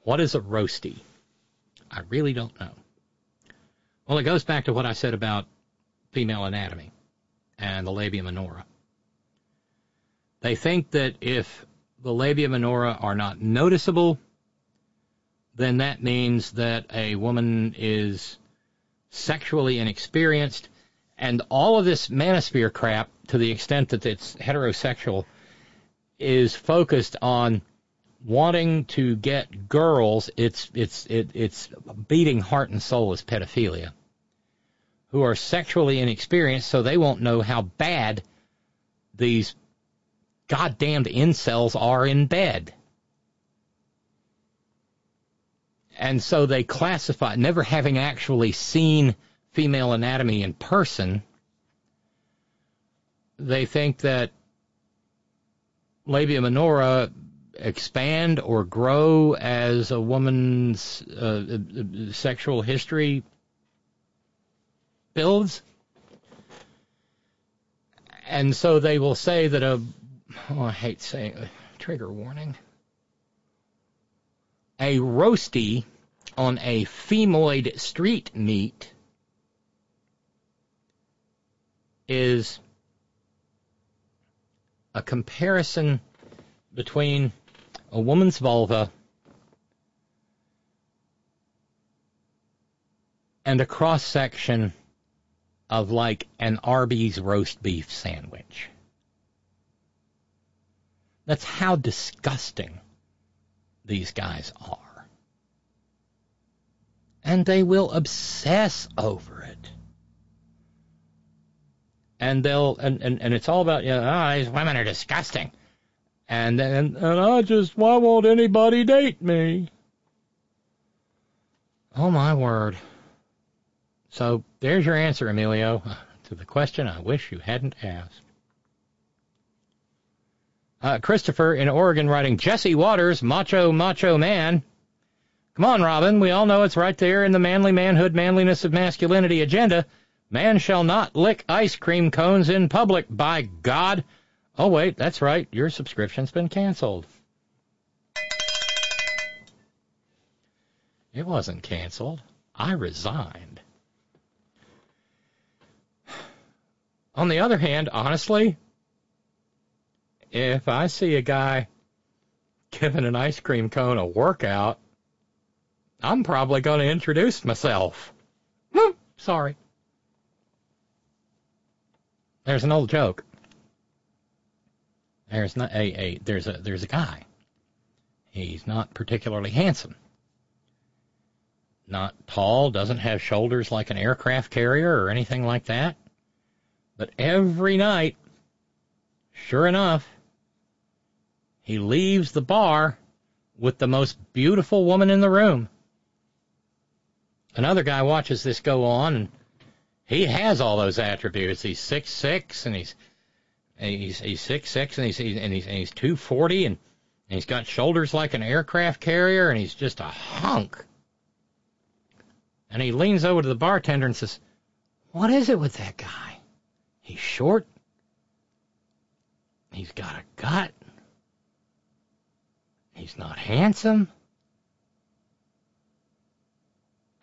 what is a roasty? I really don't know. Well, it goes back to what I said about female anatomy and the labia minora. They think that if the labia minora are not noticeable, then that means that a woman is sexually inexperienced, and all of this manosphere crap, to the extent that it's heterosexual, is focused on wanting to get girls. It's it's it, it's beating heart and soul is pedophilia. Who are sexually inexperienced, so they won't know how bad these goddamned incels are in bed. And so they classify, never having actually seen female anatomy in person, they think that labia minora expand or grow as a woman's uh, sexual history builds. And so they will say that a, oh, I hate saying, trigger warning. A roasty on a femoid street meat is a comparison between a woman's vulva and a cross section of like an Arby's roast beef sandwich. That's how disgusting these guys are. And they will obsess over it and they'll and, and, and it's all about you know, oh, these women are disgusting. And then and I just why won't anybody date me? Oh my word. So there's your answer, Emilio, [laughs] to the question I wish you hadn't asked. Uh, Christopher in Oregon writing Jesse Watters, macho, macho man. Come on, Robyn. We all know it's right there in the manly manhood, manliness of masculinity agenda. Man shall not lick ice cream cones in public, by God. Oh, wait, that's right. Your subscription's been canceled. It wasn't canceled. I resigned. On the other hand, honestly, if I see a guy giving an ice cream cone a workout, I'm probably going to introduce myself. Hmm, sorry. There's an old joke. There's not a, a there's a there's a guy. He's not particularly handsome. Not tall, doesn't have shoulders like an aircraft carrier or anything like that. But every night, sure enough, he leaves the bar with the most beautiful woman in the room. Another guy watches this go on and he has all those attributes. He's six six and he's he's he's six six and he's and he's and he's two forty and, and he's got shoulders like an aircraft carrier and he's just a hunk. And he leans over to the bartender and says, "What is it with that guy? He's short. He's got a gut. He's not handsome."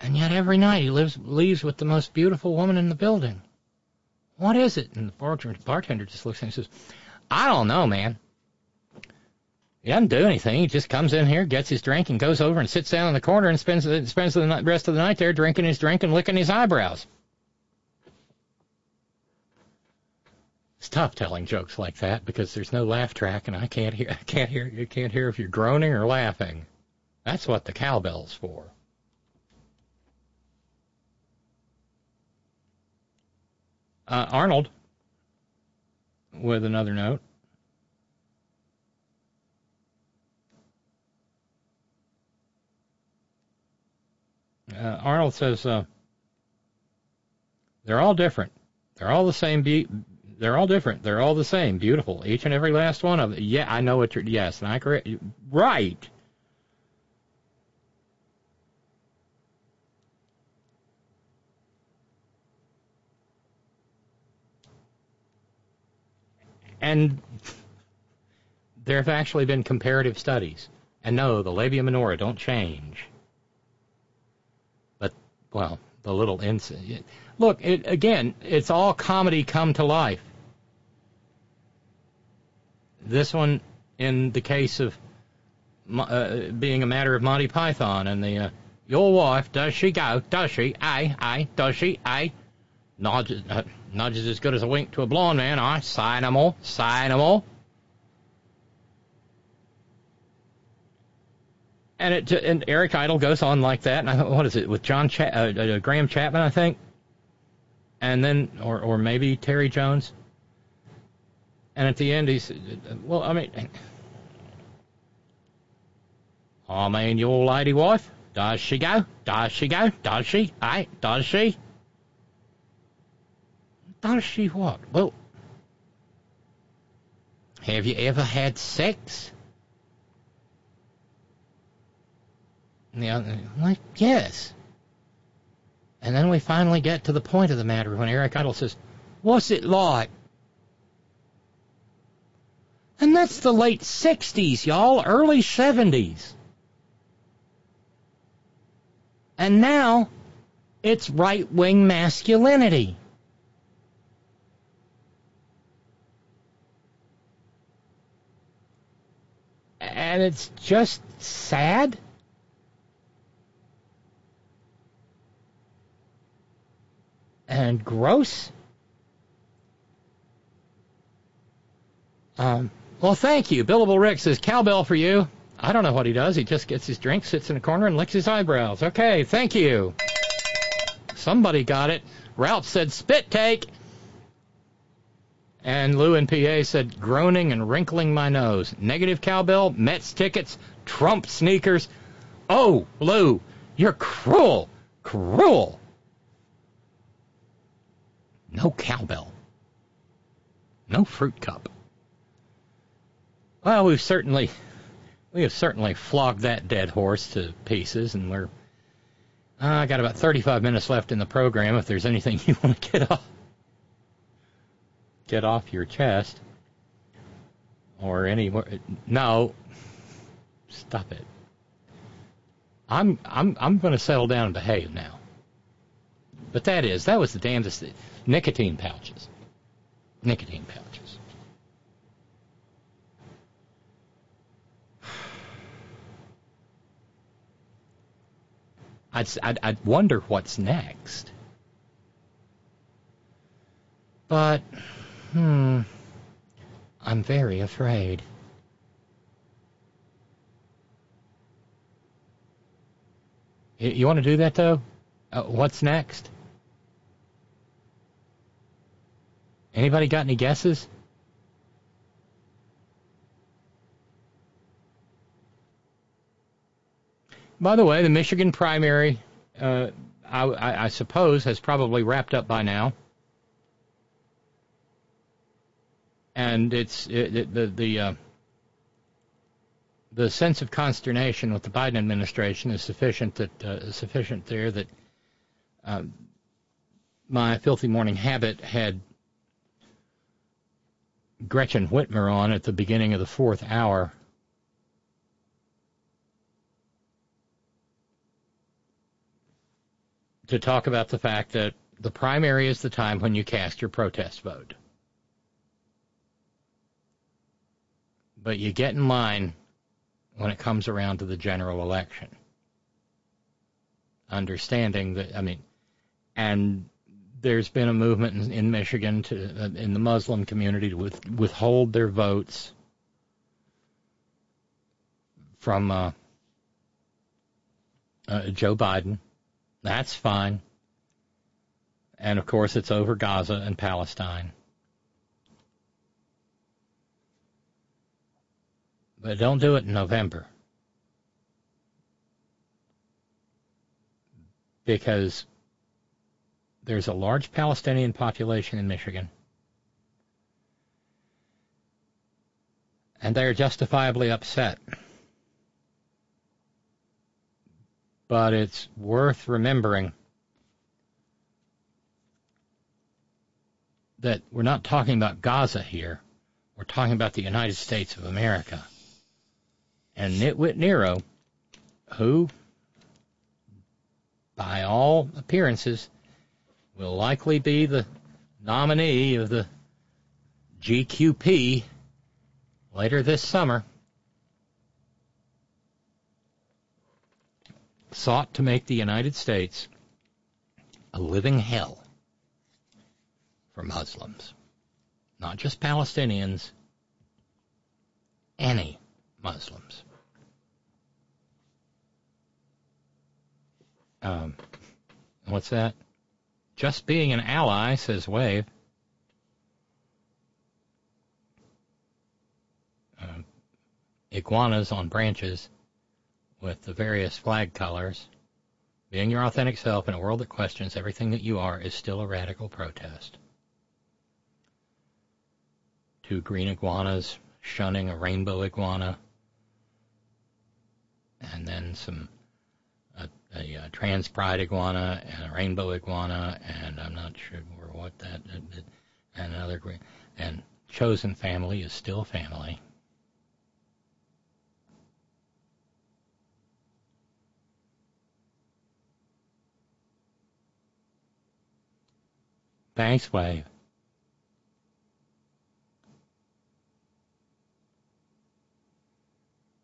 And yet every night he lives leaves with the most beautiful woman in the building. What is it? And the bartender, just looks at him and says, I don't know, man. He doesn't do anything. He just comes in here, gets his drink, and goes over and sits down in the corner and spends the, spends the rest of the night there drinking his drink and licking his eyebrows. It's tough telling jokes like that because there's no laugh track, and I can't hear. I can't hear. You can't hear if you're groaning or laughing. That's what the cowbell's for. Uh, Arnold, with another note. Uh, Arnold says uh, they're all different. They're all the same. Be- they're all different. They're all the same. Beautiful. Each and every last one of them. Yeah, I know what you're. Yes, and I correct. Right. And there have actually been comparative studies. And no, the labia minora don't change. But, well, the little incident. Look, it, again, it's all comedy come to life. This one, in the case of uh, being a matter of Monty Python and the, uh, your wife, does she go? Does she? Aye, aye, does she? Aye. Nudges, uh, nudges as good as a wink to a blonde man. I sign 'em all, sign 'em all. And it and Eric Idle goes on like that. And I thought, what is it with John Cha- uh, uh, Graham Chapman? I think, and then or or maybe Terry Jones. And at the end, he's well. I mean, I mean, your lady wife. Does she go? Does she go? Does she? Aye, does she? Does she what? Well, have you ever had sex? Other, like, yes. And then we finally get to the point of the matter when Eric Idle says, What's it like? And that's the late 60s, y'all, early 70s. And now it's right wing masculinity. And it's just sad. And gross. Um, well, thank you. Billable Rick says, cowbell for you. I don't know what he does. He just gets his drink, sits in a corner, and licks his eyebrows. Okay, thank you. Somebody got it. Ralph said, spit take. And Lou in PA said, groaning and wrinkling my nose. Negative cowbell, Mets tickets, Trump sneakers. Oh, Lou, you're cruel, cruel. No cowbell. No fruit cup. Well, we've certainly we have certainly flogged that dead horse to pieces, and we're Uh, I got about 35 minutes left in the program. If there's anything [laughs] you want to get off, get off your chest, or anywhere. no, stop it. I'm I'm I'm going to settle down and behave now. But that is that was the damnedest nicotine pouches, nicotine pouches. I'd, I'd, I'd wonder what's next. But, hmm, I'm very afraid. You, want to do that, though? Uh, what's next? Anybody got any guesses? By the way, the Michigan primary, uh, I, I, suppose, has probably wrapped up by now. And it's it, it, the the uh, the sense of consternation with the Biden administration is sufficient that uh, sufficient there that um, my filthy morning habit had Gretchen Whitmer on at the beginning of the fourth hour to talk about the fact that the primary is the time when you cast your protest vote. But you get in line when it comes around to the general election. Understanding that, I mean, and there's been a movement in, in Michigan to, uh, in the Muslim community to with, withhold their votes from uh, uh, Joe Biden that's fine. And of course, it's over Gaza and Palestine. But don't do it in November. Because there's a large Palestinian population in Michigan. And they are justifiably upset. but it's worth remembering that we're not talking about Gaza here. We're talking about the United States of America. And Nitwit Nero, who, by all appearances, will likely be the nominee of the GQP later this summer, sought to make the United States a living hell for Muslims. Not just Palestinians, any Muslims. Um, what's that? Just being an ally, says Wave. Uh, iguanas on branches with the various flag colors. Being your authentic self in a world that questions everything that you are is still a radical protest. Two green iguanas shunning a rainbow iguana, and then some a, a uh, trans pride iguana and a rainbow iguana, and I'm not sure what that and another green and chosen family is still family. Thanks, Wave.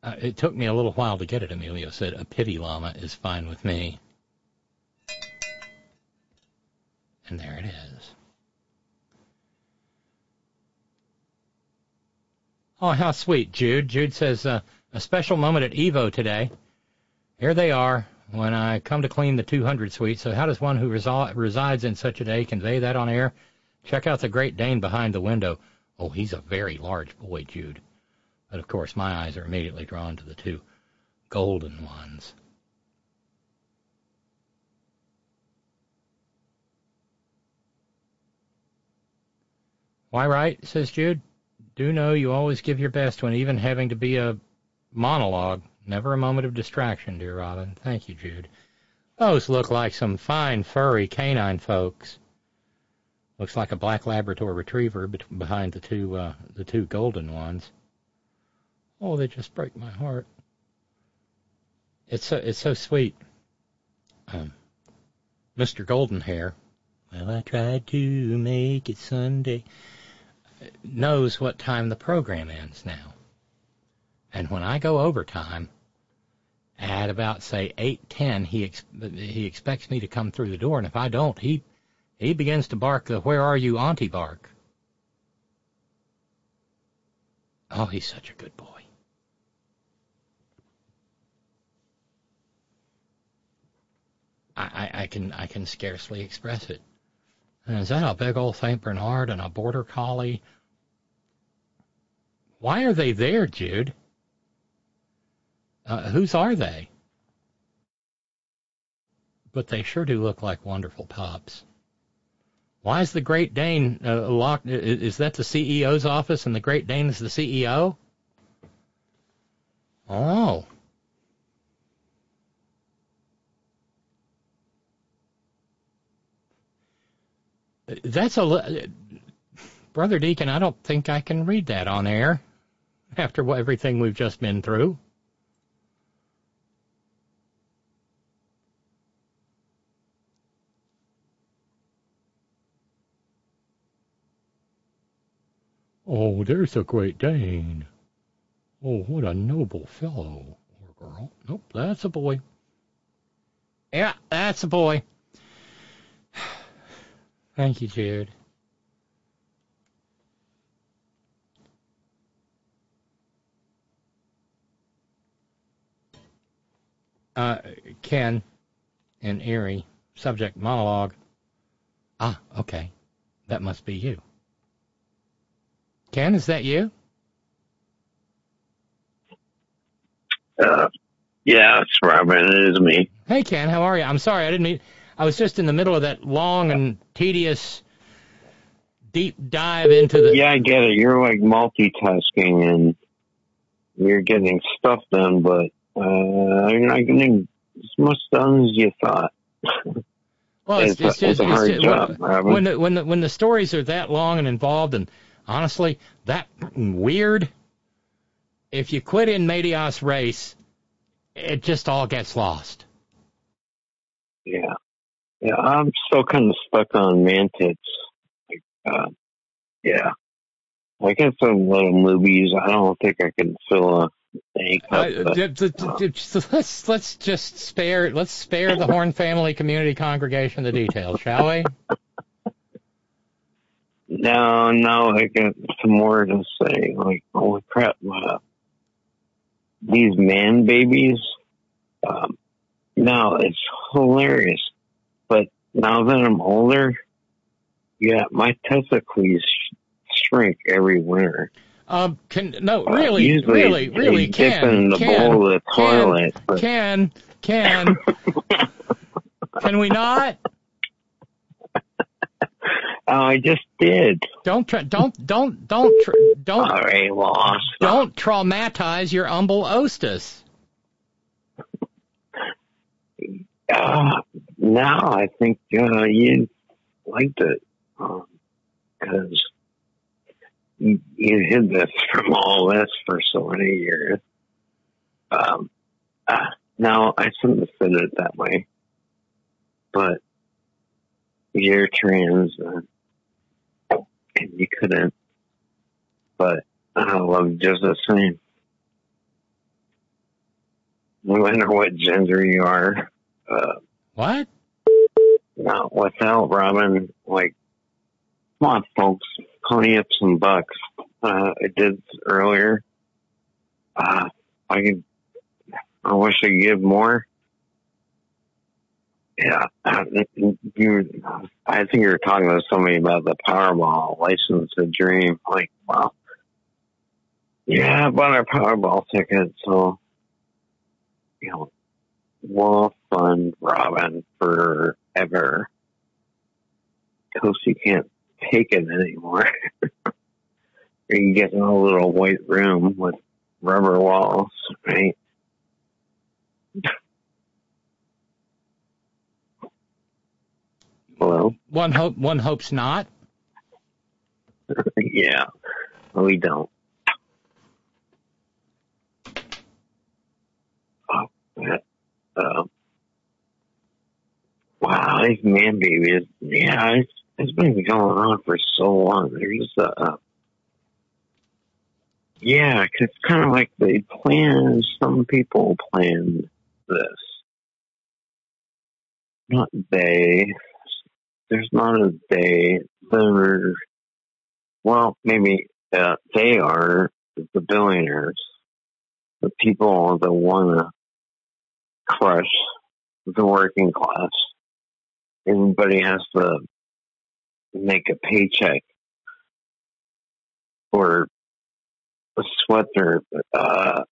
Uh, it took me a little while to get it, Emilio said. A pity llama is fine with me. And there it is. Oh, how sweet, Jude. Jude says, uh, a special moment at Evo today. Here they are, when I come to clean the 200 suite. So how does one who resi- resides in such a day convey that on air? Check out the Great Dane behind the window. Oh, he's a very large boy, Jude. But of course, my eyes are immediately drawn to the two golden ones. Why right, says Jude. Do know you always give your best when even having to be a monologue. Never a moment of distraction, dear Robyn. Thank you, Jude. Those look like some fine furry canine folks. Looks like a black Labrador Retriever behind the two uh, the two golden ones. Oh, they just break my heart. It's so it's so sweet. Um, Mr. Golden Hair. Well, I tried to make it Sunday. Knows what time the program ends now. And when I go overtime, at about say eight ten, he ex- he expects me to come through the door, and if I don't, he he begins to bark the "Where are you, Auntie?" bark. Oh, he's such a good boy. I, I, can I can scarcely express it. Is that a big old Saint Bernard and a border collie? Why are they there, Jude? Uh, whose are they? But they sure do look like wonderful pups. Why is the Great Dane uh, locked? Is that the CEO's office and the Great Dane is the CEO? Oh. That's a li- brother Deacon. I don't think I can read that on air after what, everything we've just been through. Oh, there's a Great Dane. Oh, what a noble fellow or girl. Nope, that's a boy. Yeah, that's a boy. Thank you, Jared. Uh, Ken and Erie, subject monologue. Ah, okay. That must be you. Ken, is that you? Uh, yeah, it's Robyn. It is me. Hey, Ken, how are you? I'm sorry, I didn't mean. I was just in the middle of that long and tedious deep dive into the. Yeah, I get it. You're like multitasking and you're getting stuff done, but uh, you're not getting as much done as you thought. [laughs] Well, it's, It's it's just a hard job, when, when the when the when the stories are that long and involved, and honestly, that weird. If you quit in medias res, it just all gets lost. Yeah. Yeah, I'm still kind of stuck on Mantids. Like, uh, yeah. I get some little movies. I don't think I can fill a. Uh, d- d- d- d- so let's let's just spare let's spare the Horn Family Community Congregation the details, shall we? [laughs] No, no, I got some more to say. Like, holy crap, uh, these man babies, um, no, it's hilarious. Now that I'm older, yeah, my testicles shrink every winter. Um, can no, Uh, really, usually really, really, can, can, bowl of the can, toilet, but- can, can, [laughs] can we not? Oh, I just did. Don't try, don't, don't, don't, tr- don't, All right, well, don't traumatize your humble ostis. Uh, now I think uh, you liked it because you, you hid this [laughs] from all this for so many years. Um, uh, now I shouldn't have said it that way, but you're trans uh, and you couldn't. But I love you just the same. No matter what gender you are. Uh, what? No, without Robyn, like, come on, folks, pony up some bucks. Uh, I did earlier. Uh, I could, I wish I could give more. Yeah, uh, you, I think you were talking to somebody about the Powerball license a dream. Like, wow. Yeah, I bought our Powerball ticket, so, you know, we'll fund Robyn forever. Because you can't take it anymore. [laughs] or you get in a little white room with rubber walls, right? [laughs] one hope one hopes not. [laughs] yeah, we don't. Oh, uh, wow, these man babies. Yeah, it's, it's been going on for so long. There's uh, yeah, 'cause it's kind of like they plan. Some people plan this, not they. There's not a they. There, well, maybe uh, they are the billionaires, the people that want to crush the working class. Everybody has to make a paycheck or sweat their uh,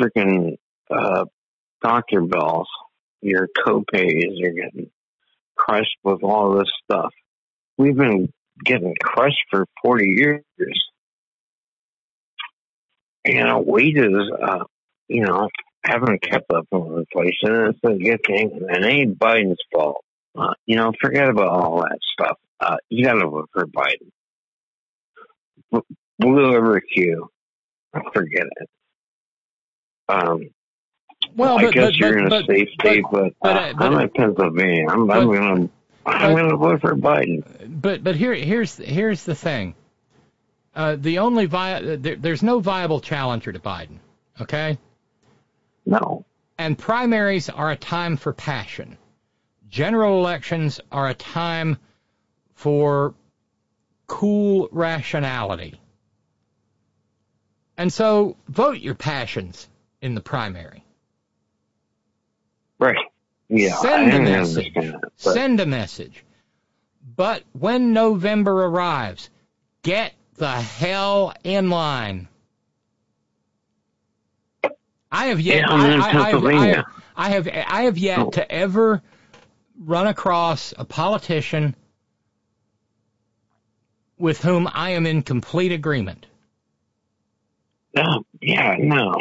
freaking uh, doctor bills. Your copays are getting crushed with all this stuff. We've been getting crushed for 40 years. You know, wages, uh, you know, haven't kept up with inflation. It's a good thing, and it ain't Biden's fault. Uh, you know, forget about all that stuff. Uh, you gotta vote for Biden. B- Blue over Q. Forget it. Um, Well, I but- guess but- you're in a but- safe state, but, but, uh, but- I'm in Pennsylvania. I'm, I'm gonna, I'm gonna vote for Biden. But but here here's here's the thing. Uh, the only vi- there, there's no viable challenger to Biden. Okay. No. And primaries are a time for passion. General elections are a time for cool rationality. And so vote your passions in the primary. Right. Yeah, Send a message. Send a message. But when November arrives, get the hell in line. I have yet. Yeah, I, I, I, have, I, have, I have. I have yet Oh. to ever run across a politician with whom I am in complete agreement. no, yeah, no,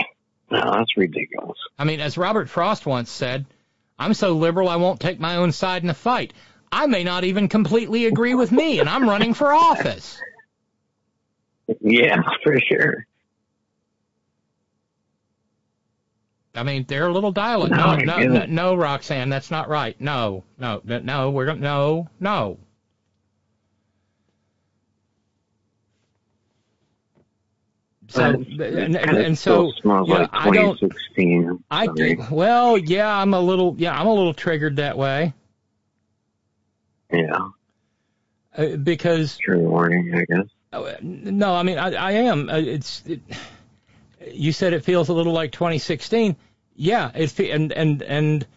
no, that's ridiculous. I mean, as Robert Frost once said, I'm so liberal I won't take my own side in a fight. I may not even completely agree with me, and I'm running for office. [laughs] Yeah, for sure. I mean, they're a little dialect. No, No, no, no, no, Roxanne, that's not right. No, no, no, no we're gonna, no, no. So, and, and, and so, still you know, like I don't, 2016. I, Sorry. well, yeah, I'm a little, yeah, I'm a little triggered that way. Yeah, Uh, because true warning, I guess. Uh, No, I mean I, I am. Uh, It's it, you said it feels a little like 2016. Yeah, it fe- and and and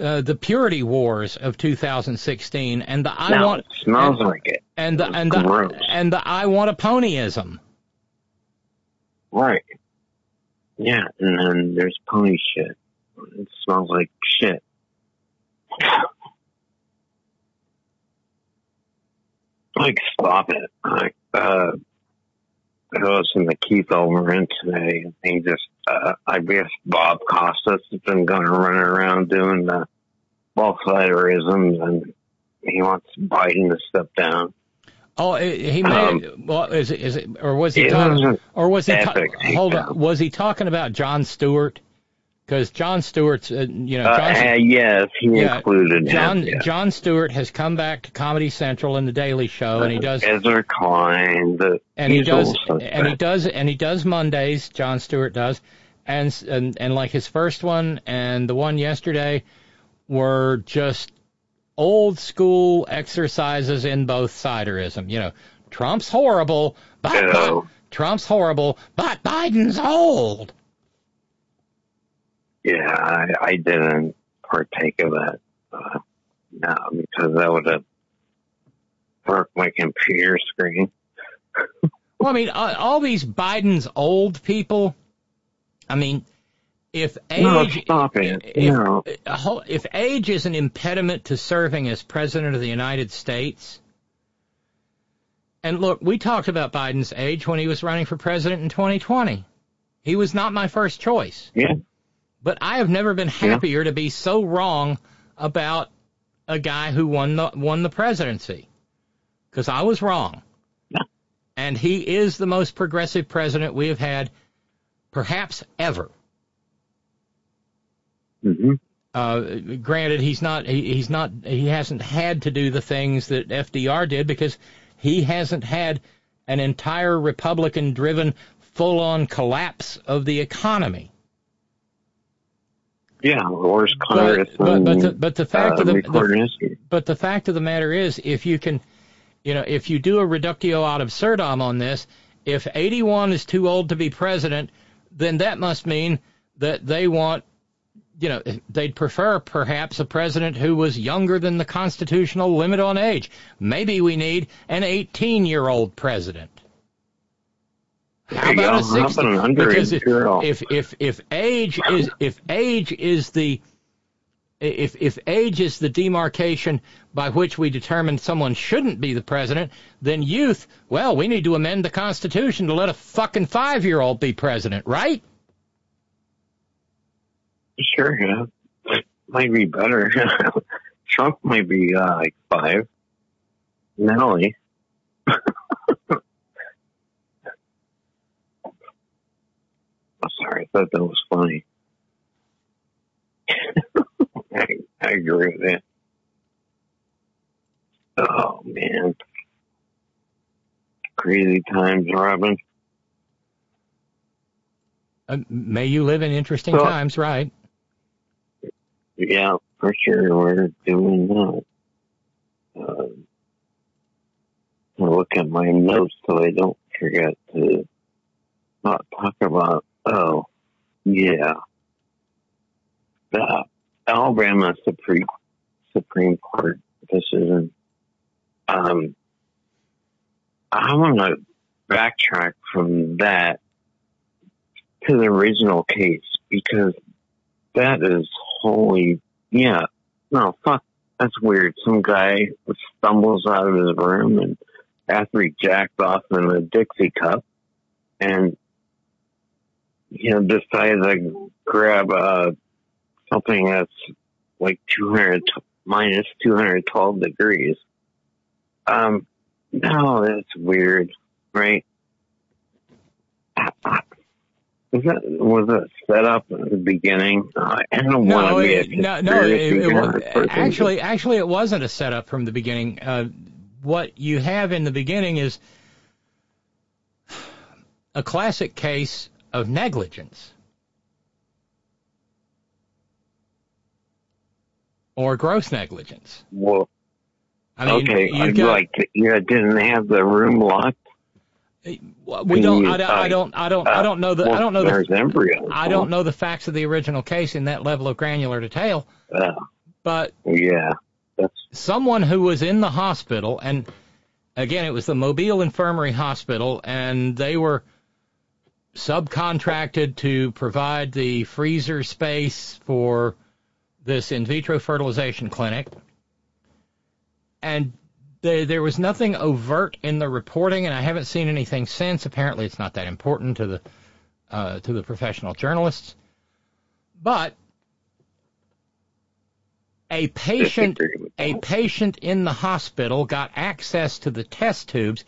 uh, the purity wars of 2016 and the I No, want it smells and, like it. and the and the gross. and the I want a ponyism. Right. Yeah, and then there's pony shit. It smells like shit. [laughs] Like, stop it. Like, uh, I listened to Keith Olbermann today, and he just, uh, I guess Bob Costas has been going to run around doing the Bolshevisms, and he wants Biden to step down. Oh, eh, he made Um, well. Is it is it or was he it talking or was he ta- hold on? Was he talking about Jon Stewart? Because Jon Stewart's uh, you know Uh, John, uh, yes, he Yeah, included John him. yeah. Jon Stewart has come back to Comedy Central and The Daily Show, and he does Ezra Klein, the and he does and he does and he does Mondays. Jon Stewart does, and and and like his first one and the one yesterday were just old school exercises in both siderism. You know, Trump's horrible, but, but Trump's horrible, but Biden's old. Yeah, I, I didn't partake of that. Uh, no, because that would have broke my computer screen. Well, I mean, uh, all these Biden's old people. I mean, if age No, stop it. if, No. uh, if age is an impediment to serving as president of the United States, and look, we talked about Biden's age when he was running for president in 2020. He was not my first choice. Yeah. But I have never been happier to be so wrong about a guy who won the won the presidency because I was wrong. And he is the most progressive president we have had, perhaps ever. Mm-hmm. Uh, granted, he's not he, he's not he hasn't had to do the things that FDR did because he hasn't had an entire Republican-driven full-on collapse of the economy. Yeah, worst Congress. But, but, but, the, but the fact uh, of the, the but the fact of the matter is, if you can, you know, if you do a reductio ad absurdum on this, if 81 is too old to be president, then that must mean that they want, you know, they'd prefer perhaps a president who was younger than the constitutional limit on age. Maybe we need an 18 year old president. How about a go. How 60? about an underage Because if, if if if age is if age is the if if age is the demarcation by which we determine someone shouldn't be the president, then youth, well, we need to amend the Constitution to let a fucking five year old be president, right? Sure, yeah. Might be better. [laughs] Trump might be uh, like five. Nelly. I'm sorry, I thought that was funny. [laughs] I, I agree with that. Oh man. Crazy times, Robyn. Uh, may you live in interesting Well- times, right? Yeah, for sure. We're doing that. Uh, I'll look at my notes so I don't forget to not talk about. Oh, yeah, the Alabama Supreme Supreme Court decision. Um, I want to backtrack from that to the original case because that is holy. Yeah, no, fuck. That's weird. Some guy stumbles out of his room and after he jacked off in a Dixie cup and you know decides to grab uh something that's like 200 minus 212 degrees. Um, no, that's weird, right? Was that was that set up at the beginning? Uh, I don't want No, to be a it, no, no. It, it, wa- theorist person. actually, actually, it wasn't a setup from the beginning. Uh, what you have in the beginning is a classic case of negligence or gross negligence. Well, I mean, okay, I'd got- like you didn't have the room locked. We don't. I, don't- I don't. I don't. I don't know the. I don't know the. There's embryos. I don't know the facts of the original case in that level of granular detail. Uh, But yeah, that's someone who was in the hospital, and again, it was the Mobile Infirmary Hospital, and they were subcontracted to provide the freezer space for this in vitro fertilization clinic. And there, there was nothing overt in the reporting, and I haven't seen anything since. Apparently, it's not that important to the uh, to the professional journalists. But a patient a patient in the hospital got access to the test tubes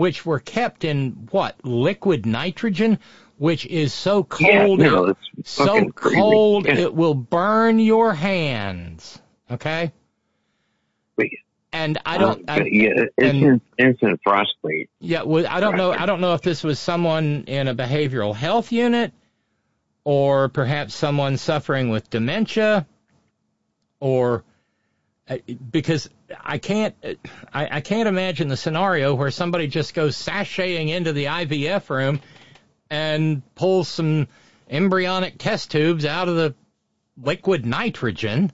which were kept in what liquid nitrogen which is so Yeah, cold no, so cold Yeah. it will burn your hands okay and I don't Uh, I, yeah, it's and- instant frostbite. yeah, well, I don't know. I don't know if this was someone in a behavioral health unit, or perhaps someone suffering with dementia, or uh, because I can't, I, I can't imagine the scenario where somebody just goes sashaying into the IVF room and pulls some embryonic test tubes out of the liquid nitrogen.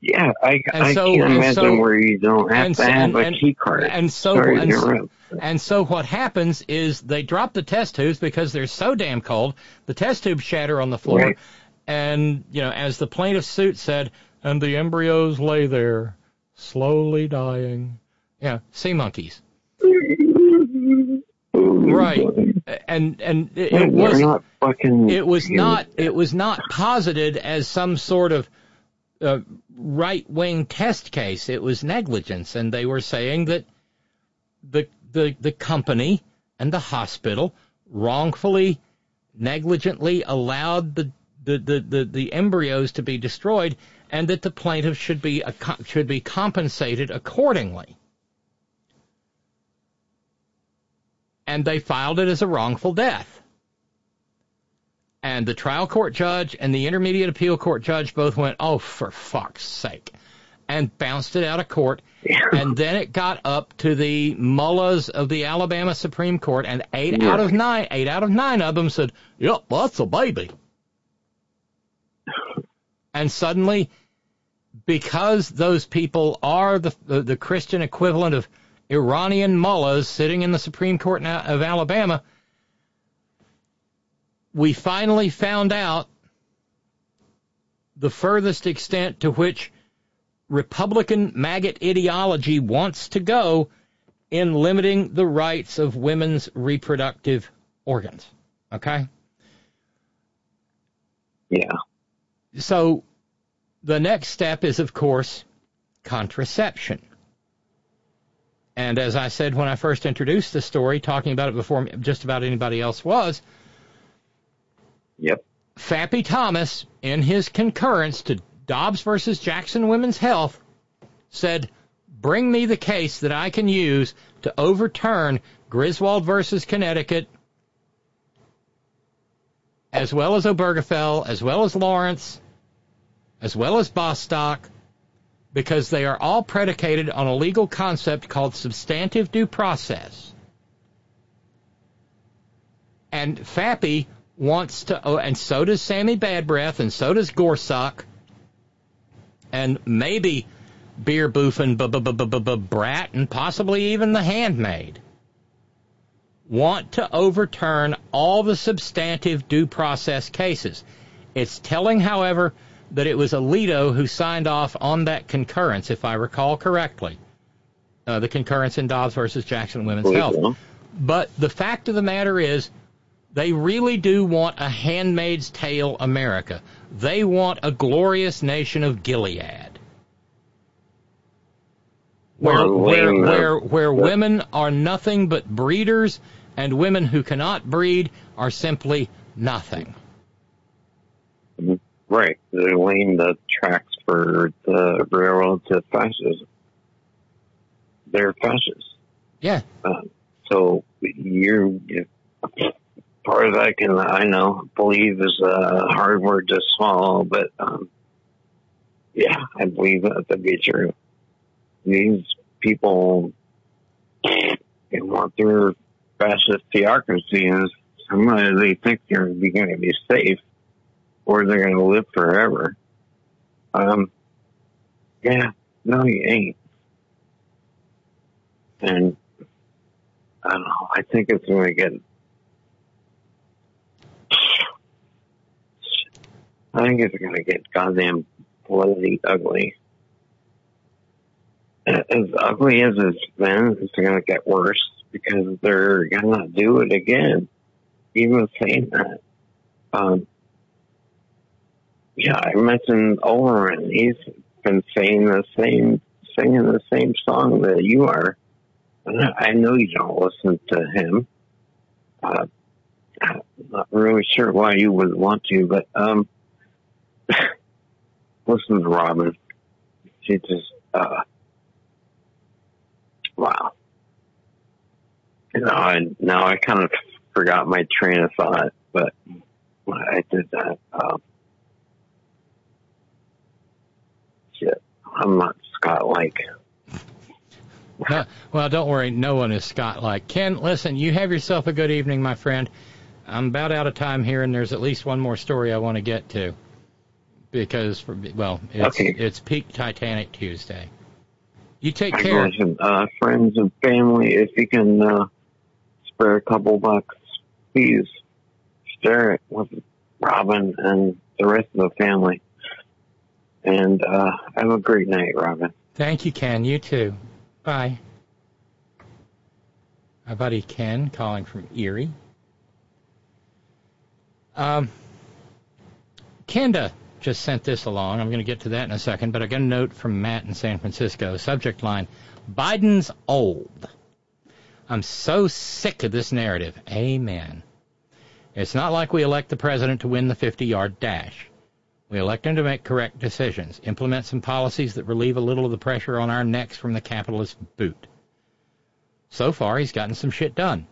Yeah, I, I so- can't imagine so- where you don't have and to have and- a and- key card. And so, Sorry and, so and so what happens is they drop the test tubes because they're so damn cold. The test tubes shatter on the floor, Right. and you know, as the plaintiff's suit said, and the embryos lay there, slowly dying. Yeah, sea monkeys. Right, and and it, it was not fucking. it was not it was not posited as some sort of uh, right wing test case. It was negligence, and they were saying that the the the company and the hospital wrongfully, negligently allowed the the, the, the, the embryos to be destroyed, and that the plaintiff should be uh, a, should be compensated accordingly. And they filed it as a wrongful death. And the trial court judge and the intermediate appeal court judge both went, "Oh, for fuck's sake," and bounced it out of court. And then it got up to the mullahs of the Alabama Supreme Court, and eight Yeah. out of nine, eight out of nine of them said, "Yep, that's a baby." [sighs] And suddenly, because those people are the the, the Christian equivalent of Iranian mullahs sitting in the Supreme Court of Alabama, we finally found out the furthest extent to which Republican maggot ideology wants to go in limiting the rights of women's reproductive organs. Okay? Yeah. So the next step is, of course, contraception. And as I said when I first introduced the story, talking about it before just about anybody else was, Yep. Fappy Thomas, in his concurrence to Dobbs versus Jackson Women's Health, said, Bring me the case that I can use to overturn Griswold versus Connecticut, as well as Obergefell, as well as Lawrence, as well as Bostock, because they are all predicated on a legal concept called substantive due process. And Fappy wants to, oh, and so does Sammy Bad Breath, and so does Gorsuch, and maybe Beer b- Brat, and possibly even the Handmaid, want to overturn all the substantive due process cases. It's telling, however, that it was Alito who signed off on that concurrence, if I recall correctly. Uh, the concurrence in Dobbs versus Jackson Women's Health. so. But the fact of the matter is, they really do want a Handmaid's Tale America. They want a glorious nation of Gilead. Where, where, where, where women are nothing but breeders and women who cannot breed are simply nothing. Right. They're laying the tracks for the railroad to fascism. They're fascists. Yeah. Uh, so you, you, as far as I can, I know, believe is a hard word to swallow, but um, yeah, I believe that to be true. These people they want their fascist theocracy, and somebody they think they're going to be safe, or they're going to live forever. Um, yeah, no, you ain't. And I don't know. I think it's going to get. I think it's going to get goddamn bloody ugly. As ugly as it's been, it's going to get worse because they're going to do it again. Even saying that. Um, yeah, I mentioned Olbermann. He's been saying the same, singing the same song that you are. I know you don't listen to him. Uh, I'm not really sure why you would want to, but um, [laughs] listen to Robyn. She just, uh, wow. You know, I, now I kind of forgot my train of thought, but I did that, um, I'm not Scott like. Well, don't worry. No one is Scott like. Ken, listen, you have yourself a good evening, my friend. I'm about out of time here, and there's at least one more story I want to get to. Because, for, well, it's, Okay. it's peak Titanic Tuesday. You take I care. listen, uh, friends and family, if you can uh, spare a couple bucks, please share it with Robyn and the rest of the family. And uh, have a great night, Robyn. Thank you, Ken. You too. Bye. My buddy Ken calling from Erie. Um, Kenda, just sent this along. I'm going to get to that in a second, but I got a note from Matt in San Francisco. Subject line Biden's old. I'm so sick of this narrative. Amen. It's not like we elect the president to win the 50 yard dash. We elect him to make correct decisions, implement some policies that relieve a little of the pressure on our necks from the capitalist boot. So far, he's gotten some shit done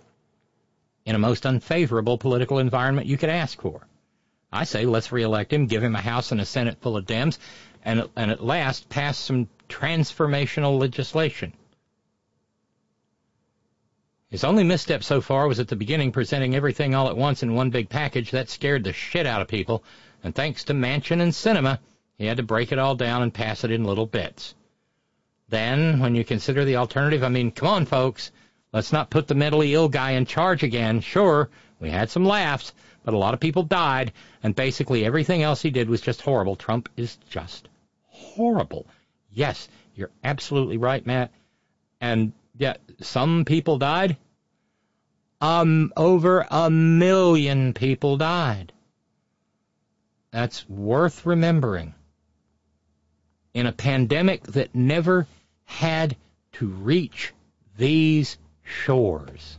in a most unfavorable political environment you could ask for. I say let's reelect him, give him a House and a Senate full of Dems, and, and at last pass some transformational legislation. His only misstep so far was at the beginning presenting everything all at once in one big package. That scared the shit out of people, and thanks to Manchin and Sinema, he had to break it all down and pass it in little bits. Then, when you consider the alternative, I mean, come on, folks, let's not put the mentally ill guy in charge again. Sure, we had some laughs, but a lot of people died, and basically everything else he did was just horrible. Trump is just horrible. Yes, you're absolutely right, Matt. And yet, some people died. Um, over a million people died. That's worth remembering. In a pandemic that never had to reach these shores.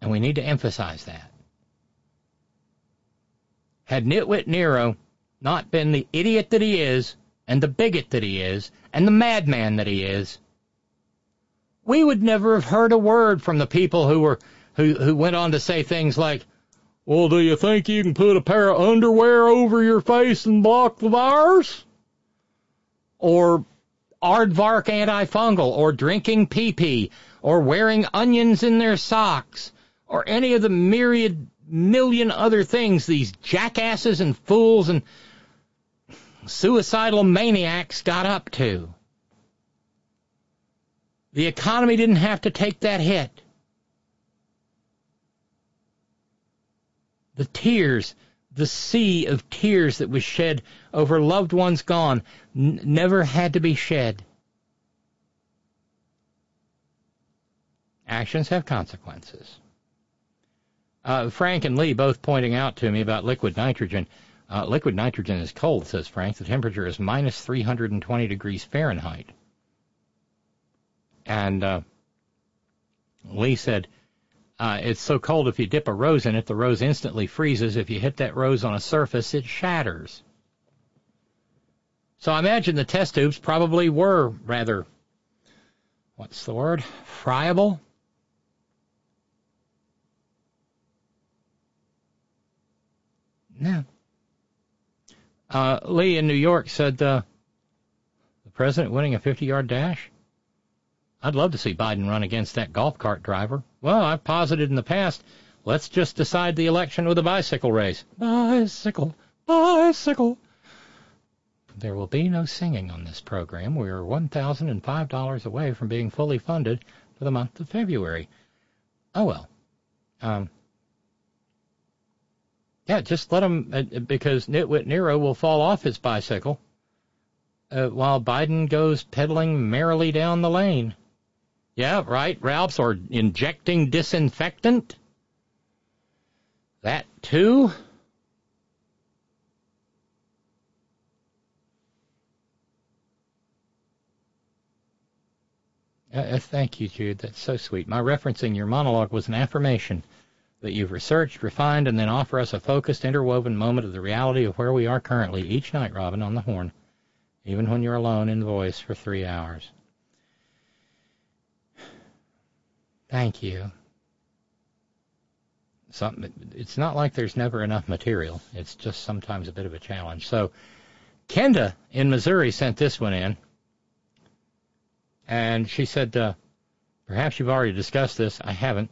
And we need to emphasize that. Had Nitwit Nero not been the idiot that he is, and the bigot that he is, and the madman that he is, we would never have heard a word from the people who were who who went on to say things like, "Well, do you think you can put a pair of underwear over your face and block the virus?" Or aardvark antifungal, or drinking pee pee, or wearing onions in their socks, or any of the myriad million other things these jackasses and fools and suicidal maniacs got up to. The economy didn't have to take that hit. The tears, the sea of tears that was shed over loved ones gone, n- never had to be shed. Actions have consequences. Uh, Frank and Lee both pointing out to me about liquid nitrogen. Uh, liquid nitrogen is cold, says Frank. The temperature is minus 320 degrees Fahrenheit. And uh, Lee said, uh, it's so cold if you dip a rose in it, the rose instantly freezes. If you hit that rose on a surface, it shatters. So I imagine the test tubes probably were rather, what's the word, friable? Yeah. Uh, Lee in New York said uh, the president winning a 50 yard dash. I'd love to see Biden run against that golf cart driver. Well, I've posited in the past, let's just decide the election with a bicycle race. Bicycle, bicycle. There will be no singing on this program. We are $1,005 away from being fully funded for the month of February. Oh well. Um, yeah, just let him, uh, because Nitwit Nero will fall off his bicycle uh, while Biden goes pedaling merrily down the lane. Yeah, right, Ralphs, or injecting disinfectant. That too. Uh, uh, thank you, Jude. That's so sweet. My referencing your monologue was an affirmation that you've researched, refined, and then offer us a focused, interwoven moment of the reality of where we are currently each night, Robyn, on the horn, even when you're alone in voice for three hours. Thank you. Some, it's not like there's never enough material. It's just sometimes a bit of a challenge. So, Kenda in Missouri sent this one in, and she said, uh, perhaps you've already discussed this. I haven't.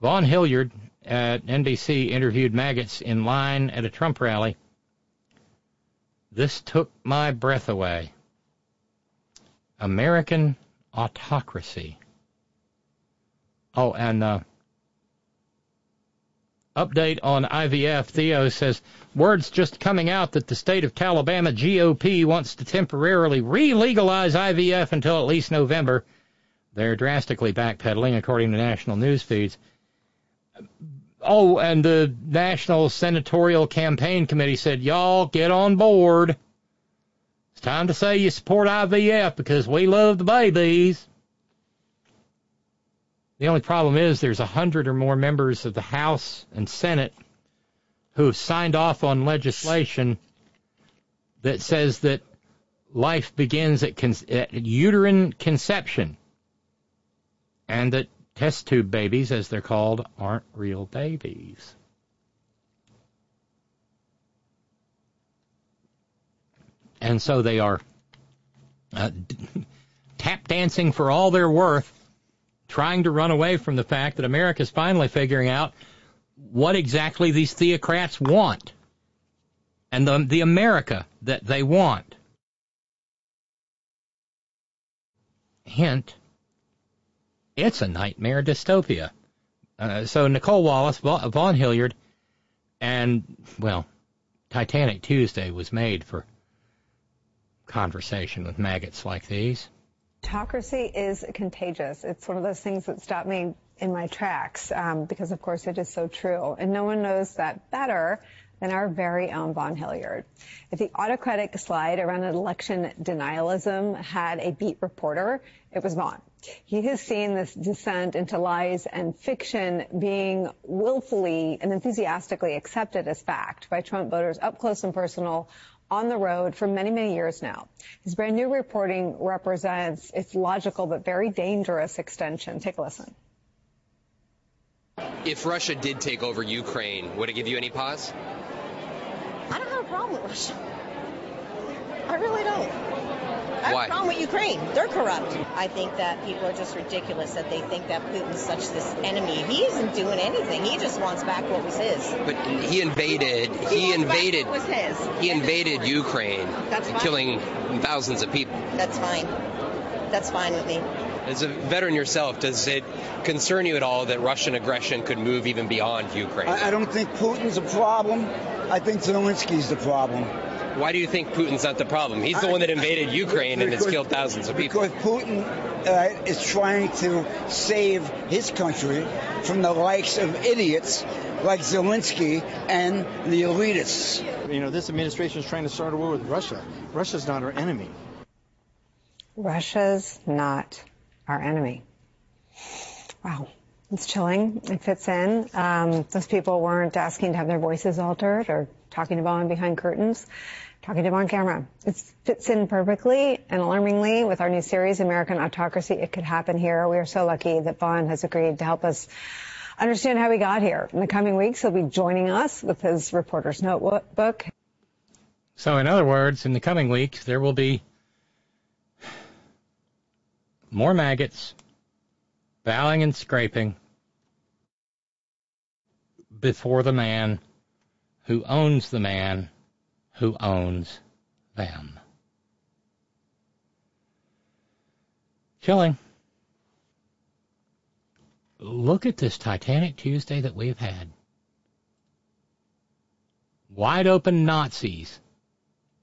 Vaughn Hilliard at NBC interviewed maggots in line at a Trump rally. This took my breath away. American autocracy. Oh, and uh, update on IVF. Theo says words just coming out that the state of Alabama GOP wants to temporarily re-legalize IVF until at least November. They're drastically backpedaling, according to national news feeds oh, and the National Senatorial Campaign Committee said, y'all get on board. It's time to say you support IVF because we love the babies. The only problem is there's a hundred or more members of the House and Senate who signed off on legislation that says that life begins at, con- at uterine conception and that test tube babies, as they're called, aren't real babies. And so they are uh, tap dancing for all they're worth, trying to run away from the fact that America's finally figuring out what exactly these theocrats want and the, the America that they want. Hint, it's a nightmare dystopia. Uh, so Nicolle Wallace, Vaughn Hilliard, and, well, Titanic Tuesday was made for conversation with maggots like these. Autocracy is contagious. It's one of those things that stop me in my tracks um, because, of course, it is so true. And no one knows that better than our very own Vaughn Hilliard. If the autocratic slide around election denialism had a beat reporter, it was Vaughn. He has seen this descent into lies and fiction being willfully and enthusiastically accepted as fact by Trump voters up close and personal on the road for many, many years now. His brand new reporting represents its logical but very dangerous extension. Take a listen. If Russia did take over Ukraine, would it give you any pause? I don't have a problem with Russia. I really don't. I have a problem with Ukraine. They're corrupt. I think that people are just ridiculous that they think that Putin's such this enemy. He isn't doing anything. He just wants back what was his. But he invaded. He, wants back invaded. what was his. He invaded Ukraine, That's fine. killing thousands of people. That's fine. That's fine with me. As a veteran yourself, does it concern you at all that Russian aggression could move even beyond Ukraine? I, I don't think Putin's a problem. I think Zelensky's the problem. Why do you think Putin's not the problem? He's the one that invaded Ukraine and has killed thousands of people. Because Putin uh, is trying to save his country from the likes of idiots like Zelensky and the elitists. You know, this administration is trying to start a war with Russia. Russia's not our enemy. Russia's not our enemy. Wow. It's chilling. It fits in. Um, those people weren't asking to have their voices altered or talking to Vaughn behind curtains, talking to him on camera. It fits in perfectly and alarmingly with our new series, American Autocracy. It could happen here. We are so lucky that Vaughn has agreed to help us understand how we got here. In the coming weeks, he'll be joining us with his reporter's notebook. So, in other words, in the coming weeks, there will be more maggots bowing and scraping before the man who owns the man who owns them. Chilling. Look at this Titanic Tuesday that we've had. Wide open Nazis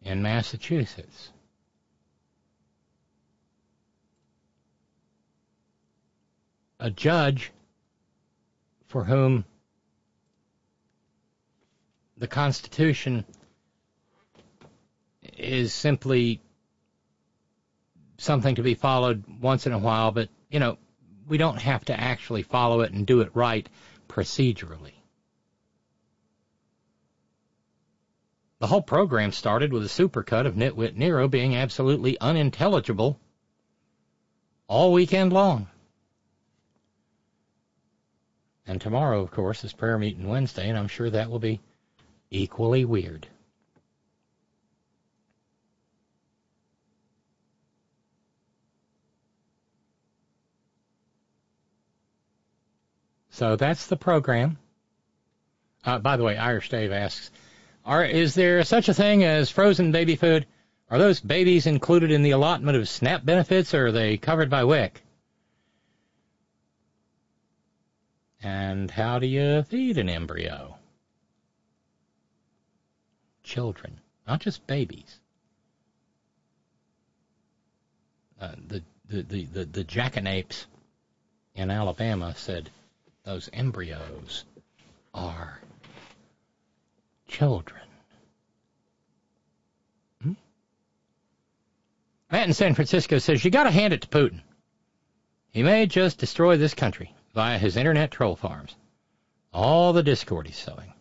in Massachusetts. A judge for whom the Constitution is simply something to be followed once in a while, but, you know, we don't have to actually follow it and do it right procedurally. The whole program started with a supercut of Nitwit Nero being absolutely unintelligible all weekend long. And tomorrow, of course, is prayer meeting Wednesday, and I'm sure that will be equally weird. So that's the program. Uh, by the way, Irish Dave asks, are, is there such a thing as frozen baby food? Are those babies included in the allotment of SNAP benefits, or are they covered by WIC? And how do you feed an embryo? Children, not just babies. Uh, the, the, the, the, the jackanapes in Alabama said those embryos are children. Hmm? Matt in San Francisco says you got to hand it to Putin. He may just destroy this country via his internet troll farms. All the discord he's sowing.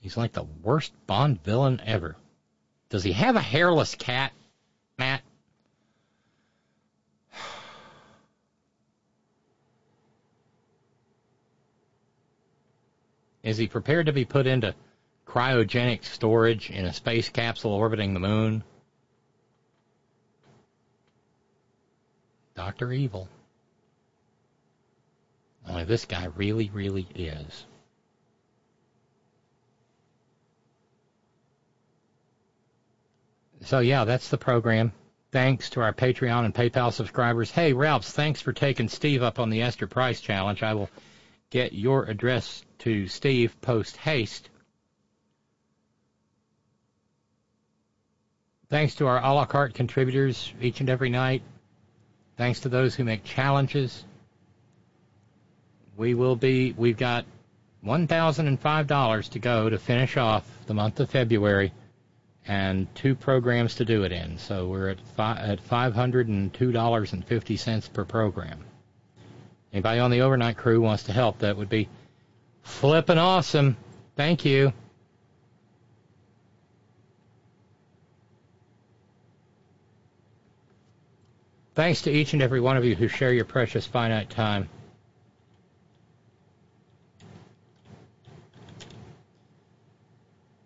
He's like the worst Bond villain ever. Does he have a hairless cat, Matt? Is he prepared to be put into cryogenic storage in a space capsule orbiting the moon? Dr. Evil. Only this guy really, really is. So yeah, that's the program. Thanks to our Patreon and PayPal subscribers. Hey, Ralphs, thanks for taking Steve up on the Esther Price challenge. I will get your address to Steve post haste. Thanks to our a la carte contributors each and every night. Thanks to those who make challenges. We will be, we've got $1,005 to go to finish off the month of February and two programs to do it in. So we're at, fi- at $502.50 per program. Anybody on the overnight crew wants to help, that would be flippin' awesome. Thank you. Thanks to each and every one of you who share your precious finite time.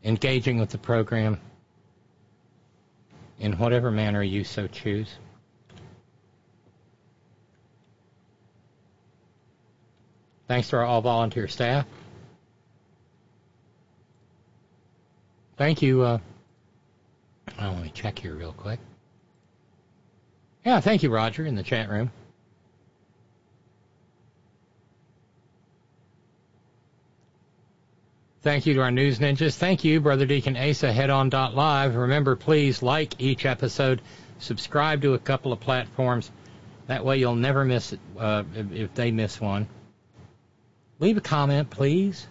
Engaging with the program in whatever manner you so choose. Thanks to our all volunteer staff. Thank you. Uh, let me check here real quick. Yeah, thank you, Roger, in the chat room. Thank you to our news ninjas. Thank you, Brother Deacon Asa, headon.live. Remember, please like each episode, subscribe to a couple of platforms. That way you'll never miss it uh, if they miss one. Leave a comment, please.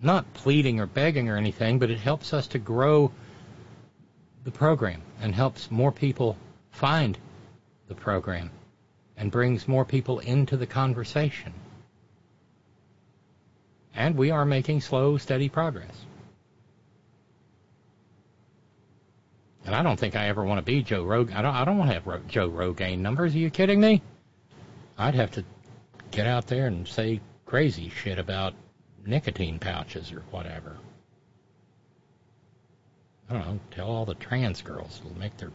Not pleading or begging or anything, but it helps us to grow the program and helps more people find the program and brings more people into the conversation. And we are making slow, steady progress. And I don't think I ever want to be Joe Rogan. I don't, I don't want to have Joe Rogan numbers. Are you kidding me? I'd have to get out there and say crazy shit about nicotine pouches or whatever. I don't know. Tell all the trans girls it'll make their.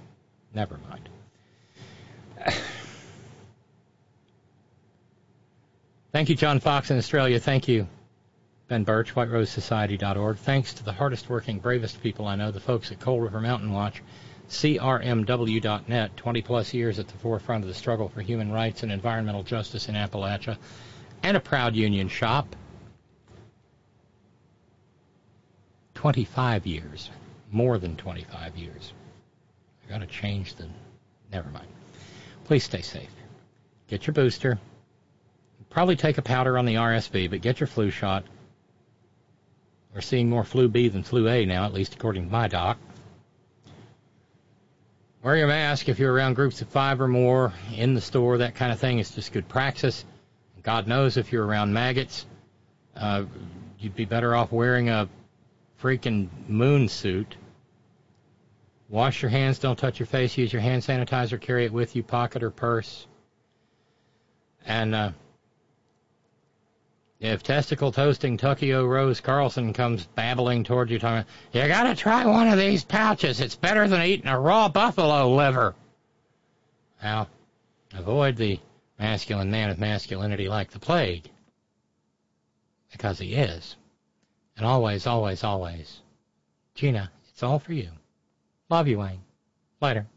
Never mind. Thank you, John Fox in Australia. Thank you, Ben Birch, WhiteRoseSociety.org. Thanks to the hardest working, bravest people I know, the folks at Coal River Mountain Watch, CRMW.net, 20 plus years at the forefront of the struggle for human rights and environmental justice in Appalachia, and a proud union shop. 25 years, more than 25 years. I got to change the. Never mind. Please stay safe. Get your booster. Probably take a powder on the RSV, but get your flu shot. We're seeing more flu B than flu A now, at least according to my doc. Wear your mask if you're around groups of five or more in the store. That kind of thing is just good practice. God knows if you're around maggots, uh, you'd be better off wearing a freaking moon suit. Wash your hands, don't touch your face, use your hand sanitizer, carry it with you, pocket or purse. And uh, if testicle toasting Tuckio Rose Carlson comes babbling toward you, talking, you gotta try one of these pouches. It's better than eating a raw buffalo liver. Now, avoid the masculine man of masculinity like the plague. Because he is. And always, always, always. Gina, it's all for you. Love you, Wayne. Later.